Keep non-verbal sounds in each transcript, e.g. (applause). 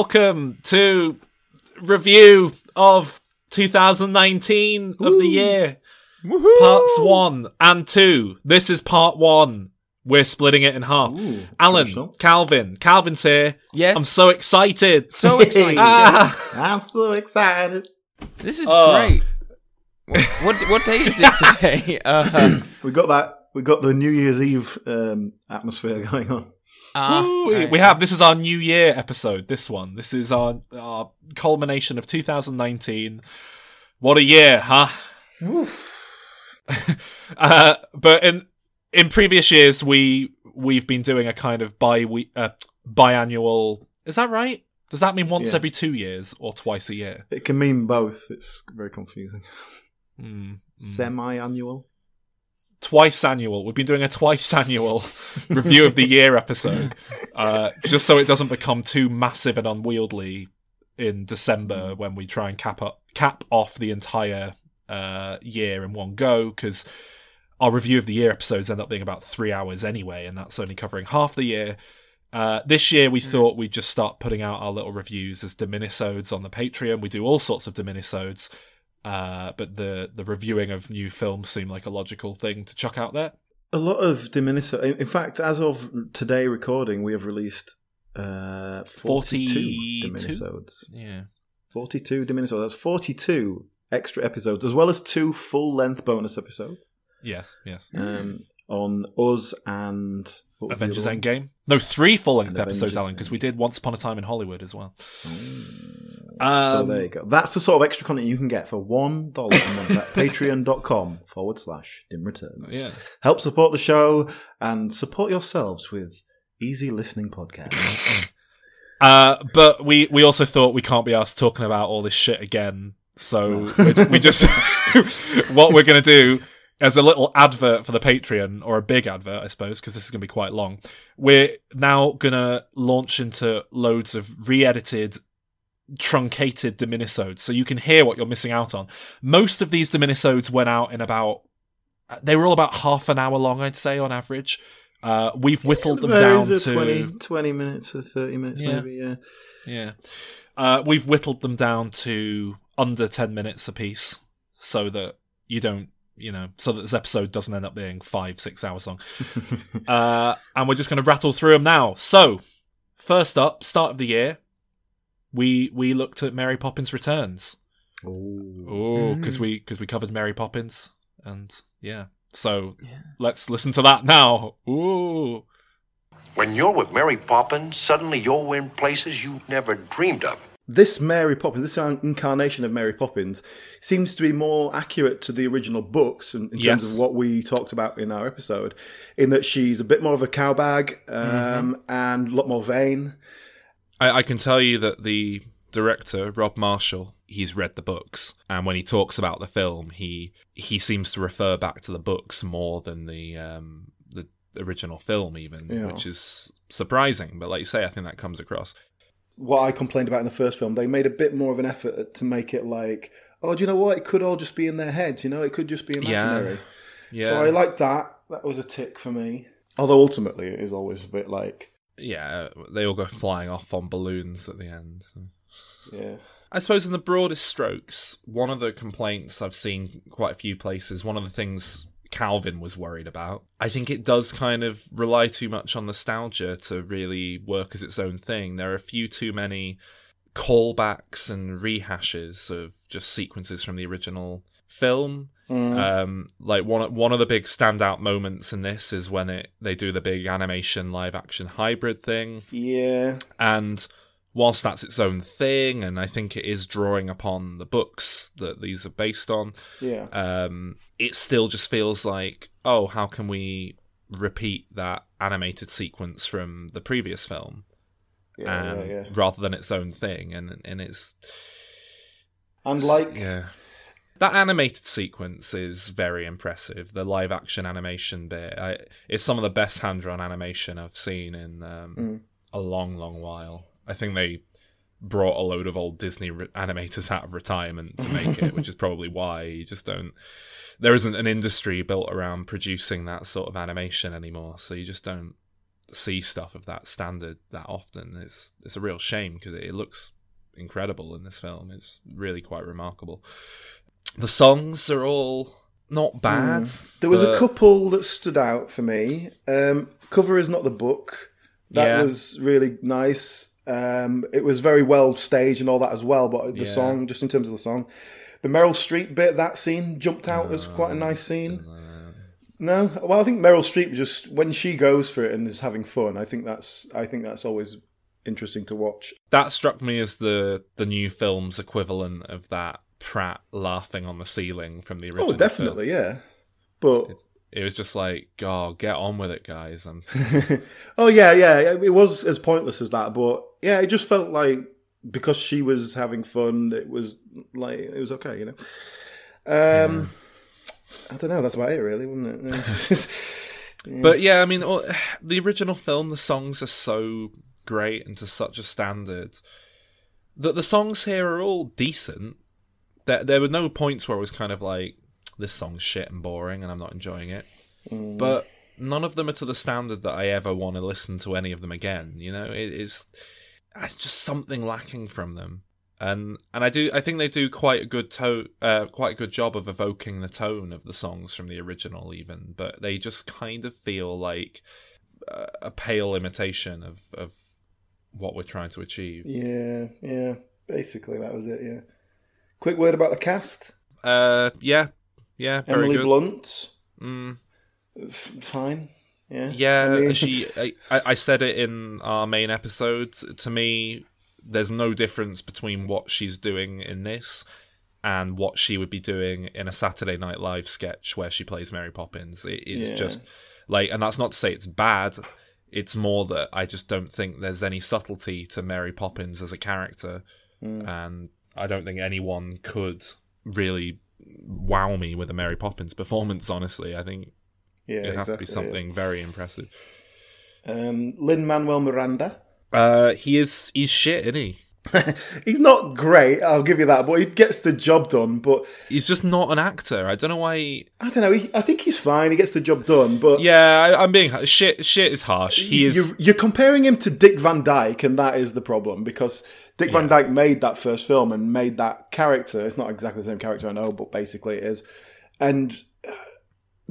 Welcome to review of 2019 of the year. Parts one and two. This is part one. We're splitting it in half. Ooh, Alan, traditional. Calvin, Calvin's here. Yes. I'm so excited. so (laughs) excited. Ah, I'm so excited. This is Oh. great. What, what what day is it today? (coughs) Uh, We got that. We got the New Year's Eve um, atmosphere (laughs) going on. Uh, Woo, we, we have this is our New Year episode. This one. This is our our culmination of 2019. What a year, huh? (laughs) uh, but in in previous years, we we've been doing a kind of bi we uh, biannual. Is that right? Does that mean once Yeah. every two years or twice a year? It can mean both. It's very confusing. Mm, mm. Semi-annual. Twice annual. We've been doing a twice (laughs) annual review of the year episode, uh, just so it doesn't become too massive and unwieldy in December when we try and cap up cap off the entire uh, year in one go. Because our review of the year episodes end up being about three hours anyway, and that's only covering half the year. Uh, this year, we thought we'd just start putting out our little reviews as diminisodes on the Patreon. We do all sorts of diminisodes, uh, but the the reviewing of new films seemed like a logical thing to chuck out there. A lot of Diminiso. In fact, as of today recording, we have released uh, 42 42? Diminisodes. Yeah. 42 Diminisodes. That's 42 extra episodes, as well as two full-length bonus episodes Yes. Yes. um, on us and what was the Avengers? Endgame. No, three full length episodes, Avengers Alan, because we did Once Upon a Time in Hollywood as well. so Um, there you go. That's the sort of extra content you can get for one dollar a month at (laughs) patreon.com forward slash dim returns. Yeah. Help support the show and support yourselves with easy listening podcasts. (laughs) Uh, but we, we also thought we can't be asked talking about all this shit again. So we, we just (laughs) what we're gonna do as a little advert for the Patreon or a big advert, I suppose, because this is gonna be quite long. We're now gonna launch into loads of re-edited, truncated diminisodes, so you can hear what you're missing out on. Most of these diminisodes went out in about they were all about half an hour long, I'd say, on average. Uh, we've whittled them down to 20, 20 minutes or 30 minutes, Yeah. maybe, yeah. Yeah. Uh, we've whittled them down to under 10 minutes apiece so that you don't, you know, so that this episode doesn't end up being five, six hours long. (laughs) uh, and we're just going to rattle through them now. So, first up, start of the year, we we looked at Mary Poppins Returns. Oh, because Mm. we because we covered Mary Poppins, and yeah. So let's listen to that now. Ooh. When you're with Mary Poppins, suddenly you're in places you never dreamed of. This Mary Poppins, this incarnation of Mary Poppins, seems to be more accurate to the original books in, in terms Yes. of what we talked about in our episode, in that she's a bit more of a cowbag um, and a lot more vain. I, I can tell you that the director Rob Marshall, he's read the books, and when he talks about the film, he he seems to refer back to the books more than the um, the original film, even, Yeah. which is surprising. But like you say, I think that comes across. What I complained about in the first film, they made a bit more of an effort to make it like, oh, do you know what? It could all just be in their heads, you know? It could just be imaginary. Yeah, So I like that. That was a tick for me. Although ultimately it is always a bit like, yeah, uh, they all go flying off on balloons at the end. so. yeah. I suppose in the broadest strokes, one of the complaints I've seen quite a few places, one of the things Calvin was worried about, I think it does kind of rely too much on nostalgia to really work as its own thing. There are a few too many callbacks and rehashes of just sequences from the original film. Um, like one one of the big standout moments in this is when it they do the big animation live action hybrid thing Yeah. and whilst that's its own thing and i think it is drawing upon the books that these are based on Yeah. um it still just feels like oh how can we repeat that animated sequence from the previous film Yeah, and yeah, yeah. rather than its own thing and and it's And like, yeah that animated sequence is very impressive. The live action animation bit I, it's some of the best hand drawn animation I've seen in um, Mm. a long, long while. I think they brought a load of old Disney re- animators out of retirement to make it, which is probably (laughs) why you just don't. There isn't an industry built around producing that sort of animation anymore, so you just don't see stuff of that standard that often. It's it's a real shame because it looks incredible in this film. It's really quite remarkable. The songs are all not bad. There was a couple that stood out for me. Um, cover is not the book. That Yeah. was really nice. Um, it was very well staged and all that as well. But the Yeah. song, just in terms of the song, the Meryl Streep bit, that scene jumped out as quite a nice scene. No, well, I think Meryl Streep just when she goes for it and is having fun. I think that's I think that's always interesting to watch. that struck me as the the new film's equivalent of that Pratt laughing on the ceiling from the original. Oh, film. definitely, yeah. But It was just like, oh, get on with it, guys. And (laughs) oh yeah, yeah, it was as pointless as that, but yeah, it just felt like because she was having fun, it was like it was okay, you know. Um, I don't know. That's about it, really, wasn't it? (laughs) But yeah, I mean, the original film, the songs are so great and to such a standard that the songs here are all decent. There, there were no points where I was kind of like, this song's shit and boring and I'm not enjoying it. But none of them are to the standard that I ever want to listen to any of them again. You know, it is it's just something lacking from them. And and I do I think they do quite a good to uh, quite a good job of evoking the tone of the songs from the original even, but they just kind of feel like uh, a pale imitation of of what we're trying to achieve. yeah, yeah. Basically, that was it. Yeah. Quick word about the cast: Uh, yeah, yeah, very Emily good. Blunt, Mm, f- fine. Yeah, yeah, I mean- she. (laughs) I, I said it in our main episode. To me, there's no difference between what she's doing in this and what she would be doing in a Saturday Night Live sketch where she plays Mary Poppins. It, it's Yeah. just like, and that's not to say it's bad. It's more that I just don't think there's any subtlety to Mary Poppins as a character, Hmm. and I don't think anyone could really wow me with a Mary Poppins performance. Honestly, I think yeah, it has to be something very impressive. yeah. Um, Lin Manuel Miranda. Uh, he is he's shit, isn't he? (laughs) He's not great, I'll give you that, but he gets the job done. But He's just not an actor. I don't know why. He... I don't know. He, I think he's fine. He gets the job done. But Yeah, I, I'm being shit. Shit is harsh. He is. You're, you're comparing him to Dick Van Dyke, and that is the problem because Dick Van Dyke made that first film and made that character. It's not exactly the same character, I know, but basically it is. And uh,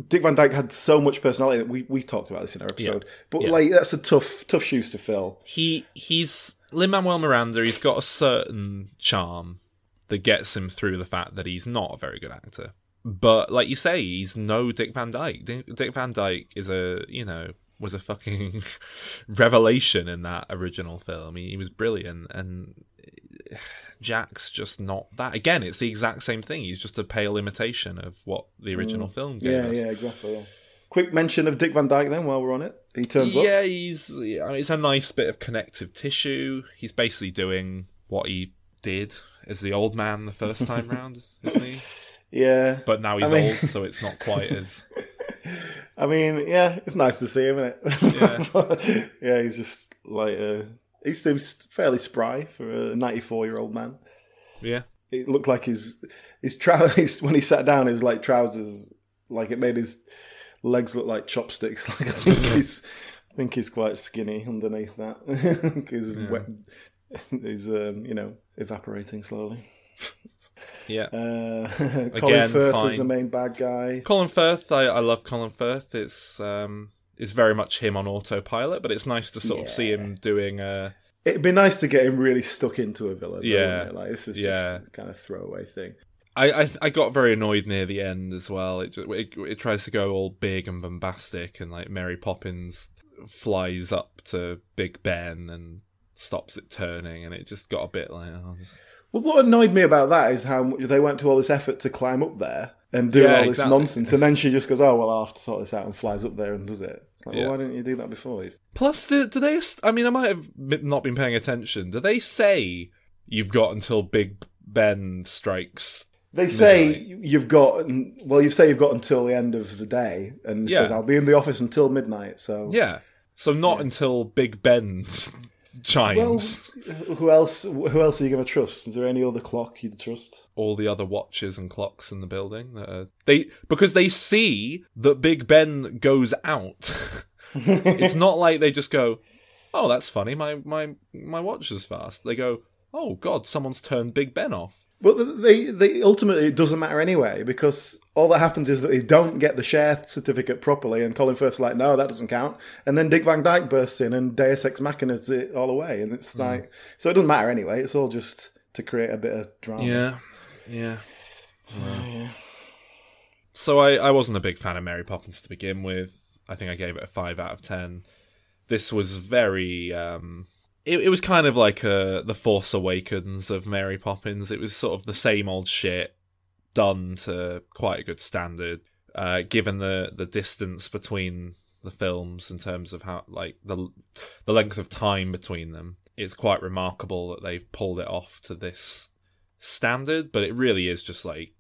Dick Van Dyke had so much personality that we, we talked about this in our episode. But Yeah. like, that's a tough tough shoes to fill. he he's Lin Manuel Miranda. He's got a certain charm that gets him through the fact that he's not a very good actor. But like you say, he's no Dick Van Dyke. Dick, Van Dyke is a you know was a fucking (laughs) revelation in that original film. He, he was brilliant, and Jack's just not that. Again, it's the exact same thing. He's just a pale imitation of what the original mm. film gave Yeah, us. yeah, exactly. Yeah. Quick mention of Dick Van Dyke then while we're on it. He turns up. Yeah, he's. I mean, it's a nice bit of connective tissue. He's basically doing what he did as the old man the first time (laughs) round, isn't he? Yeah. But now he's I mean- old, so it's not quite as. (laughs) I mean, yeah, it's nice to see him, isn't it? Yeah, (laughs) yeah, he's just like uh, he seems fairly spry for a ninety-four-year-old man. Yeah, It looked like his his trousers when he sat down. His like trousers, like it made his legs look like chopsticks. (laughs) Like I think he's, I think he's quite skinny underneath that. (laughs) he's wet, he's um, you know evaporating slowly. yeah. Uh, (laughs) Colin Again, Firth fine. is the main bad guy. Colin Firth, I, I love Colin Firth. It's um, it's very much him on autopilot, but it's nice to sort of see him doing. Uh, It'd be nice to get him really stuck into a villain. Yeah. Yeah, like this is Yeah. just a kind of throwaway thing. I, I I got very annoyed near the end as well. It, just, it it tries to go all big and bombastic, and like Mary Poppins flies up to Big Ben and stops it turning, and it just got a bit like oh, just- Well, what annoyed me about that is how they went to all this effort to climb up there and do Yeah, all this exactly. nonsense, and then she just goes, "Oh well, I'll have to sort this out," and flies up there and does it. Like, Yeah. well, why didn't you do that before? Plus, do, do they? I mean, I might have not been paying attention. Do they say you've got until Big Ben strikes? They say you've got, well, you say you've got until the end of the day, and Yeah. says I'll be in the office until midnight. So, Yeah, so not until Big Ben (laughs) well, chimes. who else? Who else are you going to trust? Is there any other clock you'd trust? all the other watches and clocks in the building that are, they because they see that Big Ben goes out (laughs) it's not like they just go, "Oh, that's funny. My my my watch is fast." They go, "Oh God, someone's turned Big Ben off." But they, they ultimately it doesn't matter anyway because all that happens is that they don't get the share certificate properly, and Colin Firth's like, no, that doesn't count. And then Dick Van Dyke bursts in and Deus Ex Machina's it all away, and it's like, so it doesn't matter anyway. It's all just to create a bit of drama. Yeah, yeah. So I, I wasn't a big fan of Mary Poppins to begin with. I think I gave it a five out of ten. This was very. Um, it, it was kind of like a, the Force Awakens of Mary Poppins. It was sort of the same old shit done to quite a good standard. Uh, given the the distance between the films in terms of how like the the length of time between them, it's quite remarkable that they've pulled it off to this standard. But it really is just like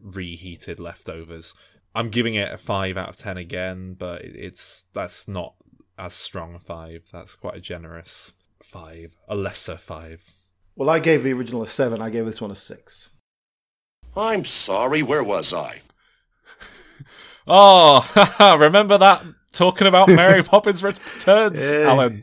reheated leftovers. I'm giving it a five out of ten again, but it's that's not as strong a five. That's quite a generous five, a lesser five. Well, I gave the original a seven. I gave this one a six. I'm sorry, where was I? (laughs) Oh, (laughs) remember that talking about Mary (laughs) Poppins Returns, Yeah. Alan?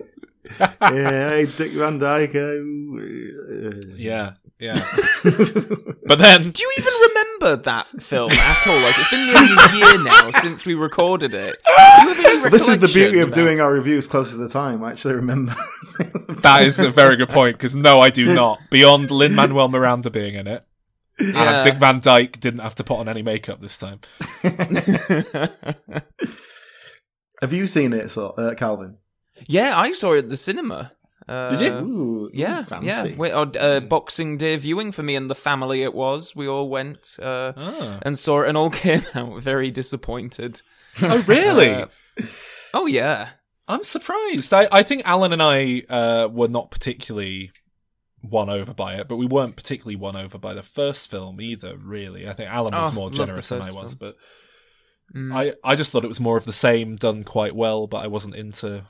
yeah, Dick Van Dyke. uh, Yeah, yeah. (laughs) but then Do you even remember that film at all? Like it's been nearly a year now since we recorded it. Do you have any (laughs) This is the beauty of about- doing our reviews close to the time. I actually remember. (laughs) that is a very good point because no, I do not. Beyond Lin Manuel Miranda being in it, Yeah. and Dick Van Dyke didn't have to put on any makeup this time. Have you seen it, so, uh, Calvin? yeah, I saw it at the cinema. Uh, Did you? Ooh, Yeah, fancy. yeah. We, uh, uh, Boxing Day viewing for me and the family. It was. We all went uh, Ah. and saw it, and all (laughs) came out very disappointed. (laughs) Oh, really? Uh, Oh yeah. I'm surprised. I, I think Alan and I uh, were not particularly won over by it, but we weren't particularly won over by the first film either. Really, I think Alan was Oh, more generous than I was, film. but Mm. I I just thought it was more of the same, done quite well. But I wasn't into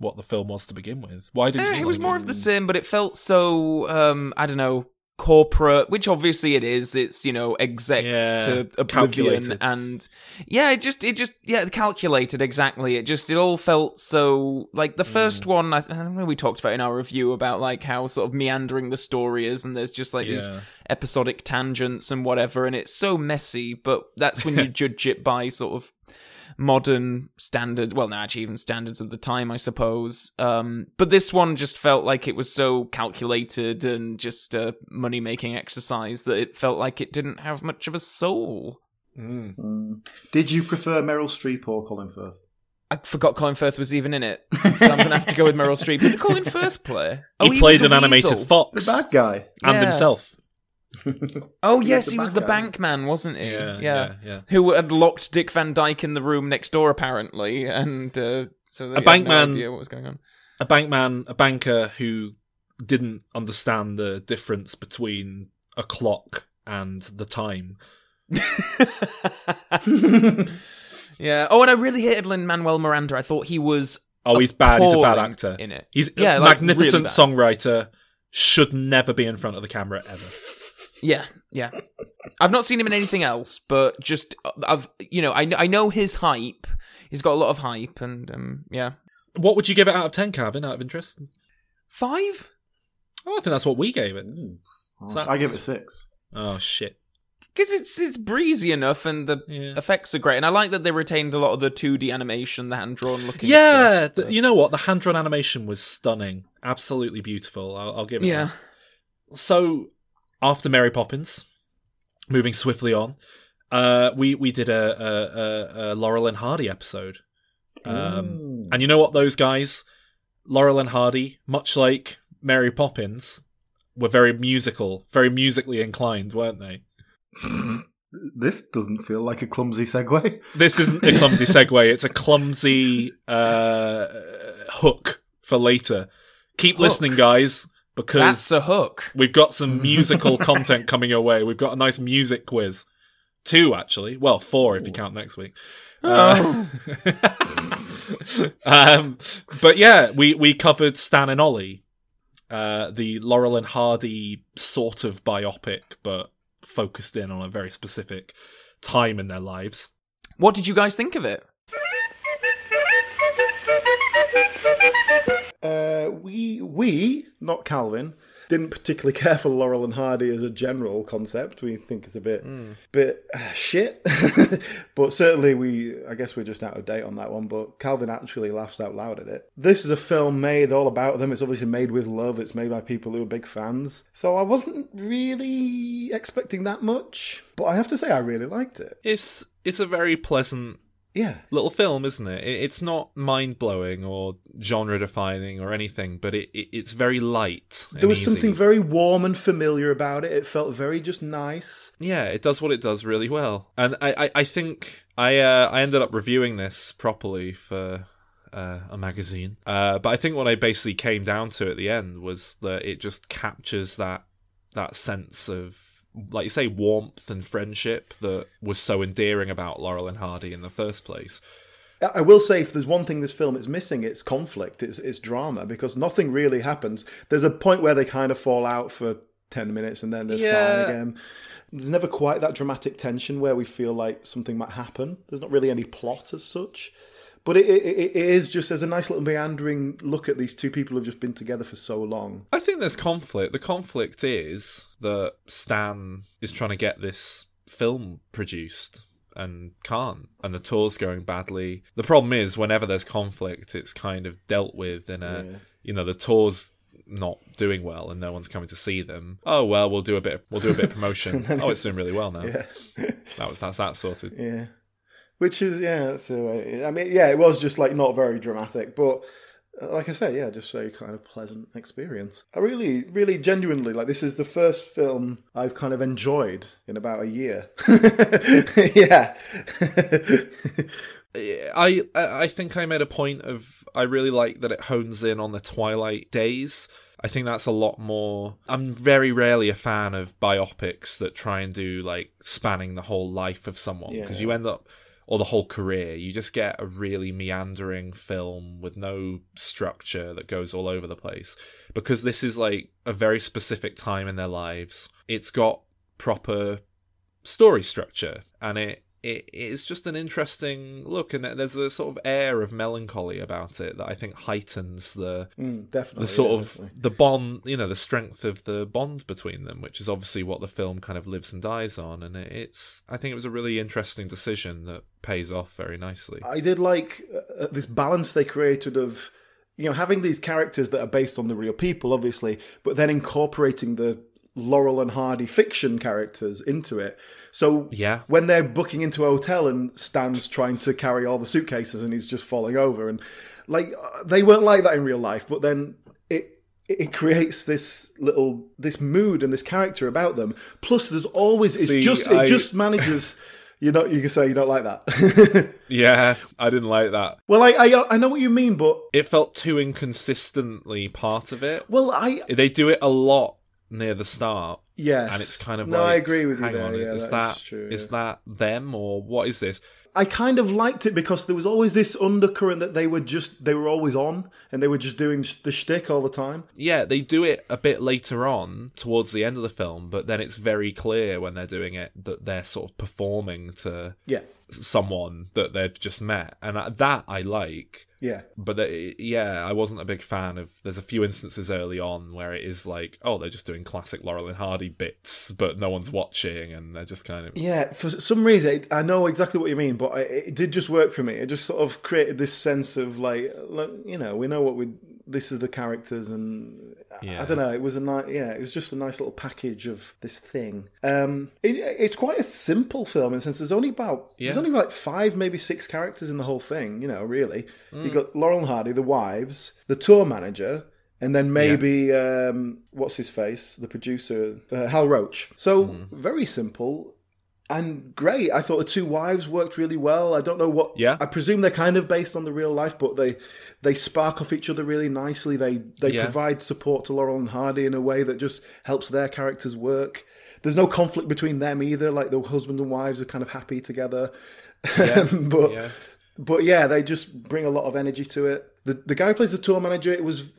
what the film was to begin with. Why didn't Eh, you? it was more of the same, but it felt so um, I don't know corporate, which obviously it is. It's you know exec Yeah, to oblivion, calculated. and yeah, it just it just yeah calculated exactly. It just it all felt so like the first Mm. one. I, I don't know we talked about in our review about like how sort of meandering the story is, and there's just like these episodic tangents and whatever, and it's so messy. But that's when you (laughs) judge it by sort of modern standards. Well, no, actually, even standards of the time, I suppose. Um, but this one just felt like it was so calculated and just a money making exercise that it felt like it didn't have much of a soul. Mm. Mm. Did you prefer Meryl Streep or Colin Firth? I forgot Colin Firth was even in it, so I'm gonna have to go with Meryl Streep. Who did Colin Firth play? He, Oh, played an a animated weasel. The bad guy. and Yeah. himself. (laughs) Oh He yes, the he was the guy. bank man, wasn't he? Yeah, yeah, yeah. Who had locked Dick Van Dyke in the room next door, apparently, and uh, so they A had bank no man- idea what was going on. A bankman, a banker who didn't understand the difference between a clock and the time. (laughs) yeah. Oh, and I really hated Lin Manuel Miranda. I thought he was Oh, he's bad. He's a bad actor. in it. He's Yeah, a like, magnificent really songwriter. Should never be in front of the camera ever. Yeah, yeah. I've not seen him in anything else, but just I've you know I I know his hype. He's got a lot of hype, and um, yeah, What would you give it out of ten, Calvin? Out of interest? five. Oh, I think that's what we gave it. So- I give it a six. Oh shit! Because it's it's breezy enough, and the Yeah. effects are great, and I like that they retained a lot of the two D animation, the hand drawn looking. Yeah, stuff. the, you know what? The hand drawn animation was stunning, absolutely beautiful. I'll, I'll give it. yeah. that. So after Mary Poppins, moving swiftly on, uh, we we did a, a, a, a Laurel and Hardy episode, um, and you know what? Those guys, Laurel and Hardy, much like Mary Poppins, were very musical, very musically inclined, weren't they? (laughs) This doesn't feel like a clumsy segue. This isn't a clumsy (laughs) segue; it's a clumsy uh, hook for later. Keep Hook. listening, guys, because That's a hook. We've got some musical content coming your way. We've got a nice music quiz. Two, actually. Well, four if you count next week. Uh, (laughs) (laughs) um, but yeah, we, we covered Stan and Ollie, uh, the Laurel and Hardy sort of biopic, but focused in on a very specific time in their lives. What did you guys think of it? We, we not Calvin, didn't particularly (laughs) care for Laurel and Hardy as a general concept. We think it's a bit, bit uh, shit. (laughs) but certainly, we, I guess we're just out of date on that one. But Calvin actually laughs out loud at it. This is a film made all about them. It's obviously made with love. It's made by people who are big fans. So I wasn't really expecting that much. But I have to say, I really liked it. It's it's a very pleasant Yeah. little film, isn't it? it it's not mind blowing or genre defining or anything, but it, it it's very light. There was something very warm and familiar about it. It felt very just nice. yeah, it does what it does really well, and I I, I think I uh, I ended up reviewing this properly for. Uh, a magazine, uh, but I think what I basically came down to at the end was that it just captures that that sense of like you say, warmth and friendship that was so endearing about Laurel and Hardy in the first place. I- I will say, if there's one thing this film is missing, it's conflict, it's, it's drama, because nothing really happens. There's a point where they kind of fall out for 10 minutes and then they're Yeah. fine again. There's never quite that dramatic tension where we feel like something might happen. There's not really any plot as such. But it, it, it is just, as a nice little meandering look at these two people who've just been together for so long. I think there's conflict. The conflict is that Stan is trying to get this film produced and can't, and the tour's going badly. The problem is, whenever there's conflict, it's kind of dealt with in a, you know, the tour's not doing well and no one's coming to see them. Oh well, we'll do a bit. We'll do a bit of promotion. (laughs) oh, it's doing really well now. (laughs) Yeah. That was that's that sorted. Yeah. Which is, yeah, way. I mean, yeah, it was just like not very dramatic, but uh, like I say, yeah, just a kind of pleasant experience. I really, really genuinely, like, this is the first film I've kind of enjoyed in about a year. (laughs) yeah. (laughs) I I think I made a point of I really like that it hones in on the Twilight days. I think that's a lot more. I'm very rarely a fan of biopics that try and do like spanning the whole life of someone because Yeah. you end up or the whole career. You just get a really meandering film with no structure that goes all over the place. Because this is like a very specific time in their lives. It's got proper story structure and it it is just an interesting look and there's a sort of air of melancholy about it that I think heightens the Mm, definitely. the sort yeah, of definitely. the bond you know the strength of the bond between them which is obviously what the film kind of lives and dies on and it's I think it was a really interesting decision that pays off very nicely I did like uh, this balance they created of, you know, having these characters that are based on the real people, obviously, but then incorporating the Laurel and Hardy fiction characters into it. So Yeah. when they're booking into a hotel and Stan's trying to carry all the suitcases and he's just falling over, and like uh, they weren't like that in real life, but then it it creates this little this mood and this character about them. Plus, there's always it's See, just I- it just (laughs) manages. You know, you can say you don't like that. (laughs) yeah I didn't like that well, I, I I know what you mean, but it felt too inconsistently part of it well, I they do it a lot near the start yes, and it's kind of no, like I agree with you hang there. on yeah, is that true. is yeah. that them or what is this I kind of liked it because there was always this undercurrent that they were just they were always on and they were just doing the shtick all the time. yeah, they do it a bit later on towards the end of the film, but then it's very clear when they're doing it that they're sort of performing to Yeah, someone that they've just met, and that I like. yeah, But they, yeah, I wasn't a big fan of. There's a few instances early on where it is like, oh, they're just doing classic Laurel and Hardy bits, but no one's watching, and they're just kind of yeah. For some reason, I know exactly what you mean, but I, it did just work for me. It just sort of created this sense of like, look, you know, we know what we. This is the characters, and I- I don't know. It was a nice, yeah. It was just a nice little package of this thing. Um, it, it's quite a simple film in the sense there's only about there's only like five, maybe six characters in the whole thing. You know, really. Mm. You got Laurel and Hardy, the wives, the tour manager, and then maybe um, what's his face, the producer, uh, Hal Roach. So Mm. very simple and great. I thought the two wives worked really well. I don't know what. Yeah. I presume they're kind of based on the real life, but they they spark off each other really nicely. They they Yeah. provide support to Laurel and Hardy in a way that just helps their characters work. There's no conflict between them either. Like the husband and wives are kind of happy together. (laughs) but yeah. but yeah, they just bring a lot of energy to it. The the guy who plays the tour manager, it was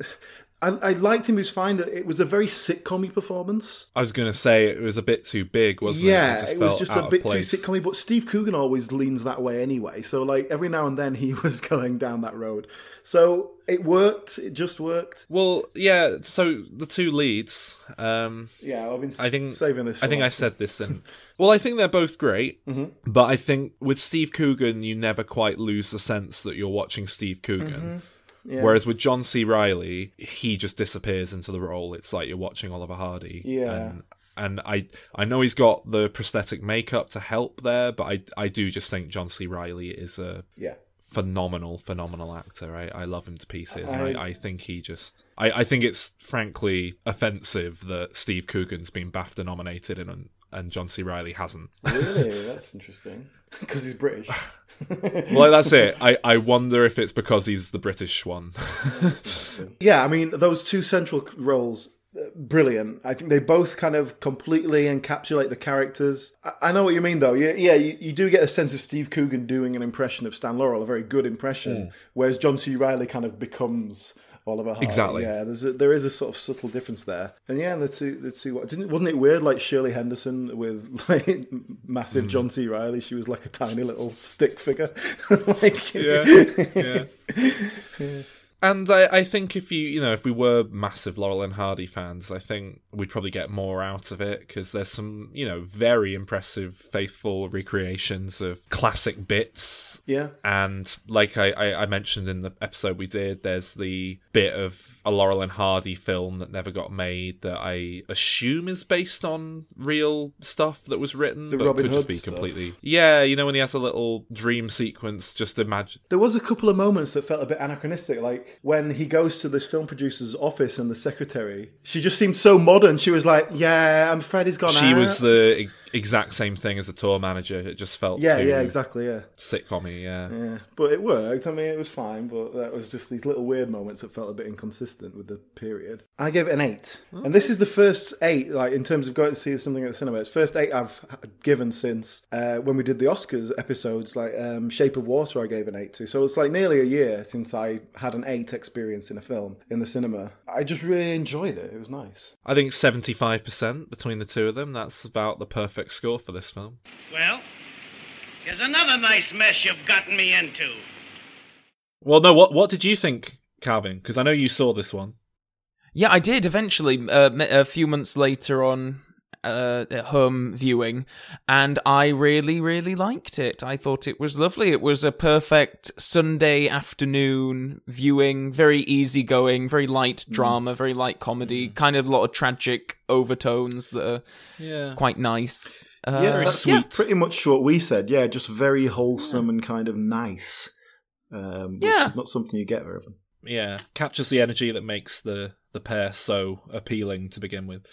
I, I liked him. He was fine. It was a very sitcom performance. I was going to say it was a bit too big, wasn't yeah, it? Yeah, it, was just a bit too place. sitcom But Steve Coogan always leans that way anyway. So like every now and then he (laughs) was going down that road. So it worked. It just worked. Well, yeah. So the two leads, um, Yeah, I've been I think saving this. I think I said this in. well, I think they're both great, Mm-hmm. but I think with Steve Coogan, you never quite lose the sense that you're watching Steve Coogan. Mm-hmm. Yeah. Whereas with John C. Reilly, he just disappears into the role. It's like you're watching Oliver Hardy. Yeah. And, and I I know he's got the prosthetic makeup to help there, but I I do just think John C. Reilly is a yeah. phenomenal, phenomenal actor. I, I love him to pieces. I- I, I think he just. I, I think it's frankly offensive that Steve Coogan's been BAFTA nominated and and John C. Reilly hasn't. Really, (laughs) that's interesting. (laughs) Because he's British. (laughs) well, that's it. I, I wonder if it's because he's the British one. (laughs) Yeah, I mean those two central roles, uh, brilliant. I think they both kind of completely encapsulate the characters. I, I know what you mean, though. Yeah, yeah, you, you do get a sense of Steve Coogan doing an impression of Stan Laurel, a very good impression, whereas John C. Reilly kind of becomes. Oliver. Exactly. Yeah, there's a, there is a sort of subtle difference there, and yeah, the two the two didn't wasn't it weird like Shirley Henderson with (laughs) like massive hmm. John C. Reilly? She was like a tiny little stick figure. (laughs) like, yeah, (laughs) yeah. And I, I think if you, you know, if we were massive Laurel and Hardy fans, I think we'd probably get more out of it because there's some, you know, very impressive, faithful recreations of classic bits. yeah. And like I, I, I mentioned in the episode we did, there's the bit of a Laurel and Hardy film that never got made that I assume is based on real stuff that was written, The but Robin could just Hood be stuff. completely. Yeah, you know when he has a little dream sequence, just imagine. There was a couple of moments that felt a bit anachronistic, like when he goes to this film producer's office and the secretary. She just seemed so modern. She was like, "Yeah, I'm afraid he's gone." She out." was the exact same thing as the tour manager. It just felt yeah, too yeah, exactly, yeah, sitcom yeah. yeah. But it worked. I mean, it was fine. But that was just these little weird moments that felt a bit inconsistent with the period. I gave it an eight, and this is the first eight, like in terms of going to see something at the cinema. It's first eight I've given since uh, when we did the Oscars episodes. Like um, Shape of Water, I gave an eight to. So it's like nearly a year since I had an eight experience in a film in the cinema. I just really enjoyed it. It was nice. I think seventy-five percent between the two of them. That's about the perfect score for this film. Well, here's another nice mess you've gotten me into. Well, no. What what did you think, Calvin? Because I know you saw this one. Yeah, I did eventually. Uh, m- a few months later on uh, at home viewing, and I really, really liked it. I thought it was lovely. It was a perfect Sunday afternoon viewing, very easygoing, very light drama, very light comedy, kind of a lot of tragic overtones that are Yeah. quite nice. Uh, yeah, that's sweet. pretty much what we said. Yeah, just very wholesome and kind of nice. Um, which Yeah. is not something you get very often. Yeah, captures the energy that makes the the pair so appealing to begin with.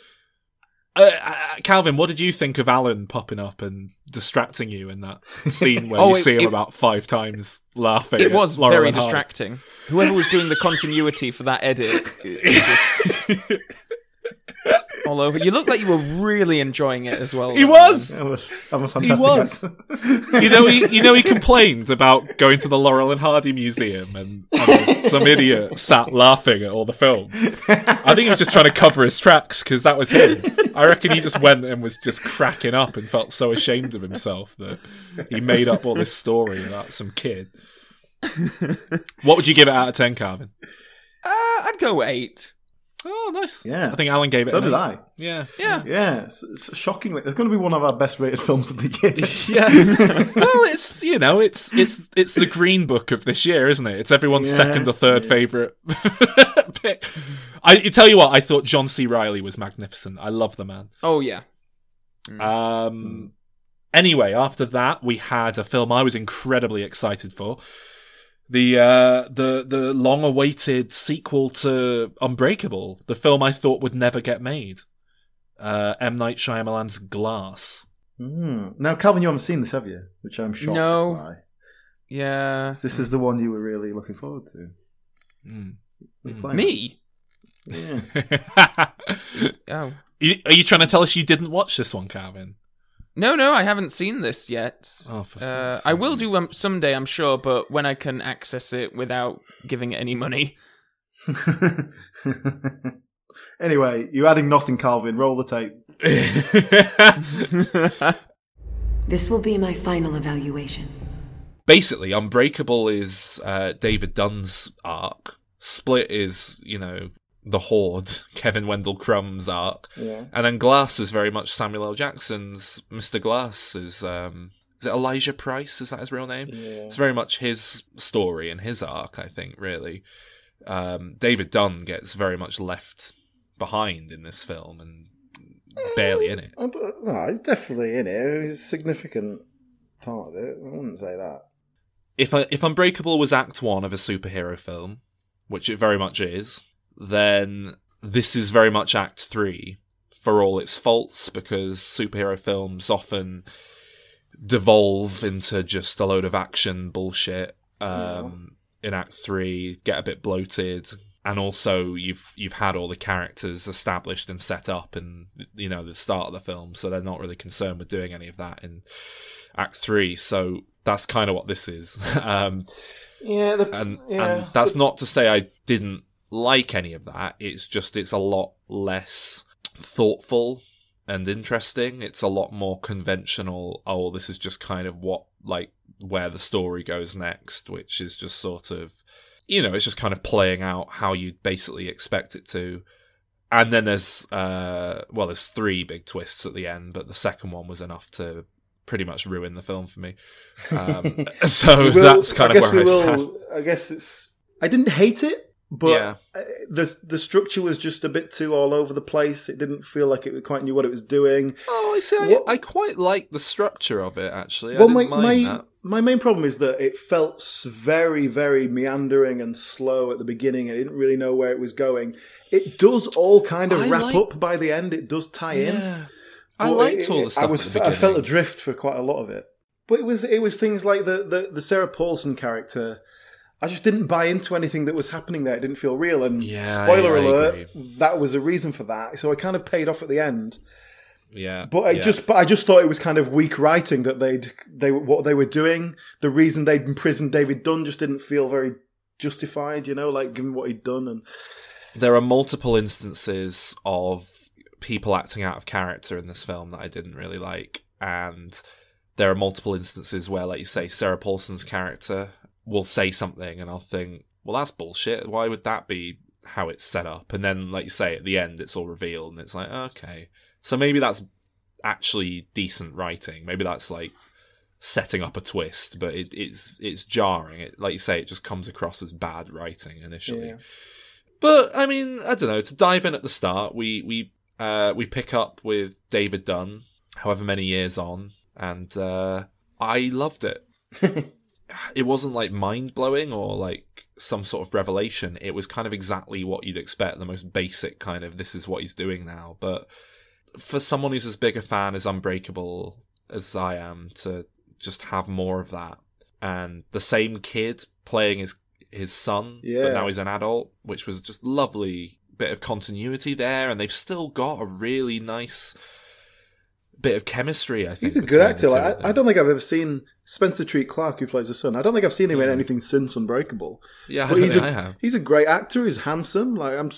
Uh, uh, Calvin, what did you think of Alan popping up and distracting you in that scene (laughs) where Oh, you it- see him it- about five times laughing? it was Laurel very distracting. Whoever was doing the continuity for that edit, it (laughs) just (laughs) all over. You look like you were really enjoying it as well. He though, was! man. I'm a, I'm a fantastic was. (laughs) you know, he you know he complained about going to the Laurel and Hardy Museum and, and some idiot sat laughing at all the films. I think he was just trying to cover his tracks because that was him. I reckon he just went and was just cracking up and felt so ashamed of himself that he made up all this story about some kid. What would you give it out of ten, Calvin? Uh, I'd go eight. Oh, nice. Yeah. I think Alan gave it. So an did eight. I. Yeah. Yeah. Yeah, it's, it's shockingly, it's going to be one of our best rated films of the year. (laughs) Yeah. (laughs) well, it's you know, it's it's it's the Green Book of this year, isn't it? It's everyone's Yeah. second or third favorite (laughs) pick. I you tell you what, I thought John C. Reilly was magnificent. I love the man. Oh yeah. Um. Anyway, after that, we had a film I was incredibly excited for. The uh, the the long awaited sequel to Unbreakable, the film I thought would never get made. Uh, M Night Shyamalan's Glass. Mm. Now, Calvin, you haven't seen this, have you? Which I'm shocked No. by. Yeah. This is the one you were really looking forward to. Mm. You're playing Me? Yeah. (laughs) Oh. (laughs) You- Are you trying to tell us you didn't watch this one, Calvin? No, no, I haven't seen this yet. Oh, for Uh, I will do um, someday, I'm sure, but when I can access it without giving it any money. (laughs) anyway, you're adding nothing, Calvin. Roll the tape. (laughs) This will be my final evaluation. Basically, Unbreakable is uh, David Dunn's arc. Split is, you know, the Horde, (laughs) Kevin Wendell Crumb's arc. Yeah. And then Glass is very much Samuel L. Jackson's. Mr. Glass is um, is it Elijah Price? Is that his real name? Yeah. It's very much his story and his arc, I think, really. Um, David Dunn gets very much left behind in this film and barely in it. No, he's definitely in it. He's a significant part of it. I wouldn't say that. If uh, if Unbreakable was Act One of a superhero film, which it very much is, then this is very much Act Three for all its faults, because superhero films often devolve into just a load of action bullshit. Um, In Act Three, get a bit bloated, and also you've you've had all the characters established and set up, and you know the start of the film, so they're not really concerned with doing any of that in Act Three. So that's kind of what this is. (laughs) um, Yeah, the, and yeah, and that's not to say I didn't like any of that. It's just it's a lot less thoughtful and interesting. It's a lot more conventional. Oh, this is just kind of what like where the story goes next, which is just sort of you know, it's just kind of playing out how you'd basically expect it to. And then there's uh well, there's three big twists at the end, but the second one was enough to pretty much ruin the film for me. Um, (laughs) (laughs) so will- that's kind I of where I stand. will. I guess it's. I didn't hate it, but Yeah. uh, the the structure was just a bit too all over the place. It didn't feel like it quite knew what it was doing. Oh, I see. I, What- I quite like the structure of it. Actually, well, my my my main problem is that it felt very very meandering and slow at the beginning. I didn't really know where it was going. It does all kind of I wrap like- up by the end. It does tie in. I But liked it- all the stuff. I was I felt adrift for quite a lot of it. But it was it was things like the the, the Sarah Paulson character. I just didn't buy into anything that was happening there. It didn't feel real. And Yeah, spoiler I alert, that was a reason for that. So I kind of paid off at the end. Yeah, But I yeah. just but I just thought it was kind of weak writing that they'd they what they were doing. The reason they'd imprisoned David Dunn just didn't feel very justified. You know, like given what he'd done and there are multiple instances of people acting out of character in this film that I didn't really like, and there are multiple instances where, like you say, Sarah Paulson's character will say something, and I'll think, well, that's bullshit. Why would that be how it's set up? And then, like you say, at the end, it's all revealed, and it's like, okay, so maybe that's actually decent writing. Maybe that's like setting up a twist, but it, it's it's jarring. It, like you say, it just comes across as bad writing initially. Yeah. But I mean, I don't know. To dive in at the start, we we uh, we pick up with David Dunn, however many years on, and uh, I loved it. (laughs) it wasn't like mind blowing or like some sort of revelation. It was kind of exactly what you'd expect, the most basic kind of this is what he's doing now. But for someone who's as big a fan as Unbreakable as I am, to just have more of that, and the same kid playing his his son, Yeah. but now he's an adult, which was just lovely bit of continuity there, and they've still got a really nice bit of chemistry. I think He's a good actor. Like. I, I don't think I've ever seen Spencer Treat Clark, who plays the son. I don't think I've seen him in Mm. anything since Unbreakable. Yeah, I he's a I have. he's a great actor. He's handsome. Like I'm.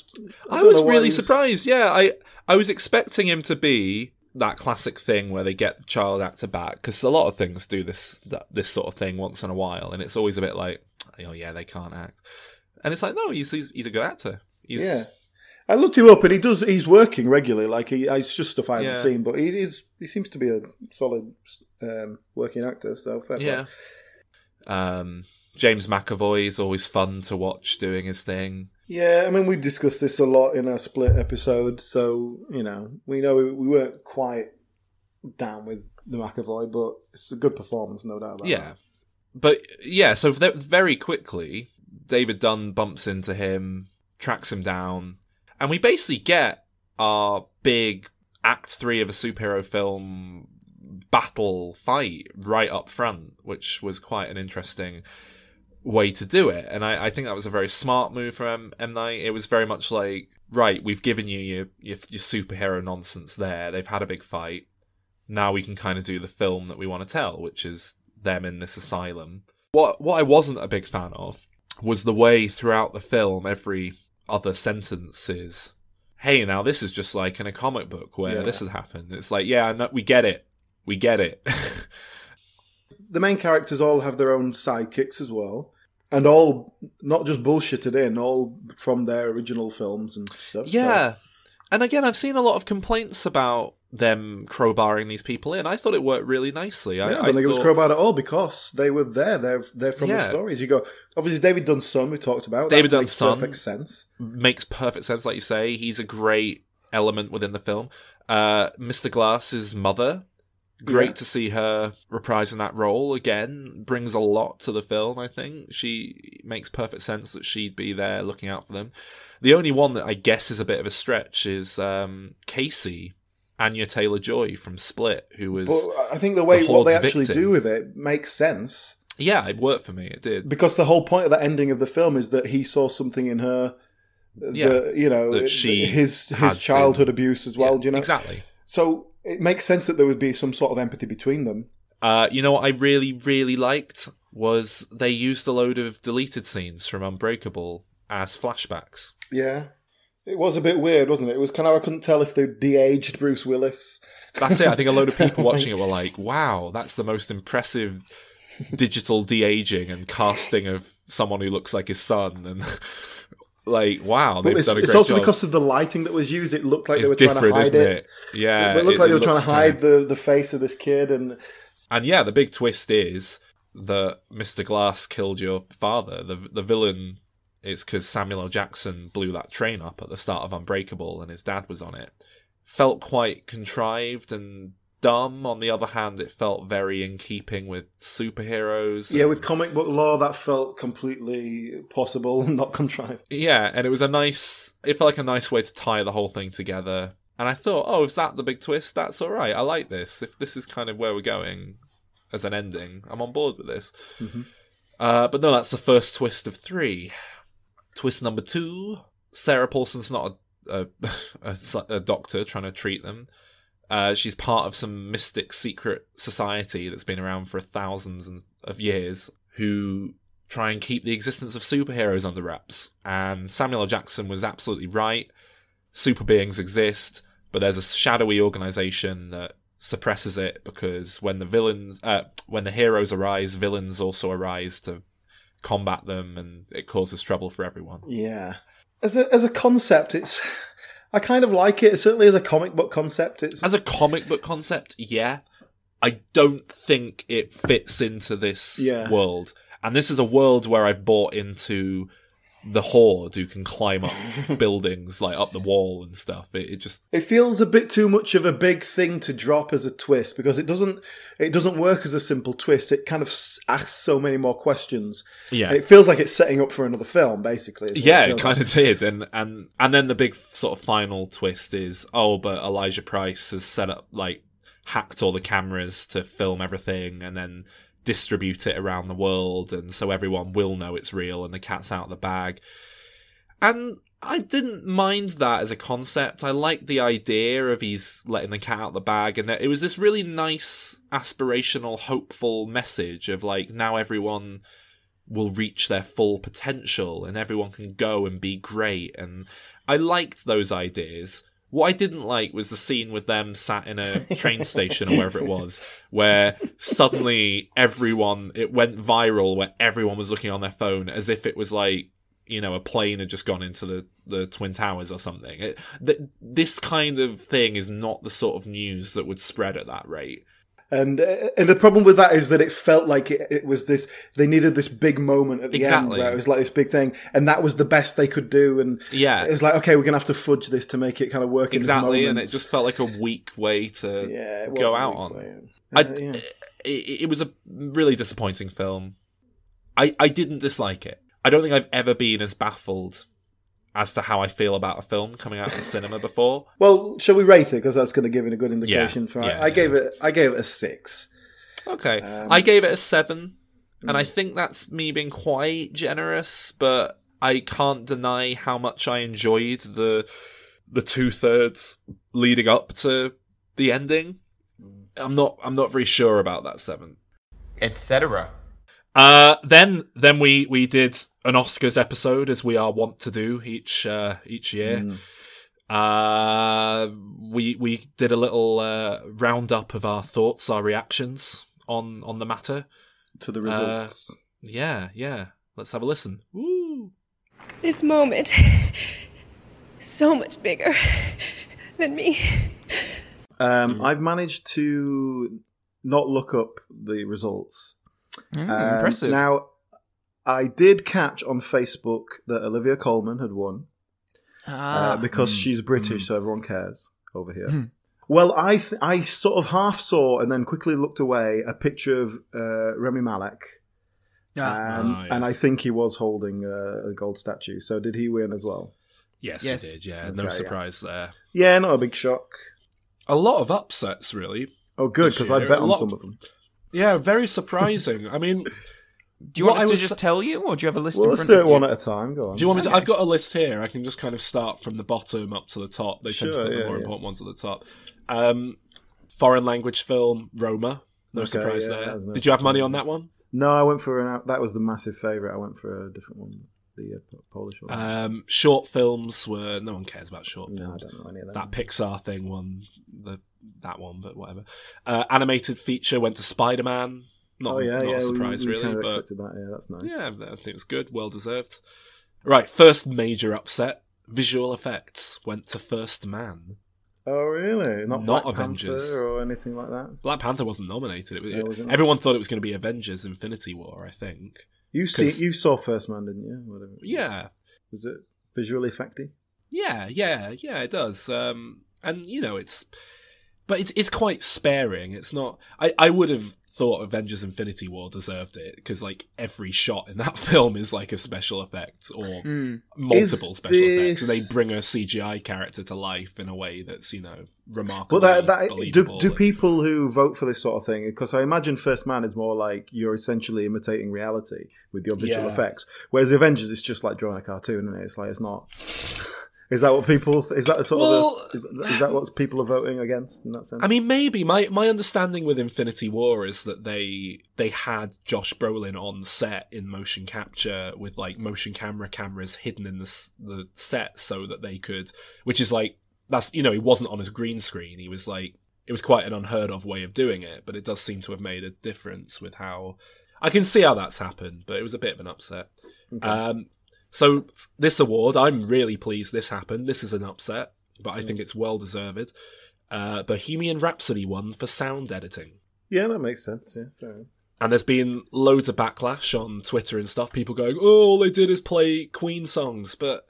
I, I, was really he's- surprised. Yeah, I I was expecting him to be that classic thing where they get the child actor back because a lot of things do this this sort of thing once in a while, and it's always a bit like, oh yeah, they can't act, and it's like no, he's he's, he's a good actor. He's, Yeah, I looked him up, and he does. He's working regularly. Like he, it's just stuff I haven't Yeah. seen, but he is. He seems to be a solid um, working actor. So fair yeah. Um, James McAvoy is always fun to watch doing his thing. Yeah, I mean, we discussed this a lot in our split episode, so you know, we know we weren't quite down with the McAvoy, but it's a good performance, no doubt about Yeah. But yeah, so very quickly, David Dunn bumps into him, tracks him down, and we basically get our big act three of a superhero film battle fight right up front, which was quite an interesting way to do it. And I, I think that was a very smart move from M, M Night. It was very much like, right, we've given you your, your, your superhero nonsense there. They've had a big fight. Now we can kind of do the film that we want to tell, which is them in this asylum. What what I wasn't a big fan of was the way throughout the film every other sentence is, "Hey, now this is just like in a comic book where Yeah. this has happened." It's like, yeah, no, we get it, we get it. (laughs) the main characters all have their own sidekicks as well, and all not just bullshitted in, all from their original films and stuff. so- Yeah. And again, I've seen a lot of complaints about them crowbarring these people in. I thought it worked really nicely. Yeah, I, I don't I think it was thought- crowbarred at all because they were there. They're they're from the stories. You go obviously David Dunn's son we talked about. David that Dunn's makes son. perfect sense. makes perfect sense, like you say. He's a great element within the film. Uh, Mr. Glass's mother, great Yeah. to see her reprising that role again. Brings a lot to the film. I think she makes perfect sense that she'd be there looking out for them. The only one that I guess is a bit of a stretch is um, Casey, Anya Taylor Joy from Split, who was But I think the way the what they actually victim. do with it makes sense yeah, it worked for me. It did. because the whole point of that ending of the film is that he saw something in her. Yeah, that, you know, that she his his childhood seen. abuse as well. Yeah, do you know exactly? So it makes sense that there would be some sort of empathy between them. Uh, you know what I really, really liked was they used a load of deleted scenes from Unbreakable as flashbacks. Yeah. It was a bit weird, wasn't it? It was kind of I couldn't tell if they de-aged Bruce Willis. That's it. I think a load of (laughs) people watching it were like, "Wow, that's the most impressive digital de aging and casting of someone who looks like his son." And (laughs) like, wow, they've it's, done a it's also job. because of the lighting that was used. It looked like it's they were trying to hide it. it? Yeah, it looked like they were trying to hide the, the face of this kid, and And yeah, the big twist is that Mr. Glass killed your father. The the villain is because Samuel L. Jackson blew that train up at the start of Unbreakable, and his dad was on it. Felt quite contrived and dumb. On the other hand, it felt very in keeping with superheroes. yeah, and- with comic book lore, that felt completely possible, not contrived. yeah, and it was a nice. It felt like a nice way to tie the whole thing together. And I thought, oh, is that the big twist? That's all right. I like this. If this is kind of where we're going as an ending, I'm on board with this. Uh, but no, that's the first twist of three. Twist number two: Sarah Paulson's not a, a, (laughs) a, a doctor trying to treat them. Uh, she's part of some mystic secret society that's been around for thousands and- of years, who try and keep the existence of superheroes under wraps. And Samuel L. Jackson was absolutely right. Super beings exist, but there's a shadowy organization that suppresses it because when the villains, uh, when the heroes arise, villains also arise to combat them, and it causes trouble for everyone. Yeah, as a as a concept, it's I kind of like it. Certainly as a comic book concept, it's As a comic book concept, yeah. I don't think it fits into this Yeah. world. And this is a world where I've bought into the horde who can climb up (laughs) buildings, like up the wall and stuff. It, it just it feels a bit too much of a big thing to drop as a twist because it doesn't it doesn't work as a simple twist. It kind of asks so many more questions. yeah. And it feels like it's setting up for another film, basically. yeah, it feels kind like. of did, and and and then the big sort of final twist is oh, but Elijah Price has set up like hacked all the cameras to film everything, and then distribute it around the world, and so everyone will know it's real, and the cat's out of the bag. And I didn't mind that as a concept. I liked the idea of he's letting the cat out of the bag, and it was this really nice, aspirational, hopeful message of like now everyone will reach their full potential and everyone can go and be great. And I liked those ideas. What I didn't like was the scene with them sat in a train station or wherever it was, where suddenly everyone, it went viral, where everyone was looking on their phone as if it was like, you know, a plane had just gone into the, the Twin Towers or something. It, th- this kind of thing is not the sort of news that would spread at that rate. And and the problem with that is that it felt like it, it was this. They needed this big moment at the Exactly. end where it was like this big thing, and that was the best they could do. And Yeah. it's like okay, we're gonna have to fudge this to make it kind of work. Exactly, and it just felt like a weak way to yeah, go out on. way. I, Uh, yeah. it, it was a really disappointing film. I, I didn't dislike it. I don't think I've ever been as baffled as to how I feel about a film coming out of the cinema before. (laughs) Well, shall we rate it because that's going to give it a good indication. for yeah, I, yeah. gave it. I gave it a six. Okay, Um, I gave it a seven, and I think that's me being quite generous, but I can't deny how much I enjoyed the the two thirds leading up to the ending. I'm not I'm not very sure about that seven. etc. Uh, then then we we did an Oscars episode as we are wont to do each uh, each year. Uh, we we did a little uh, roundup of our thoughts, our reactions on on the matter. To the Uh, results. Yeah, yeah. Let's have a listen. Woo. This moment, so much bigger than me. Um, I've managed to not look up the results. Mm, Um, impressive. Now, I did catch on Facebook that Olivia Colman had won ah, uh, because she's British, so everyone cares over here. Well, I th- I sort of half saw and then quickly looked away a picture of uh, Rami Malek, ah, um, Ah, and I think he was holding a, a gold statue. So did he win as well? Yes, Yes. he did. Yeah, no Okay, yeah. surprise there. Yeah, not a big shock. A lot of upsets, really. Oh, good because I bet on lot- some of them. Yeah, very surprising. I mean, (laughs) do you want what us I to was- just tell you, or do you have a list Well, in let's do of it you? one at a time. Go on. Do you want me to? I've got a list here. I can just kind of start from the bottom up to the top. They tend to Sure, put the more yeah. important ones at the top. Um, foreign language film Roma. No Okay, surprise yeah, there. no Did you have money on that one? No, I went for an. That was the massive favorite. I went for a different one, the uh, Polish one. Um, short films were no one cares about short no, I don't know any of them. that Pixar thing won the that one, but whatever. Uh, animated feature went to Spider Man. Not, oh yeah, not yeah. a surprise we, we really, kind of but expected that. Yeah, that's nice. yeah, I think it was good, well deserved. Right, first major upset. Visual effects went to First Man. Oh really? Not, Not Black Avengers. Panther or anything like that. Black Panther wasn't nominated. It was, wasn't everyone thought it was going to be Avengers: Infinity War. I think. You see, you saw First Man, didn't you? Whatever. Yeah, Was it visually effecty? yeah, yeah, yeah. It does. Um, and you know, it's, but it's it's quite sparing. It's not. I I would have thought Avengers: Infinity War deserved it because like every shot in that (laughs) film is like a special effect or Mm. multiple Is special effects, and they bring a CGI character to life in a way that's you know remarkable. Well, that, that do, do people who vote for this sort of thing? Because I imagine First Man is more like you're essentially imitating reality with your visual Yeah. effects, whereas Avengers is just like drawing a cartoon, and it? it's like it's not. (laughs) Is that what people? Is that sort Well- of? The, is, is that what people are voting against in that sense? I mean, maybe my my understanding with Infinity War is that they they had Josh Brolin on set in motion capture with like motion camera cameras hidden in the the set so that they could, which is like that's you know he wasn't on his green screen. He was like it was quite an unheard of way of doing it, but it does seem to have made a difference with how I can see how that's happened. But it was a bit of an upset. Um, so this award, I'm really pleased this happened. This is an upset, but I think it's well deserved. Uh, Bohemian Rhapsody won for sound editing. yeah, that makes sense. Yeah, fair. And there's been loads of backlash on Twitter and stuff. People going, "Oh, all they did is play Queen songs," but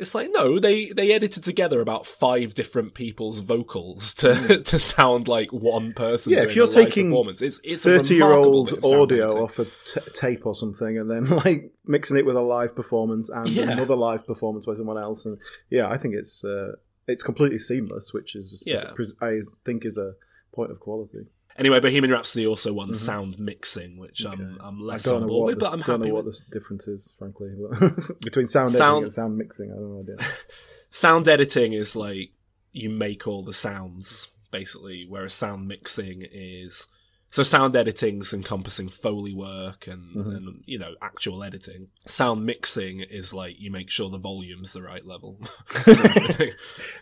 it's like no, they they edited together about five different people's vocals to (laughs) to sound like one person. Yeah, if you're taking performance, it's it's a thirty-year-old remarkable bit of sound audio off a t- tape or something, and then (laughs) like mixing it with a live performance and Yeah. another live performance by someone else, and yeah, I think it's uh, it's completely seamless, which is Yeah. I think is a point of quality. Anyway, Bohemian Rhapsody also won sound mixing, which I'm Mm-hmm. I'm less on board with, but I'm don't happy know what the difference is, frankly, (laughs) between sound, Sound- editing and sound mixing. I don't know idea. (laughs) sound editing is like you make all the sounds basically whereas sound mixing is so sound editing's encompassing foley work and, Mm-hmm. and you know actual editing sound mixing is like you make sure the volume's the right level (laughs)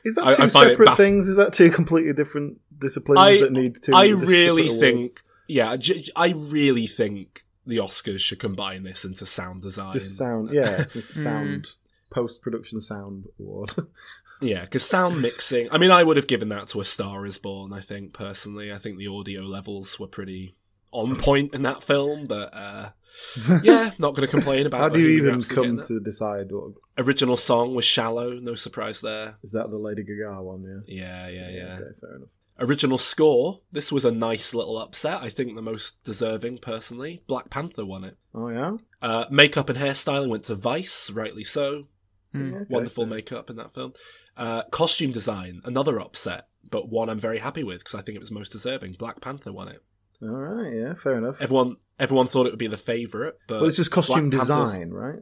Is that two I find it separate baff- things? Is that two completely different disciplines I, that need to? I separate really awards? think yeah j- i really think the oscars should combine this into sound design just sound. Yeah, (laughs) it's just sound post production sound award. (laughs) Yeah, because sound mixing. I mean, I would have given that to A Star Is Born. I think personally, I think the audio levels were pretty on point in that film. But uh, (laughs) yeah, not going to complain about. It. How do you even come to decide what original song was "Shallow"? No surprise there. is that the Lady Gaga one? Yeah. Yeah, yeah, yeah. Okay, fair enough. Original score. This was a nice little upset. I think the most deserving, personally. Black Panther won it. Oh yeah. Uh, makeup and hairstyling went to Vice, rightly so. Yeah, okay, Wonderful fair. makeup in that film. Uh, costume design, another upset, but one I'm very happy with because I think it was most deserving. Black Panther won it. All right. Yeah. Fair enough. Everyone, everyone thought it would be the favorite, but well, it's just costume Black Panther's- design, right?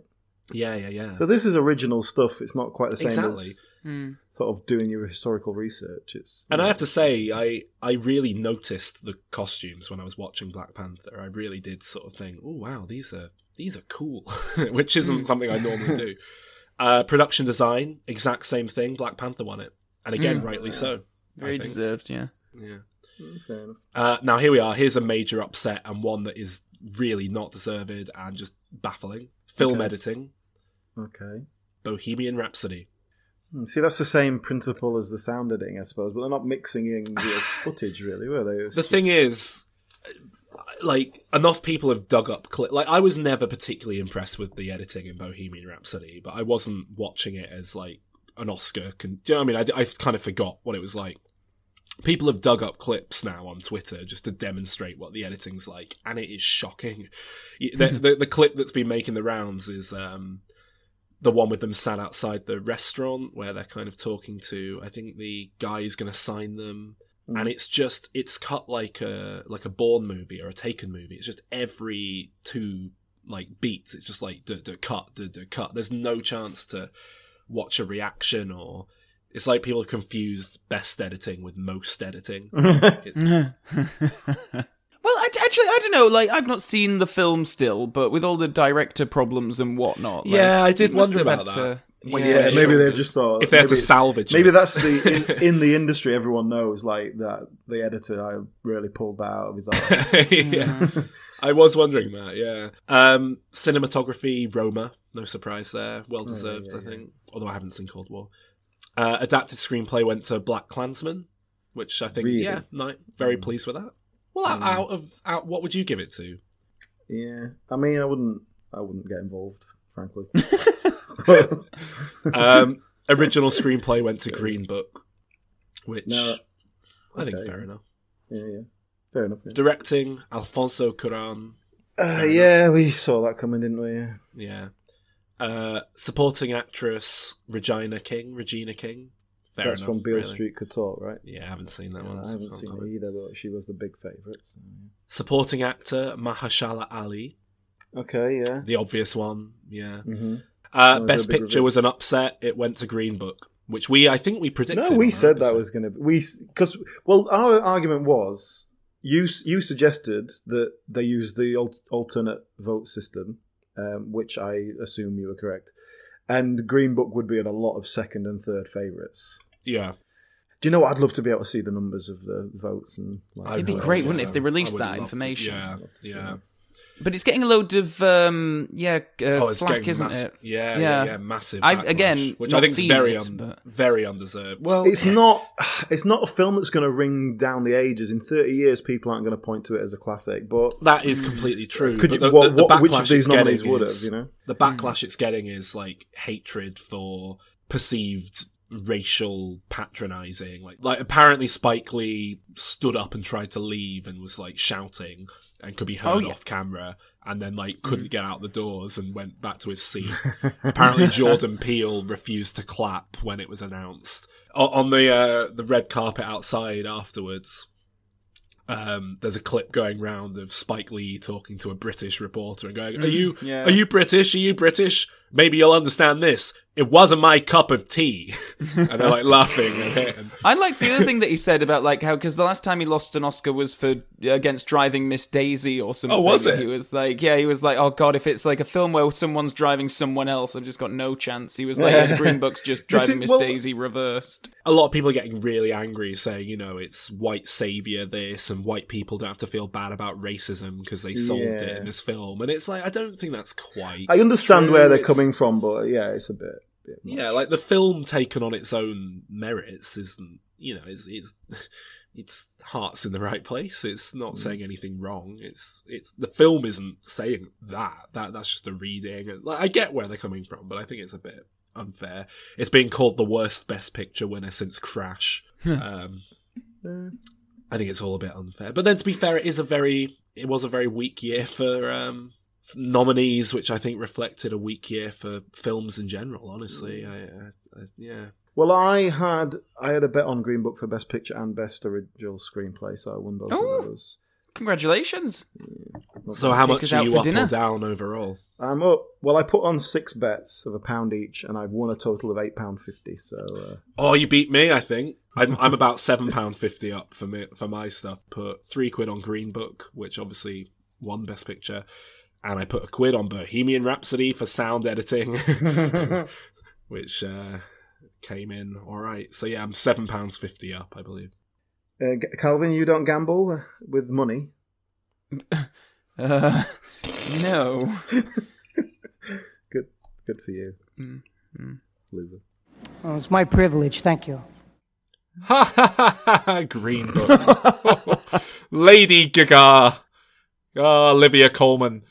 Yeah, yeah, yeah. So this is original stuff. It's not quite the same Exactly. as Hmm. sort of doing your historical research. It's And I have to say, I I really noticed the costumes when I was watching Black Panther. I really did sort of think, oh wow, these are these are cool, (laughs) which isn't something I normally (laughs) do. Uh, production design, exact same thing. Black Panther won it, and again, rightly so. Very deserved, yeah. Yeah. fair. Uh, now here we are. Here's a major upset and one that is really not deserved and just baffling. Film Okay. editing, Okay. Bohemian Rhapsody. Hmm, See, that's the same principle as the sound editing, I suppose, but they're not mixing in real (sighs) footage, really, were they? The just- thing is, like enough people have dug up clip. Like I was never particularly impressed with the editing in Bohemian Rhapsody, but I wasn't watching it as like an Oscar. Con- Do you know what I mean? I, I kind of forgot what it was like. People have dug up clips now on Twitter just to demonstrate what the editing's like, and it is shocking. The, the, the clip that's been making the rounds is um, the one with them sat outside the restaurant where they're kind of talking to. I think the guy who's going to sign them and mm. it's just it's cut like a like a Bourne movie or a Taken movie. It's just every two like beats. It's just like duh, duh, cut, duh, duh, cut. There's no chance to watch a reaction or it's like people have confused best editing with most editing. (laughs) It- (laughs) Well, I, actually, I don't know. Like, I've not seen the film still, but with all the director problems and whatnot, like, Yeah, I did wonder about that. to Yeah, Yeah, maybe it they've just thought if they had to maybe salvage Maybe it. that's the in, (laughs) in the industry. Everyone knows like that the editor I really pulled that out of his ass. (laughs) yeah. I was wondering that, yeah. Um, cinematography, Roma, no surprise there. Well deserved, I think. Although I haven't seen Cold War. Uh, adapted screenplay went to BlacKkKlansman, which I think, Really? yeah, no, very pleased with that. Well, out- out of out, what would you give it to? yeah, I mean, I wouldn't, I wouldn't get involved, frankly. (laughs) Um, original screenplay went to Green Book, which No, I think fair enough. yeah, yeah, fair enough. Yeah. Directing Alfonso Cuarón, Uh, yeah, we saw that coming, didn't we? Yeah. yeah. Uh, supporting actress Regina King, Regina King. Fair That's enough, from Beale really. Street Could Talk, right? Yeah, I haven't seen that one. I haven't seen it either, but she was the big favourite. So. Supporting actor Mahershala Ali, Okay, yeah. the obvious one. Yeah. hmm Uh, Oh, Best Picture reveal. was an upset. It went to Green Book, which we I think we predicted. No, we on said that was going to be we because well, our argument was you you suggested that they use the al- alternate vote system, um, which I assume you were correct, and Green Book would be in a lot of second and third favourites. Yeah. Do you know what? I'd love to be able to see the numbers of the votes and. Like, It'd be would, great, wouldn't it, if they released that love to- information? Yeah, Love to see yeah. That. But it's getting a load of um, yeah, uh, Oh, it's flack, getting isn't mass- it? Yeah, yeah, Yeah. yeah, massive. I've- backlash, again, which I think is very, it, un- but- very undeserved. Well, It's not. (sighs) It's not a film that's going to ring down the ages. In thirty years, people aren't going to point to it as a classic. But that is completely true. Could you- the, what- the, the what- which of backlash these nominees would have, you know? The backlash it's getting is like hatred for perceived racial patronizing. Like, like apparently Spike Lee stood up and tried to leave and was like shouting and could be heard Oh, yeah. off camera and then like couldn't get out the doors and went back to his seat. (laughs) apparently Jordan Peele refused to clap when it was announced. O- on the uh, the red carpet outside afterwards, um, there's a clip going round of Spike Lee talking to a British reporter and going, "Are you yeah. are you British? Are you British? Maybe you'll understand this. It wasn't my cup of tea." (laughs) and they're like laughing. And, I like the other thing that he said about like how because the last time he lost an Oscar was for against driving Miss Daisy or something. Oh, was it? He was like, yeah, he was like, oh god, if it's like a film where someone's driving someone else, I've just got no chance. He was like, yeah, Green Book's just (laughs) driving Miss well- Daisy reversed. a lot of people are getting really angry, saying, you know, it's white savior this, and white people don't have to feel bad about racism because they solved it in this film. And it's like, I don't think that's quite. I understand true. where they're It's- coming from, but yeah, it's a bit. bit much. Yeah, like the film taken on its own merits isn't, you know, it's it's (laughs) its heart's in the right place. It's not Mm. saying anything wrong. It's it's the film isn't saying that. That that's just a reading. And, Like I get where they're coming from, but I think it's a bit unfair. It's being called the worst Best Picture winner since Crash. um, I think it's all a bit unfair. But then to be fair, it is a very it was a very weak year for um, nominees, which I think reflected a weak year for films in general. Honestly, I, I, I, yeah. Well, I had I had a bet on Green Book for Best Picture and Best Original Screenplay, so I won both Oh. of those. Congratulations. So how much us are you for up dinner. or down overall? I'm up. Well, I put on six bets of a pound each, and I've won a total of eight pound fifty. So uh, Oh, you beat me. I think I'm, I'm (laughs) about seven pound fifty up for me for my stuff. Put three quid on Green Book, which obviously won Best Picture, and I put a quid on Bohemian Rhapsody for sound editing, (laughs) (laughs) which uh, came in all right. So yeah, I'm seven pounds fifty up, I believe. uh, Calvin, you don't gamble uh, with money. (laughs) Uh, no. Good, good for you, Mm, loser. Oh, it's my privilege. Thank you. Ha ha ha ha! Green Book, Lady Gaga, oh, Olivia Colman,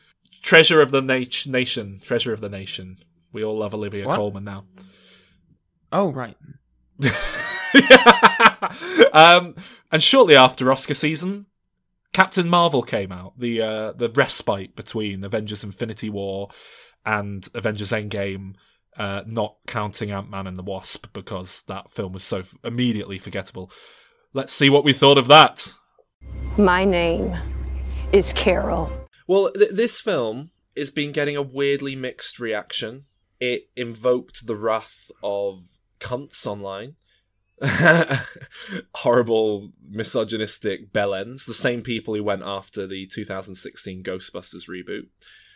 treasure of the nat- nation, treasure of the nation. We all love Olivia What? Colman now. Oh, right. (laughs) um, and shortly after Oscar season, Captain Marvel came out. The uh, the respite between Avengers: Infinity War and Avengers: Endgame, uh, not counting Ant Man and the Wasp because that film was so f- immediately forgettable. Let's see what we thought of that. My name is Carol. Well, th- this film has been getting a weirdly mixed reaction. It invoked the wrath of cunts online. (laughs) Horrible, misogynistic bellends. The same people who went after the 2016 Ghostbusters reboot.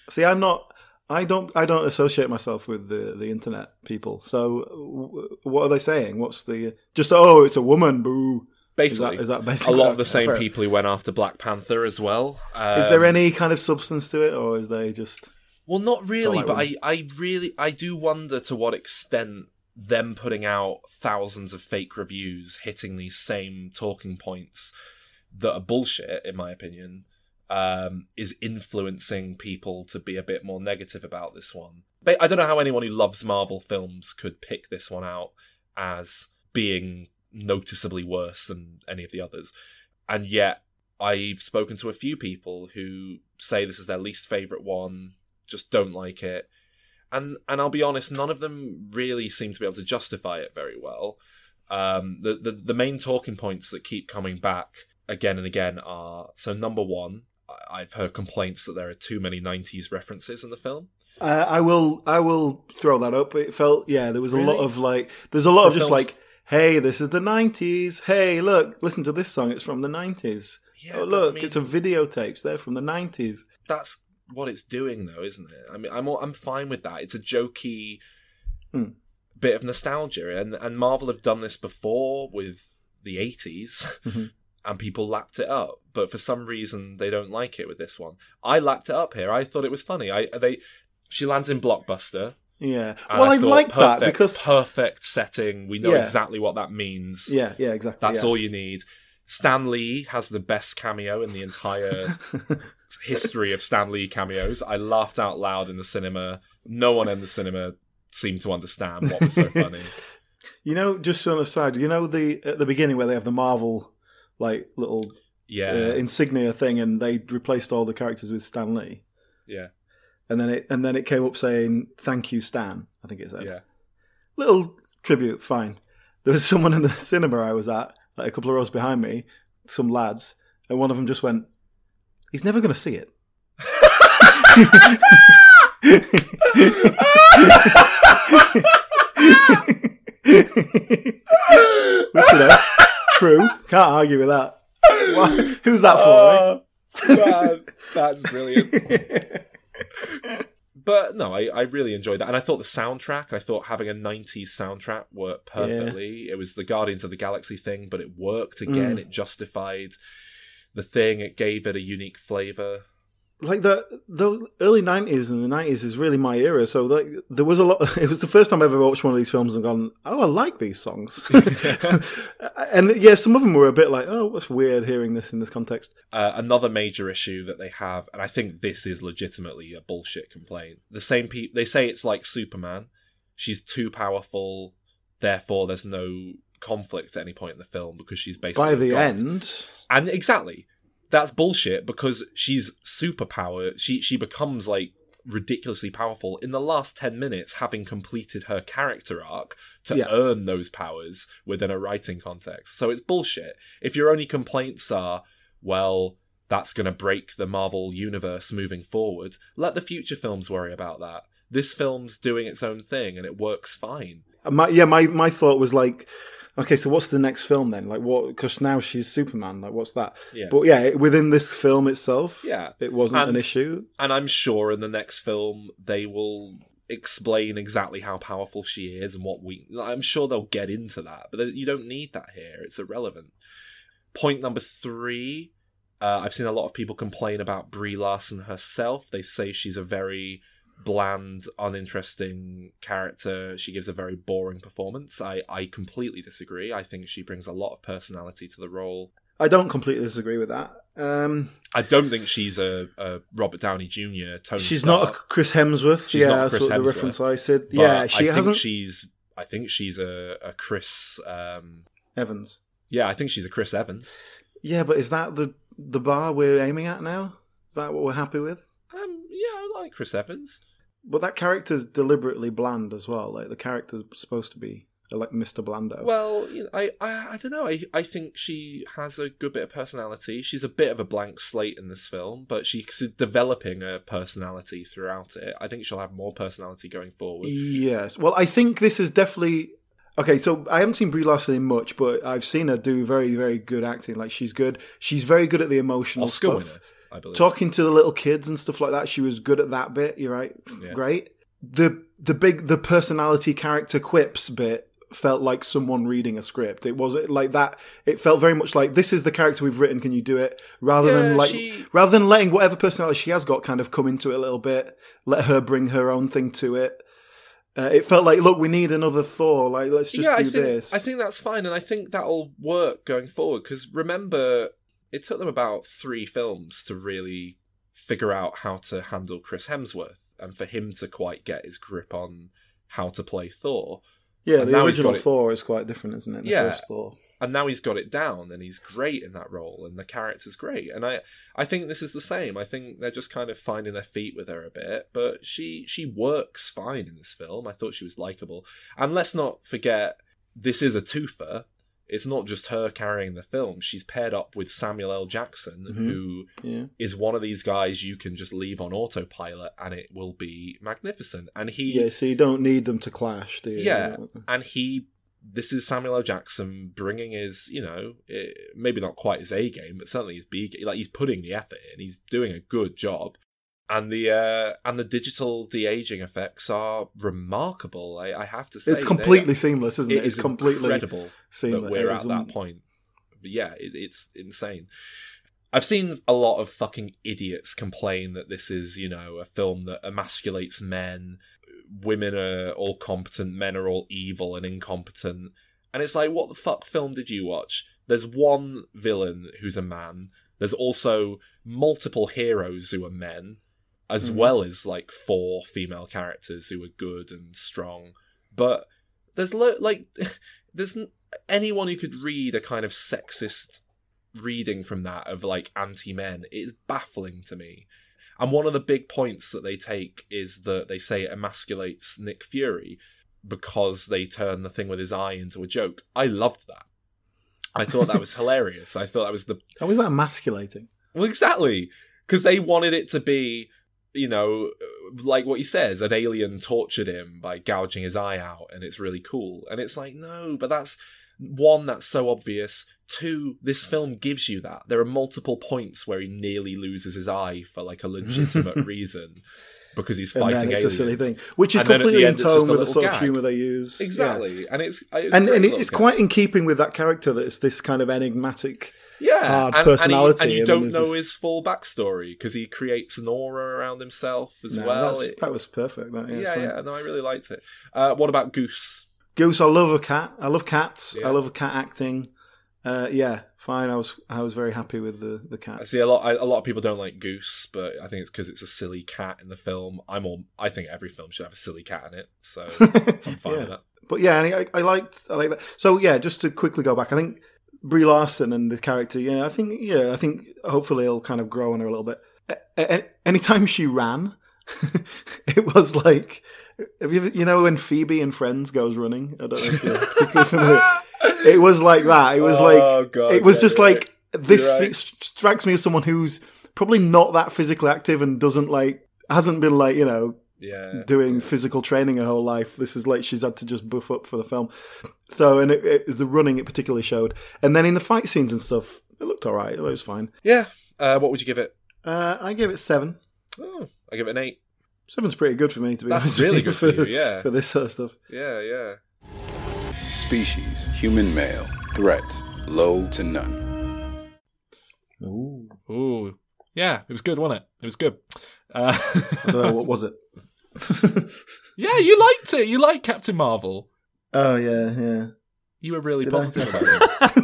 See, I'm not. I don't. I don't associate myself with the the internet people. So, w- what are they saying? What's the just? Oh, it's a woman. Boo. Basically, is that, is that a lot of the same people who went after Black Panther as well. Is there Um, any kind of substance to it, or is they just? Well, not really, like but I. I really, I do wonder to what extent them putting out thousands of fake reviews hitting these same talking points that are bullshit, in my opinion, um, is influencing people to be a bit more negative about this one. But I don't know how anyone who loves Marvel films could pick this one out as being noticeably worse than any of the others. And yet, I've spoken to a few people who say this is their least favorite one, just don't like it. And and I'll be honest, none of them really seem to be able to justify it very well. Um, the, the the main talking points that keep coming back again and again are so number one, I've heard complaints that there are too many '90s references in the film. Uh, I will. I will throw that up. It felt. Yeah, there was a lot of like. There's a lot of just films- like. Hey, this is the '90s. Hey, look, listen to this song. It's from the '90s. Yeah, oh, look, I mean- it's a videotapes. They're from the '90s. That's what it's doing, though, isn't it? I mean, I'm all, I'm fine with that. It's a jokey Hmm. bit of nostalgia, and and Marvel have done this before with the '80s, Mhm. (laughs) and people lapped it up. But for some reason, they don't like it with this one. I lapped it up here. I thought it was funny. I they she lands in blockbuster. Yeah. and well, I, thought, like that because. perfect setting. We know Yeah. exactly what that means. Yeah. Yeah. Exactly. That's yeah. all you need. Stan Lee has the best cameo in the entire (laughs) history of Stan Lee cameos. I laughed out loud in the cinema. No one in the cinema seemed to understand what was so (laughs) funny. You know, just on a side, you know the at the beginning where they have the Marvel like little Yeah, uh, insignia thing, and they replaced all the characters with Stan Lee, yeah, and then it and then it came up saying "Thank you, Stan." I think it said. yeah. Little tribute, fine. There was someone in the (laughs) cinema I was at, like a couple of rows behind me, some lads, and one of them just went, "He's never going to see it." Which, you know, true. Can't argue with that. Why? Who's that for? eh? Man, that's brilliant. (laughs) (laughs) But no, I, I really enjoyed that. And I thought the soundtrack, I thought having a 90s soundtrack worked perfectly. It was the Guardians of the Galaxy thing, but it worked again. Mm. It justified the thing, it gave it a unique flavour. Like the the early nineties and the nineties is really my era. So like there was a lot. (laughs) It was the first time I ever watched one of these films and gone, "Oh, I like these songs." (laughs) (laughs) and yeah, some of them were a bit like, "Oh, what's weird hearing this in this context." Uh, another major issue that they have, and I think this is legitimately a bullshit complaint. The same people they say it's like Superman. She's too powerful, therefore there's no conflict at any point in the film because she's basically By the God. end, And exactly, that's bullshit because she's superpower. She she becomes like ridiculously powerful in the last 10 minutes having completed her character arc to Yeah. earn those powers within a writing context. So it's bullshit. If your only complaints are well that's going to break the Marvel universe moving forward. Let the future films worry about that. This film's doing its own thing and it works fine. Uh, my, yeah, my my thought was like, okay, so what's the next film then? Like what? Because now she's Superman. Like what's that? Yeah. But yeah, within this film itself, Yeah. it wasn't an issue. And I'm sure in the next film they will explain exactly how powerful she is and what we. I'm sure they'll get into that, but you don't need that here. It's irrelevant. Point number three. Uh, I've seen a lot of people complain about Brie Larson herself. They say she's a very bland, uninteresting character. She gives a very boring performance. I, I completely disagree. I think she brings a lot of personality to the role. I don't completely disagree with that. Um, I don't think she's a, a Robert Downey Jr. Tony. she's Stark. not a Chris Hemsworth. She's yeah, not a that's Chris what the reference I said. Yeah, she I hasn't. think she's. I think she's a, a Chris. Um, Evans. yeah, I think she's a Chris Evans. Yeah, but is that the the bar we're aiming at now? Is that what we're happy with? Um, like Chris Evans. But that character's deliberately bland as well. Like the character's supposed to be like Mr. Blando. Well, you know, I, I, I don't know. I, I think she has a good bit of personality. She's a bit of a blank slate in this film, but she's developing a personality throughout it. I think she'll have more personality going forward. Yes. Well, I think this is definitely okay. So I haven't seen Brie Larson in much, but I've seen her do very, very good acting. Like she's good. She's very good at the emotional Oscar stuff. winner, I believe. Talking to the little kids and stuff like that. She was good at that bit. You're right. Yeah. Great. The the big the personality character quips bit felt like someone reading a script. It wasn't like that. It felt very much like this is the character we've written. Can you do it? Rather Yeah, than like she- rather than letting whatever personality she has got kind of come into it a little bit. Let her bring her own thing to it. Uh, it felt like, look, we need another Thor. Like, let's just yeah, do I think, this. I think that's fine, and I think that'll work going forward. Because remember, it took them about three films to really figure out how to handle Chris Hemsworth, and for him to quite get his grip on how to play Thor. yeah, and the original Thor is quite different, isn't it? The Yeah. first Thor. and now he's got it down and he's great in that role and the character's great and i i think this is the same i think they're just kind of finding their feet with her a bit but she she works fine in this film i thought she was likable and let's not forget this is a twofer it's not just her carrying the film she's paired up with samuel l jackson Mhm. who Yeah. is one of these guys you can just leave on autopilot and it will be magnificent and he Yeah, so you don't need them to clash, do you? yeah, and he. This is Samuel L. Jackson bringing his, you know, eh, maybe not quite his A game, but certainly his B game. Like he's putting the effort in. He's doing a good job, and the uh, and the digital de aging effects are remarkable. I, I have to say, It's completely seamless, isn't it? it it's is completely incredible seamless. that we're at that point. But yeah, it, it's insane. I've seen a lot of fucking idiots complain that this is, you know, a film that emasculates men. Women are all competent, men are all evil and incompetent. And it's like, what the fuck film did you watch? There's one villain who's a man. There's also multiple heroes who are men, as Mhm. well as like four female characters who are good and strong. But there's lo- like (laughs) there's n- anyone who could read a kind of sexist reading from that of like anti-men is baffling to me and one of the big points that they take is that they say it emasculates nick fury because they turn the thing with his eye into a joke i loved that i thought that was (laughs) hilarious i thought that was the How was that emasculating? well, exactly, because they wanted it to be, you know, like what he says, an alien tortured him by gouging his eye out, and it's really cool. And it's like, no, but that's one that's so obvious. Two, this film gives you that. There are multiple points where he nearly loses his eye for like a legitimate (laughs) reason because he's And fighting then it's aliens. a silly thing, which is And then at the completely in tone with the sort of humour they use. Yeah. Exactly, and it's, it's and and it's gag. quite in keeping with that character that it's this kind of enigmatic yeah, hard and, personality. and, he- and you don't know this- his full backstory because he creates an aura around himself as No, well. It- that was perfect. That, yeah, yeah, yeah, no, I really liked it. Uh, what about Goose? Goose, I love a cat. I love cats. Yeah. I love cat acting. Uh, yeah, fine. I was I was very happy with the the I cat. see a lot. I, a lot of people don't like Goose, but I think it's because it's a silly cat in the film. I'm all. I think every film should have a silly cat in it, so (laughs) I'm fine Yeah. with that. But yeah, I, I liked I like that. So yeah, just to quickly go back, I think Brie Larson and the character. Yeah, I think yeah, I think hopefully it'll kind of grow on her a little bit. A- a- anytime she ran, (laughs) it was like have you ever, you know when Phoebe and Friends goes running. I don't know if you're particularly familiar. (laughs) It was like that. It was Oh, like God, it was yeah, just like this right. strikes me as someone who's probably not that physically active and doesn't like hasn't been like you know Yeah. doing physical training her whole life. This is like she's had to just buff up for the film. So and it, it was the running it particularly showed, and then in the fight scenes and stuff, it looked all right. It was fine. Yeah. Uh, what would you give it? Uh, I gave it seven. Oh, I give it an eight. Seven's pretty good for me to be That's honest. really with good for you, yeah. for this sort of stuff. Yeah, yeah. Species, human male. Threat, low to none. Ooh. Ooh. Yeah, it was good, wasn't it? It was good. Uh, I don't know what (laughs) was it. (laughs) yeah, you liked it. You liked Captain Marvel. Oh yeah, yeah. You were really Did I? positive about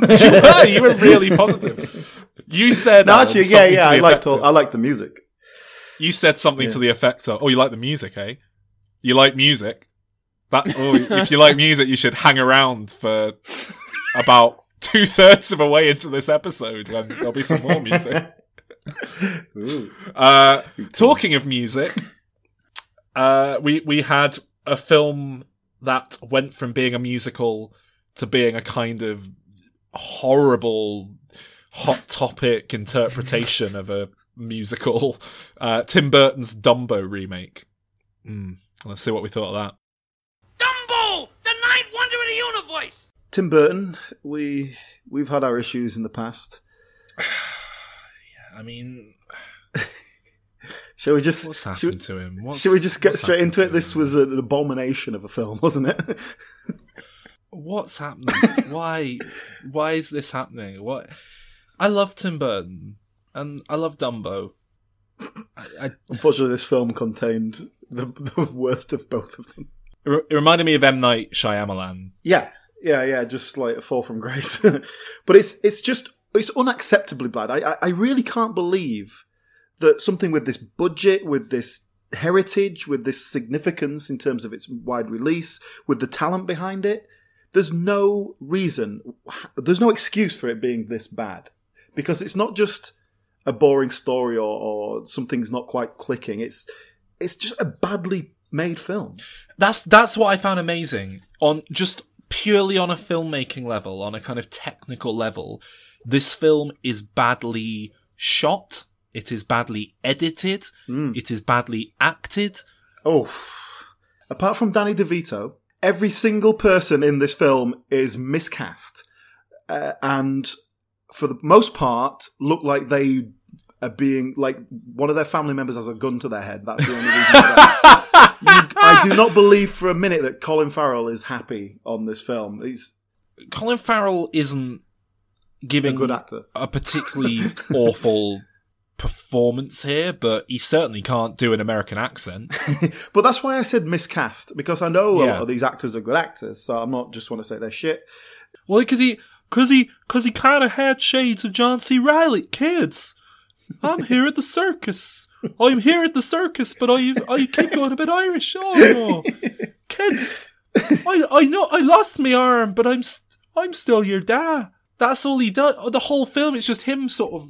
it. (laughs) you were. You were really positive. You said No, actually, yeah, yeah. I liked all, I liked the music. You said something Yeah. to the effect of, "Oh, you like the music, eh? You like music. That. Oh, if you like music, you should hang around for about two thirds of a way into this episode when there'll be some more music." (laughs) Ooh. Uh, talking of music, uh, we we had a film that went from being a musical to being a kind of horrible hot topic interpretation of a musical. Uh, Tim Burton's Dumbo remake. Mm, let's see what we thought of that. Dumbo, the ninth wonder of the universe. Tim Burton, we we've had our issues in the past. (sighs) yeah, I mean, (laughs) Shall we just what's happened to him? What's, shall we just get straight into it? This was an abomination of a film, (laughs) wasn't it? what's happening? why? Why is this happening? What? I love Tim Burton and I love Dumbo. I, I, Unfortunately, this film contained the, (laughs) the worst of both of them. it it reminded me of M Night Shyamalan. Yeah, yeah, yeah. Just like a fall from grace. (laughs) but it's it's just it's unacceptably bad. I, I I really can't believe that something with this budget, with this heritage, with this significance in terms of its wide release, with the talent behind it, there's no reason, there's no excuse for it being this bad. Because it's not just a boring story or, or something's not quite clicking. It's it's just a badly made film. That's that's what I found amazing on just purely on a filmmaking level, on a kind of technical level. This film is badly shot. It is badly edited. It is badly acted. Oh, apart from Danny DeVito, every single person in this film is miscast, uh, and for the most part, look like they are being like one of their family members has a gun to their head. That's the only reason. (laughs) You- I do not believe for a minute that Colin Farrell is happy on this film. He's Colin Farrell isn't giving A good actor. a particularly (laughs) awful performance here, but he certainly can't do an American accent. (laughs) but that's why I said miscast because I know a Yeah. lot of these actors are good actors, so I'm not just want to say they're shit. Well, because he, because he, because he kind of had shades of John C. Reilly. Kids, I'm here at the circus. I'm here at the circus, but I, I keep going a bit Irish. Oh no, kids, I, I know I lost my arm, but I'm, st- I'm still your dad. That's all he does. The whole film, it's just him sort of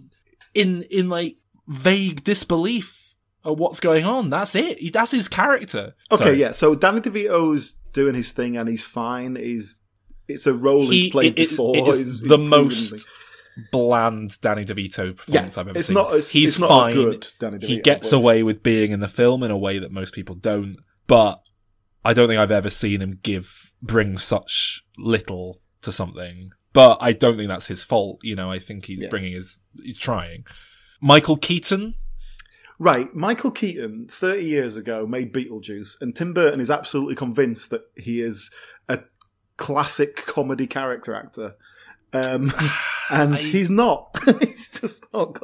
in, in like vague disbelief of what's going on. That's it. That's his character. Okay, yeah. So Danny DeVito's doing his thing and he's fine. He's it's a role He- he's played it- before. it is He's- he's the proven most bland Danny DeVito performance Yeah, I've ever it's seen. not- He's it's fine. good Danny he gets away with being in the film in a way that most people don't. But I don't think I've ever seen him give bring such little to something. But I don't think that's his fault. You know, I think he's Yeah. bringing his he's trying. Michael Keaton. Right, Michael Keaton, 30 years ago, made Beetlejuice, and Tim Burton is absolutely convinced that he is a classic comedy character actor. Um, (sighs) and I- he's not. (laughs) he's just not.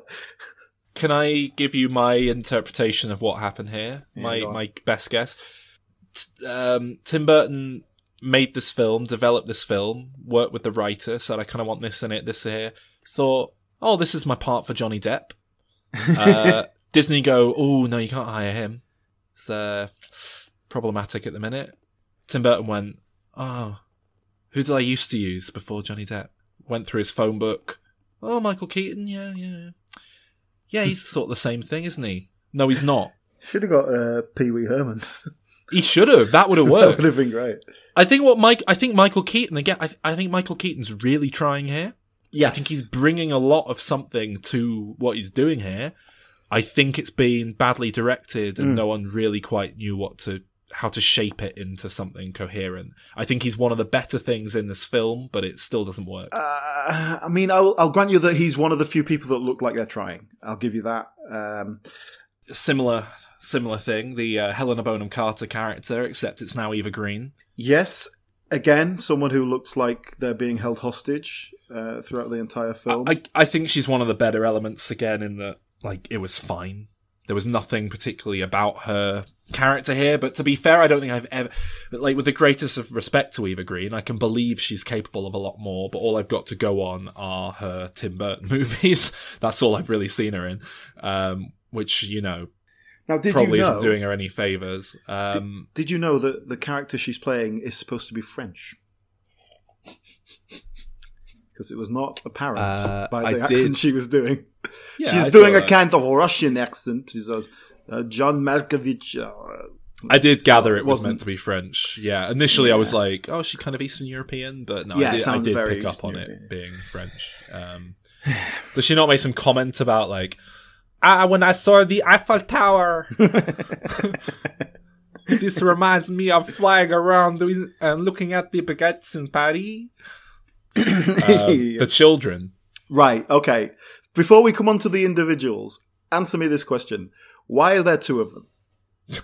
Can I give you my interpretation of what happened here? Yeah, my my best guess. T- Um, Tim Burton made this film, developed this film, worked with the writer, said I kind of want this in it, this here. Thought, oh, this is my part for Johnny Depp. Uh, (laughs) Disney go, oh no, you can't hire him. It's uh, problematic at the minute. Tim Burton went, oh, who did I used to use before Johnny Depp? Went through his phone book. Oh, Michael Keaton, yeah, yeah. Yeah, he's (laughs) sort of the same thing, isn't he? No, he's not. Should have got uh, Pee Wee Herman. (laughs) He should have. That would have that worked. would have been great. I think what Mike. I think Michael Keaton again. I, I think Michael Keaton's really trying here. Yes. I think he's bringing a lot of something to what he's doing here. I think it's been badly directed, and Mm. no one really quite knew what to how to shape it into something coherent. I think he's one of the better things in this film, but it still doesn't work. Uh, I mean, I'll, I'll grant you that he's one of the few people that look like they're trying. I'll give you that. Um, similar similar thing. The uh, Helena Bonham Carter character, except it's now Eva Green. yes, again, someone who looks like they're being held hostage uh, throughout the entire film. I I think she's one of the better elements again in that like it was fine. There was nothing particularly about her character here, but to be fair, I don't think I've ever like with the greatest of respect to Eva Green, I can believe she's capable of a lot more, but all I've got to go on are her Tim Burton (laughs) movies. That's all I've really seen her in. Um, which, you know, now, did probably you know? isn't doing her any favours. Um, Did you know that the character she's playing is supposed to be French? (laughs) Because it was not apparent Uh, by I the did- accent she was doing. Yeah, she's I doing a kind of Russian accent. She's a, uh, John Malkovich. Uh, I did gather it was wasn't- meant to be French. Yeah, initially I was like, "Oh, she's kind of Eastern European," but no, Yeah, I did, I did pick up on European. it being French. Um, (sighs) does she not make some comment about like, "Ah, when I saw the Eiffel Tower, (laughs) this reminds me of flying around and looking at the baguettes in Paris." (laughs) Um, the children. Right. Okay. Before we come on to the individuals, answer me this question: Why are there two of them? (laughs)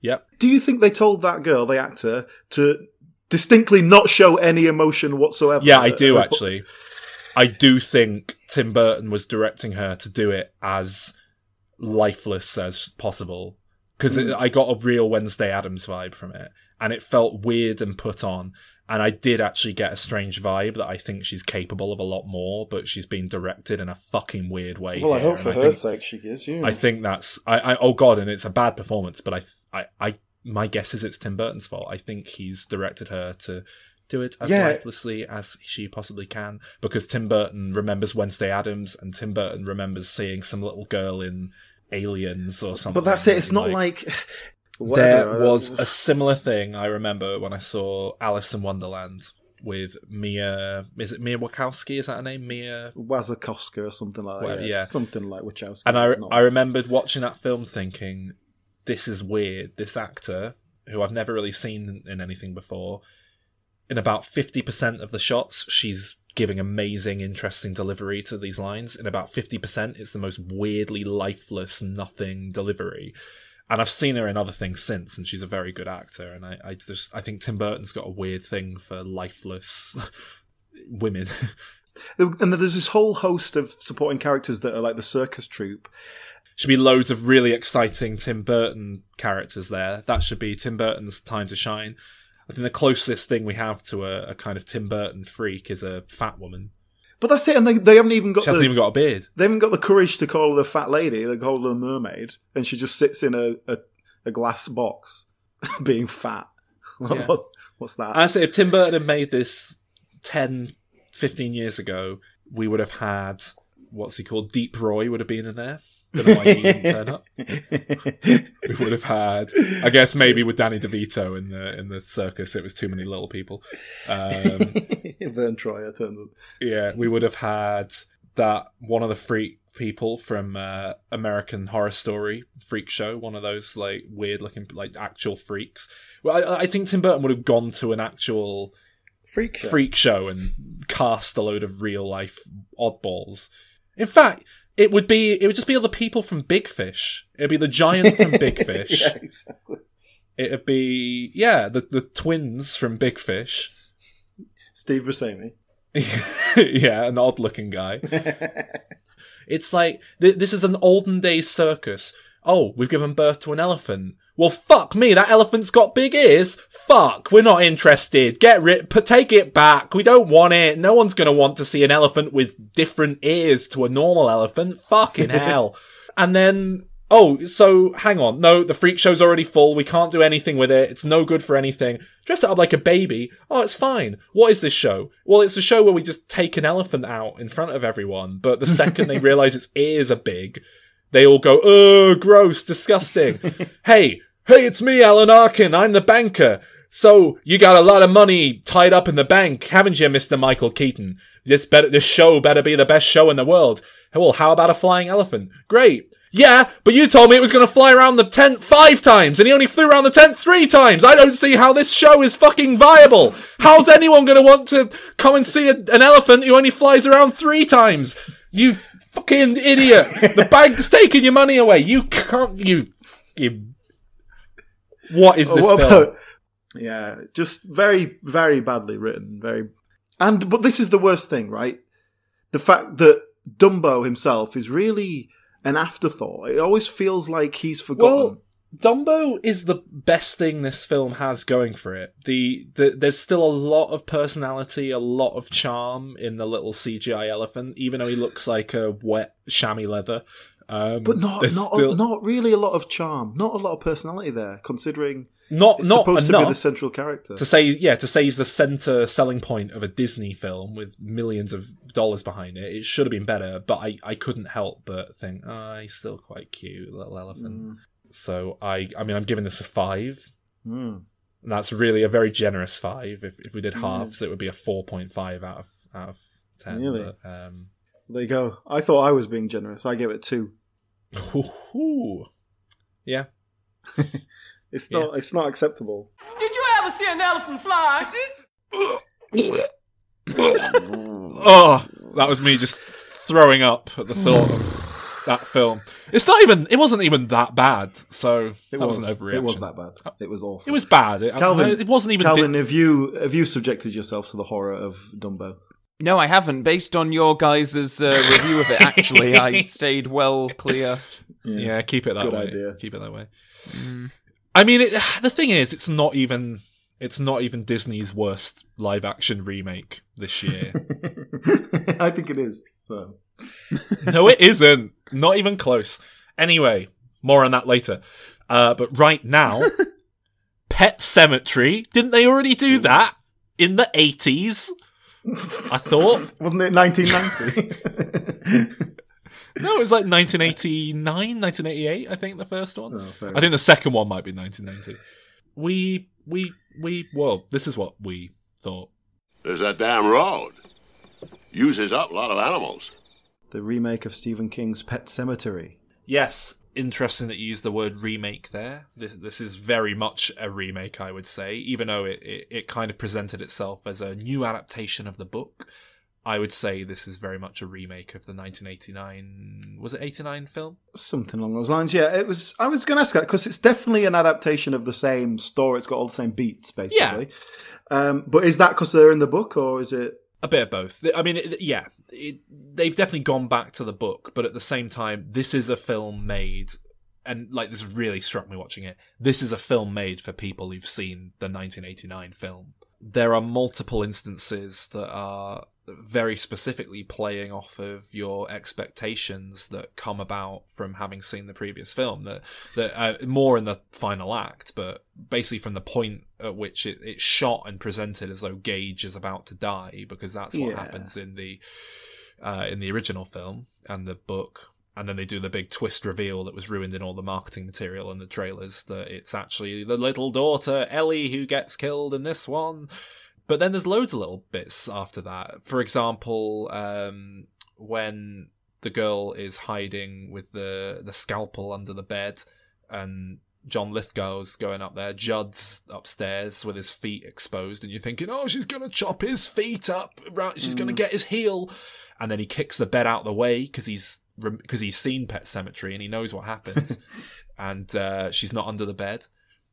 Yep. Do you think they told that girl, the actor, to distinctly not show any emotion whatsoever? Yeah, I do Uh, actually. I do think Tim Burton was directing her to do it as lifeless as possible because Mm. I got a real Wednesday Addams vibe from it, and it felt weird and put on. And I did actually get a strange vibe that I think she's capable of a lot more, but she's being directed in a fucking weird way. Well, I hope and for her think- sake she is. Yeah. I think that's I, I oh god, and it's a bad performance, but I I I my guess is it's Tim Burton's fault. I think he's directed her to do it as Yeah. lifelessly as she possibly can because Tim Burton remembers Wednesday Addams and Tim Burton remembers seeing some little girl in Aliens or something. But that's it. It's not like. (laughs) there whatever. was a similar thing I remember when I saw Alice in Wonderland with Mia. Is it Mia Wachowski? Is that her name? Mia Wasikowska or something like that. Well, yeah. Something like Wachowski. and I I remembered watching that film thinking, this is weird. This actor, who I've never really seen in anything before, in about fifty percent of the shots, she's giving amazing, interesting delivery to these lines. In about fifty percent, it's the most weirdly lifeless, nothing delivery. And I've seen her in other things since, and she's a very good actor. And I, I just, I think Tim Burton's got a weird thing for lifeless (laughs) women. And there's this whole host of supporting characters that are like the circus troupe. should be loads of really exciting Tim Burton characters there. That should be Tim Burton's time to shine. I think the closest thing we have to a, a kind of Tim Burton freak is a fat woman. But that's it, and they, they haven't even got She hasn't the, even got a beard. they haven't got the courage to call her the fat lady. They call her the mermaid, and she just sits in a, a, a glass box, (laughs) being fat. (laughs) Yeah. What- what's that? I say if Tim Burton had made this 10, 15 years ago, we would have had what's he called? Deep Roy would have been in there. Don't know why he didn't turn up. (laughs) We would have had, I guess, maybe with Danny DeVito in the in the circus, it was too many little people. Um, (laughs) Verne Troyer turned up. Yeah, we would have had that one of the freak people from uh, American Horror Story freak show, one of those like weird looking like actual freaks. Well, I, I think Tim Burton would have gone to an actual Freak show. freak show and cast a load of real life oddballs. In fact, it would be it would just be all the people from Big Fish. It'd be the giant from (laughs) Big Fish. yeah, exactly. It'd be yeah, the the twins from Big Fish. Steve Buscemi. (laughs) yeah, an odd looking guy. (laughs) It's like th- this is an olden days circus. Oh, we've given birth to an elephant. Well, fuck me, that elephant's got big ears. Fuck, we're not interested. Get rid, take it back. We don't want it. No one's gonna want to see an elephant with different ears to a normal elephant. Fucking (laughs) hell. and then, oh, so hang on. No, the freak show's already full. We can't do anything with it. It's no good for anything. Dress it up like a baby. Oh, it's fine. What is this show? Well, it's a show where we just take an elephant out in front of everyone, but the second they (laughs) realize its ears are big, they all go, ugh, gross, disgusting. (laughs) hey, hey, it's me, Alan Arkin. I'm the banker. So you got a lot of money tied up in the bank, haven't you, Mister Michael Keaton? This better, this show better be the best show in the world. Well, how about a flying elephant? Great. Yeah, but you told me it was going to fly around the tent five times, and he only flew around the tent three times. I don't see how this show is fucking viable. How's anyone going to want to come and see a, an elephant who only flies around three times? You fucking idiot! The bank's taking your money away. You can't. You. you what is this What film? about- yeah, just very, very badly written. Very, and but this is the worst thing, right? The fact that Dumbo himself is really an afterthought. It always feels like he's forgotten. Well, Dumbo is the best thing this film has going for it. The, the there's still a lot of personality, a lot of charm in the little CGI elephant, even though he looks like a wet chamois leather. Um, but not not still- not really a lot of charm. Not a lot of personality there, considering not it's not supposed to be the central character. to say yeah to say he's the center selling point of a Disney film with millions of dollars behind it. It should have been better, but I I couldn't help but think, oh, he's still quite cute, little elephant. Mm. So I I mean I'm giving this a five. Mm. And that's really a very generous five. If if we did Mm. halves, it would be a four point five out of out of ten. Really? But, um, There you go. I thought I was being generous. I gave it two. ooh, (laughs) yeah. (laughs) It's not. It's not acceptable. Did you ever see an elephant fly? (laughs) Oh, that was me just throwing up at the thought of that film. It's not even. It wasn't even that bad. So It that was. wasn't overreaction. It was that bad. It was awful. It was bad. It, Calvin. it wasn't even. Calvin, di- have you have you subjected yourself to the horror of Dumbo? No, I haven't. Based on your guys' uh, review of it, actually, I (laughs) stayed well clear. yeah. keep it that Good way. idea. Keep it that way. I mean, it, the thing is, it's not even. It's not even Disney's worst live action remake this year. (laughs) I think it is. So no, it isn't. Not even close. Anyway, more on that later. Uh, but right now, (laughs) Pet Sematary. Didn't they already do that in the 80s? I thought. (laughs) wasn't it 1990? (laughs) No, it was like 1989, 1988, I think, the first one. Oh, I think the second one might be 1990. We, we, we, well, this is what we thought. There's that damn road. Uses up a lot of animals. The remake of Stephen King's Pet Sematary. Yes, interesting that you use the word remake there. This this is very much a remake, I would say, even though it, it, it kind of presented itself as a new adaptation of the book. I would say this is very much a remake of the 1989 was it 89 film? Something along those lines. Yeah, it was. I was going to ask that because it's definitely an adaptation of the same story. It's got all the same beats, basically. Um, but is that because they're in the book, or is it? A bit of both. I mean, it, yeah, it, they've definitely gone back to the book, but at the same time, this is a film made, and like this really struck me watching it. This is a film made for people who've seen the 1989 film. There are multiple instances that are very specifically playing off of your expectations that come about from having seen the previous film. That that uh, more in the final act, but basically from the point at which it, it's shot and presented as though Gage is about to die, because that's what Yeah. happens in the uh, in the original film and the book. And then they do the big twist reveal that was ruined in all the marketing material and the trailers that it's actually the little daughter Ellie who gets killed in this one. But then there's loads of little bits after that. For example, um, when the girl is hiding with the the scalpel under the bed, and John Lithgow's going up there, Judd's upstairs with his feet exposed, and you're thinking, oh, she's gonna chop his feet up, right? She's gonna get his heel, and then he kicks the bed out of the way because he's because he's seen Pet Sematary and he knows what happens, (laughs) and uh, she's not under the bed.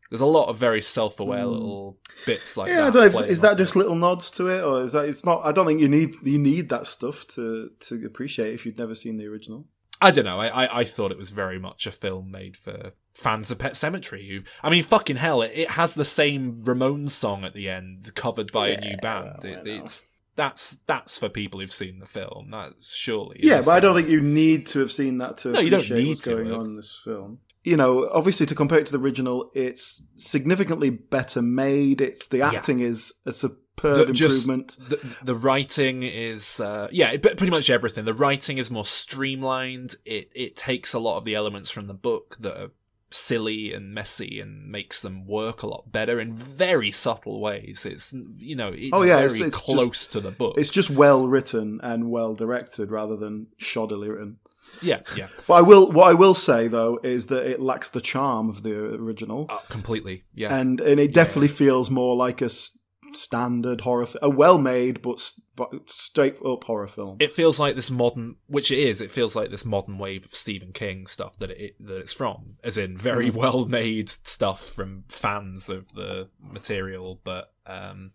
There's a lot of very self-aware hmm. little bits like yeah, that. I don't know. Is that off just little nods to it, or is that? It's not. I don't think you need you need that stuff to to appreciate if you'd never seen the original. I don't know. I, I, I thought it was very much a film made for fans of Pet Sematary. Who, I mean, fucking hell, it, it has the same Ramones song at the end, covered by a new band. It, it's that's that's for people who've seen the film. That's surely. Yeah, but I don't think you need to have seen that to No, you don't appreciate need what's to going have. on in this film. You know, obviously to compare it to the original, it's significantly better made. It's the acting is a superb The- just improvement. The, the writing is, uh, yeah, it- pretty much everything. The writing is more streamlined. It it takes a lot of the elements from the book that are silly and messy and makes them work a lot better in very subtle ways. It's you know it's Oh, yeah, very it's- it's close just- to the book. It's just well written and well directed rather than shoddily written. Yeah, yeah, But I will. What I will say though is that it lacks the charm of the original, uh, completely. Yeah, and and it definitely feels more like a s- standard horror, fi- a well-made but, s- but straight up horror film. it feels like this modern, which it is. It feels like this modern wave of Stephen King stuff that it that it's from, as in very Mhm. well made stuff from fans of the material. But um,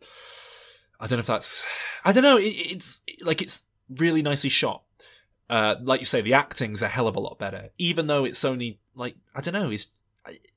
I don't know if that's. I don't know. It, it's like it's really nicely shot. Uh, like you say, the acting's a hell of a lot better, even though it's only like I don't know. Is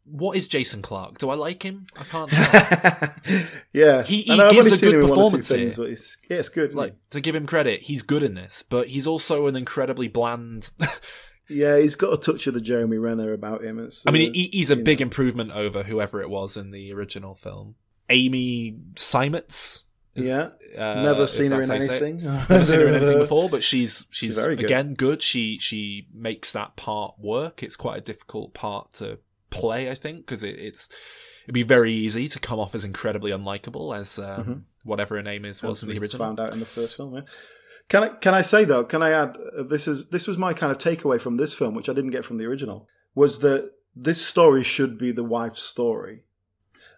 what is Jason Clarke? Do I like him? I can't. Tell. (laughs) yeah, He- he I've gives a good him in one or two performance things, here. it's, yeah, it's good. like to give him credit, he's good in this, but he's also an incredibly bland. (laughs) yeah, he's got a touch of the Jeremy Renner about him. It's, I mean, uh, he, he's a big know. improvement over whoever it was in the original film. Amy Simons. Is- Yeah. uh, Never seen her in how you say it. anything. (laughs) Never seen her in anything (laughs) before, but she's she's very good. again good. She she makes that part work. It's quite a difficult part to play, I think, because it, it's it'd be very easy to come off as incredibly unlikable as um, Mhm. whatever her name is was As in the original. Found out in the first film. Yeah. Can I can I say though? Can I add? Uh, this is this was my kind of takeaway from this film, which I didn't get from the original, was that this story should be the wife's story.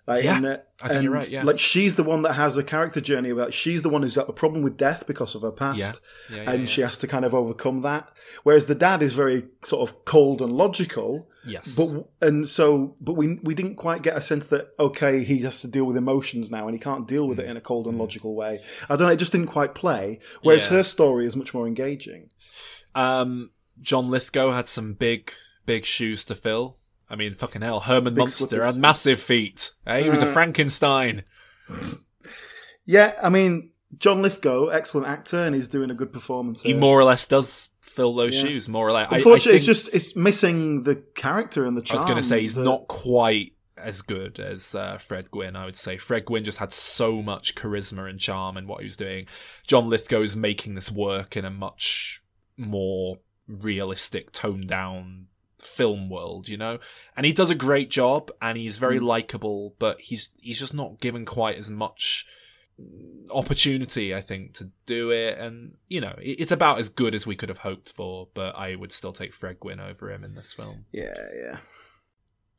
Like, Yeah, and, uh, I think you're right, yeah. Like she's the one that has a character journey about. She's the one who's got a problem with death because of her past, Yeah. Yeah, yeah, and she has to kind of overcome that. Whereas the dad is very sort of cold and logical. Yes. But and so, but we we didn't quite get a sense that okay, he has to deal with emotions now, and he can't deal with it in a cold and logical way. I don't know. It just didn't quite play. Whereas her story is much more engaging. Um, John Lithgow had some big, big shoes to fill. I mean, fucking hell, Herman Big Munster slippers. had massive feet. Eh? He was a Uh. Frankenstein. (laughs) Yeah, I mean, John Lithgow, excellent actor, and he's doing a good performance. He here. more or less does fill those Yeah. shoes, more or less. I- I Unfortunately, it's just it's missing the character and the charm. I charm. was going to say he's that- not quite as good as uh, Fred Gwynne. I would say Fred Gwynne just had so much charisma and charm in what he was doing. John Lithgow is making this work in a much more realistic, toned down film world, you know. And he does a great job, and he's very Mm. likable, but he's he's just not given quite as much opportunity, I think, to do it. And you know, it's about as good as we could have hoped for. But I would still take Fred Gwynne over him in this film. Yeah, yeah.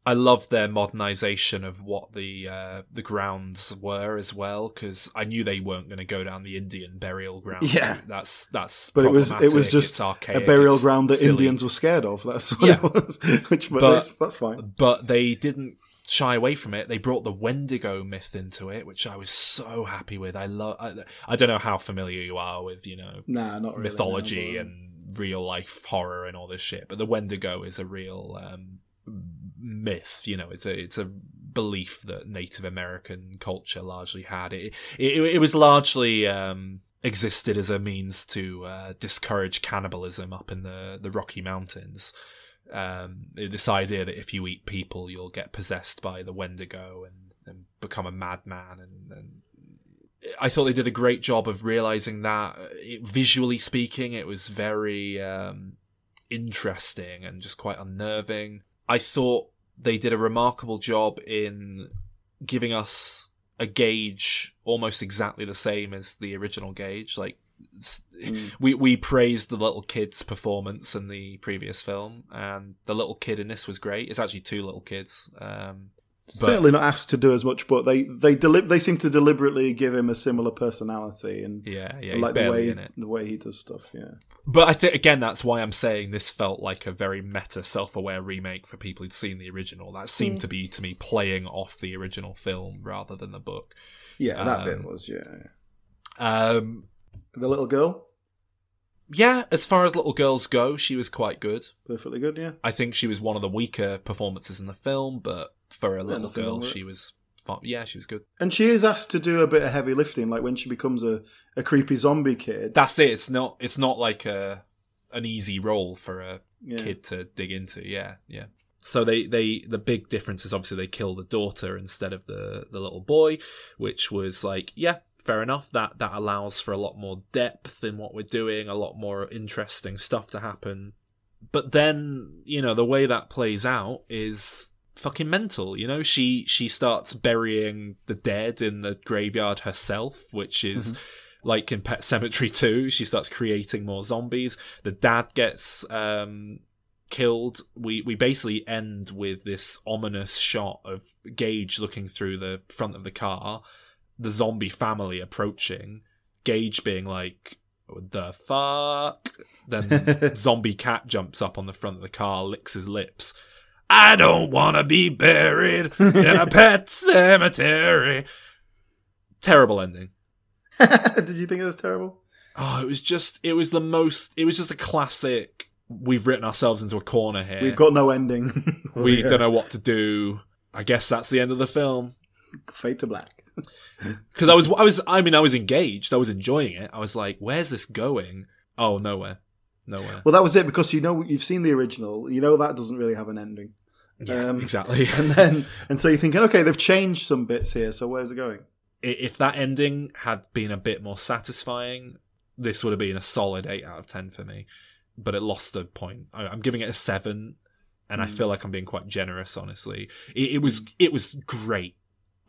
I love their modernization of what the uh, the grounds were as well because I knew they weren't going to go down the Indian burial ground. Yeah. route. that's that's. But it was it was just it's a burial ground that silly. Indians were scared of. That's what Yeah. it was. (laughs) Which, but, But- that's, that's fine. But they didn't shy away from it. They brought the Wendigo myth into it, which I was so happy with. I love. I, I don't know how familiar you are with you know Nah, not really. mythology no, but- and real life horror and all this shit. But the Wendigo is a real um, myth. You know, it's a it's a belief that Native American culture largely had. It it, it was largely. Um, existed as a means to uh, discourage cannibalism up in the, the Rocky Mountains. Um, this idea that if you eat people, you'll get possessed by the Wendigo and, and become a madman. And, and I thought they did a great job of realizing that. It, visually speaking, it was very um, interesting and just quite unnerving. I thought they did a remarkable job in giving us a gauge almost exactly the same as the original gauge. Like s- we we praised the little kid's performance in the previous film, and the little kid in this was great. It's actually two little kids. Um, but- Certainly not asked to do as much, but they they deli- they seem to deliberately give him a similar personality and Yeah, yeah, like the way in it. the way he does stuff. Yeah, But I think again, that's why I'm saying this felt like a very meta, self-aware remake for people who'd seen the original. That seemed Mm. to be to me playing off the original film rather than the book. yeah, that bit Um, was yeah. Um, The little girl, yeah, as far as little girls go, she was quite good. perfectly good. Yeah, I think she was one of the weaker performances in the film, but for a little nothing girl, wrong with she was. Fun. Yeah, she was good. and she is asked to do a bit of heavy lifting, like when she becomes a, a creepy zombie kid. That's it. It's not. It's not like a an easy role for a Yeah. kid to dig into. Yeah, yeah. So they, they the big difference is obviously they kill the daughter instead of the the little boy, which was like yeah, fair enough. That that allows for a lot more depth in what we're doing, a lot more interesting stuff to happen. But then you know the way that plays out is fucking mental. You know, she she starts burying the dead in the graveyard herself, which is. Like in Pet Sematary 2, she starts creating more zombies. The dad gets um, killed. We we basically end with this ominous shot of Gage looking through the front of the car, the zombie family approaching, Gage being like, the fuck?" Then (laughs) zombie cat jumps up on the front of the car, licks his lips. I don't want to be buried (laughs) in a pet cemetery. Terrible ending. (laughs) Did you think it was terrible? Oh, it was just it was the most it was just a classic we've written ourselves into a corner here. We've got no ending. (laughs) we Yeah. don't know what to do. I guess that's the end of the film. Fade to black. Because I was I was I mean I was engaged. I was enjoying it. I was like, where's this going? Oh, nowhere. Nowhere. Well, that was it because you know you've seen the original. You know that doesn't really have an ending. Yeah, Um, exactly. (laughs) And then and so you're thinking, okay, they've changed some bits here. So where's it going? If that ending had been a bit more satisfying, this would have been a solid eight out of ten for me. But it lost a point. I'm giving it a seven, and I Mm. feel like I'm being quite generous. Honestly, it, it was it was great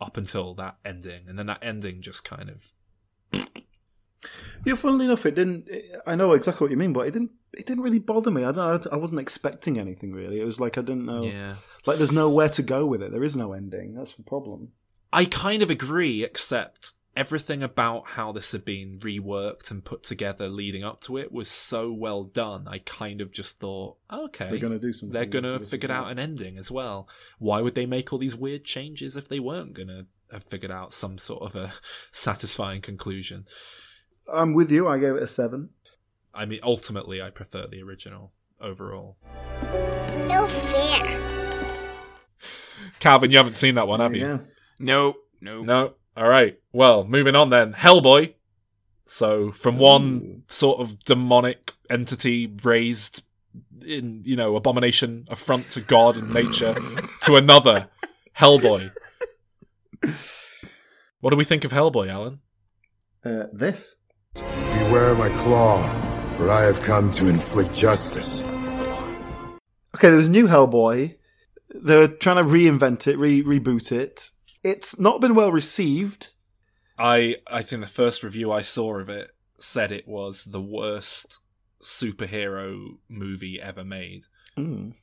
up until that ending, and then that ending just kind of Yeah, funnily enough, it didn't. I know exactly what you mean, but it didn't. It didn't really bother me. I don't. I wasn't expecting anything really. It was like I didn't know. Yeah. Like there's nowhere to go with it. There is no ending. That's the problem. I kind of agree, except everything about how this had been reworked and put together leading up to it was so well done. I kind of just thought, okay, They're gonna do something They're going to figure out an ending as well. Why would they make all these weird changes if they weren't going to have figured out some sort of a (laughs) satisfying conclusion? I'm with you. I gave it a seven. I mean, ultimately, I prefer the original overall. No fair. Calvin, you haven't seen that one, have you? Yeah. No, no. No. All right. Well, moving on then. Hellboy. So from one sort of demonic entity raised in, you know, abomination, affront to God and nature, to another, Hellboy. (laughs) What do we think of Hellboy, Alan? Uh, this. Beware my claw, for I have come to inflict justice. Okay, there was a new Hellboy. They're trying to reinvent it, re- reboot it. It's not been well received. I I think the first review I saw of it said it was the worst superhero movie ever made, Mm.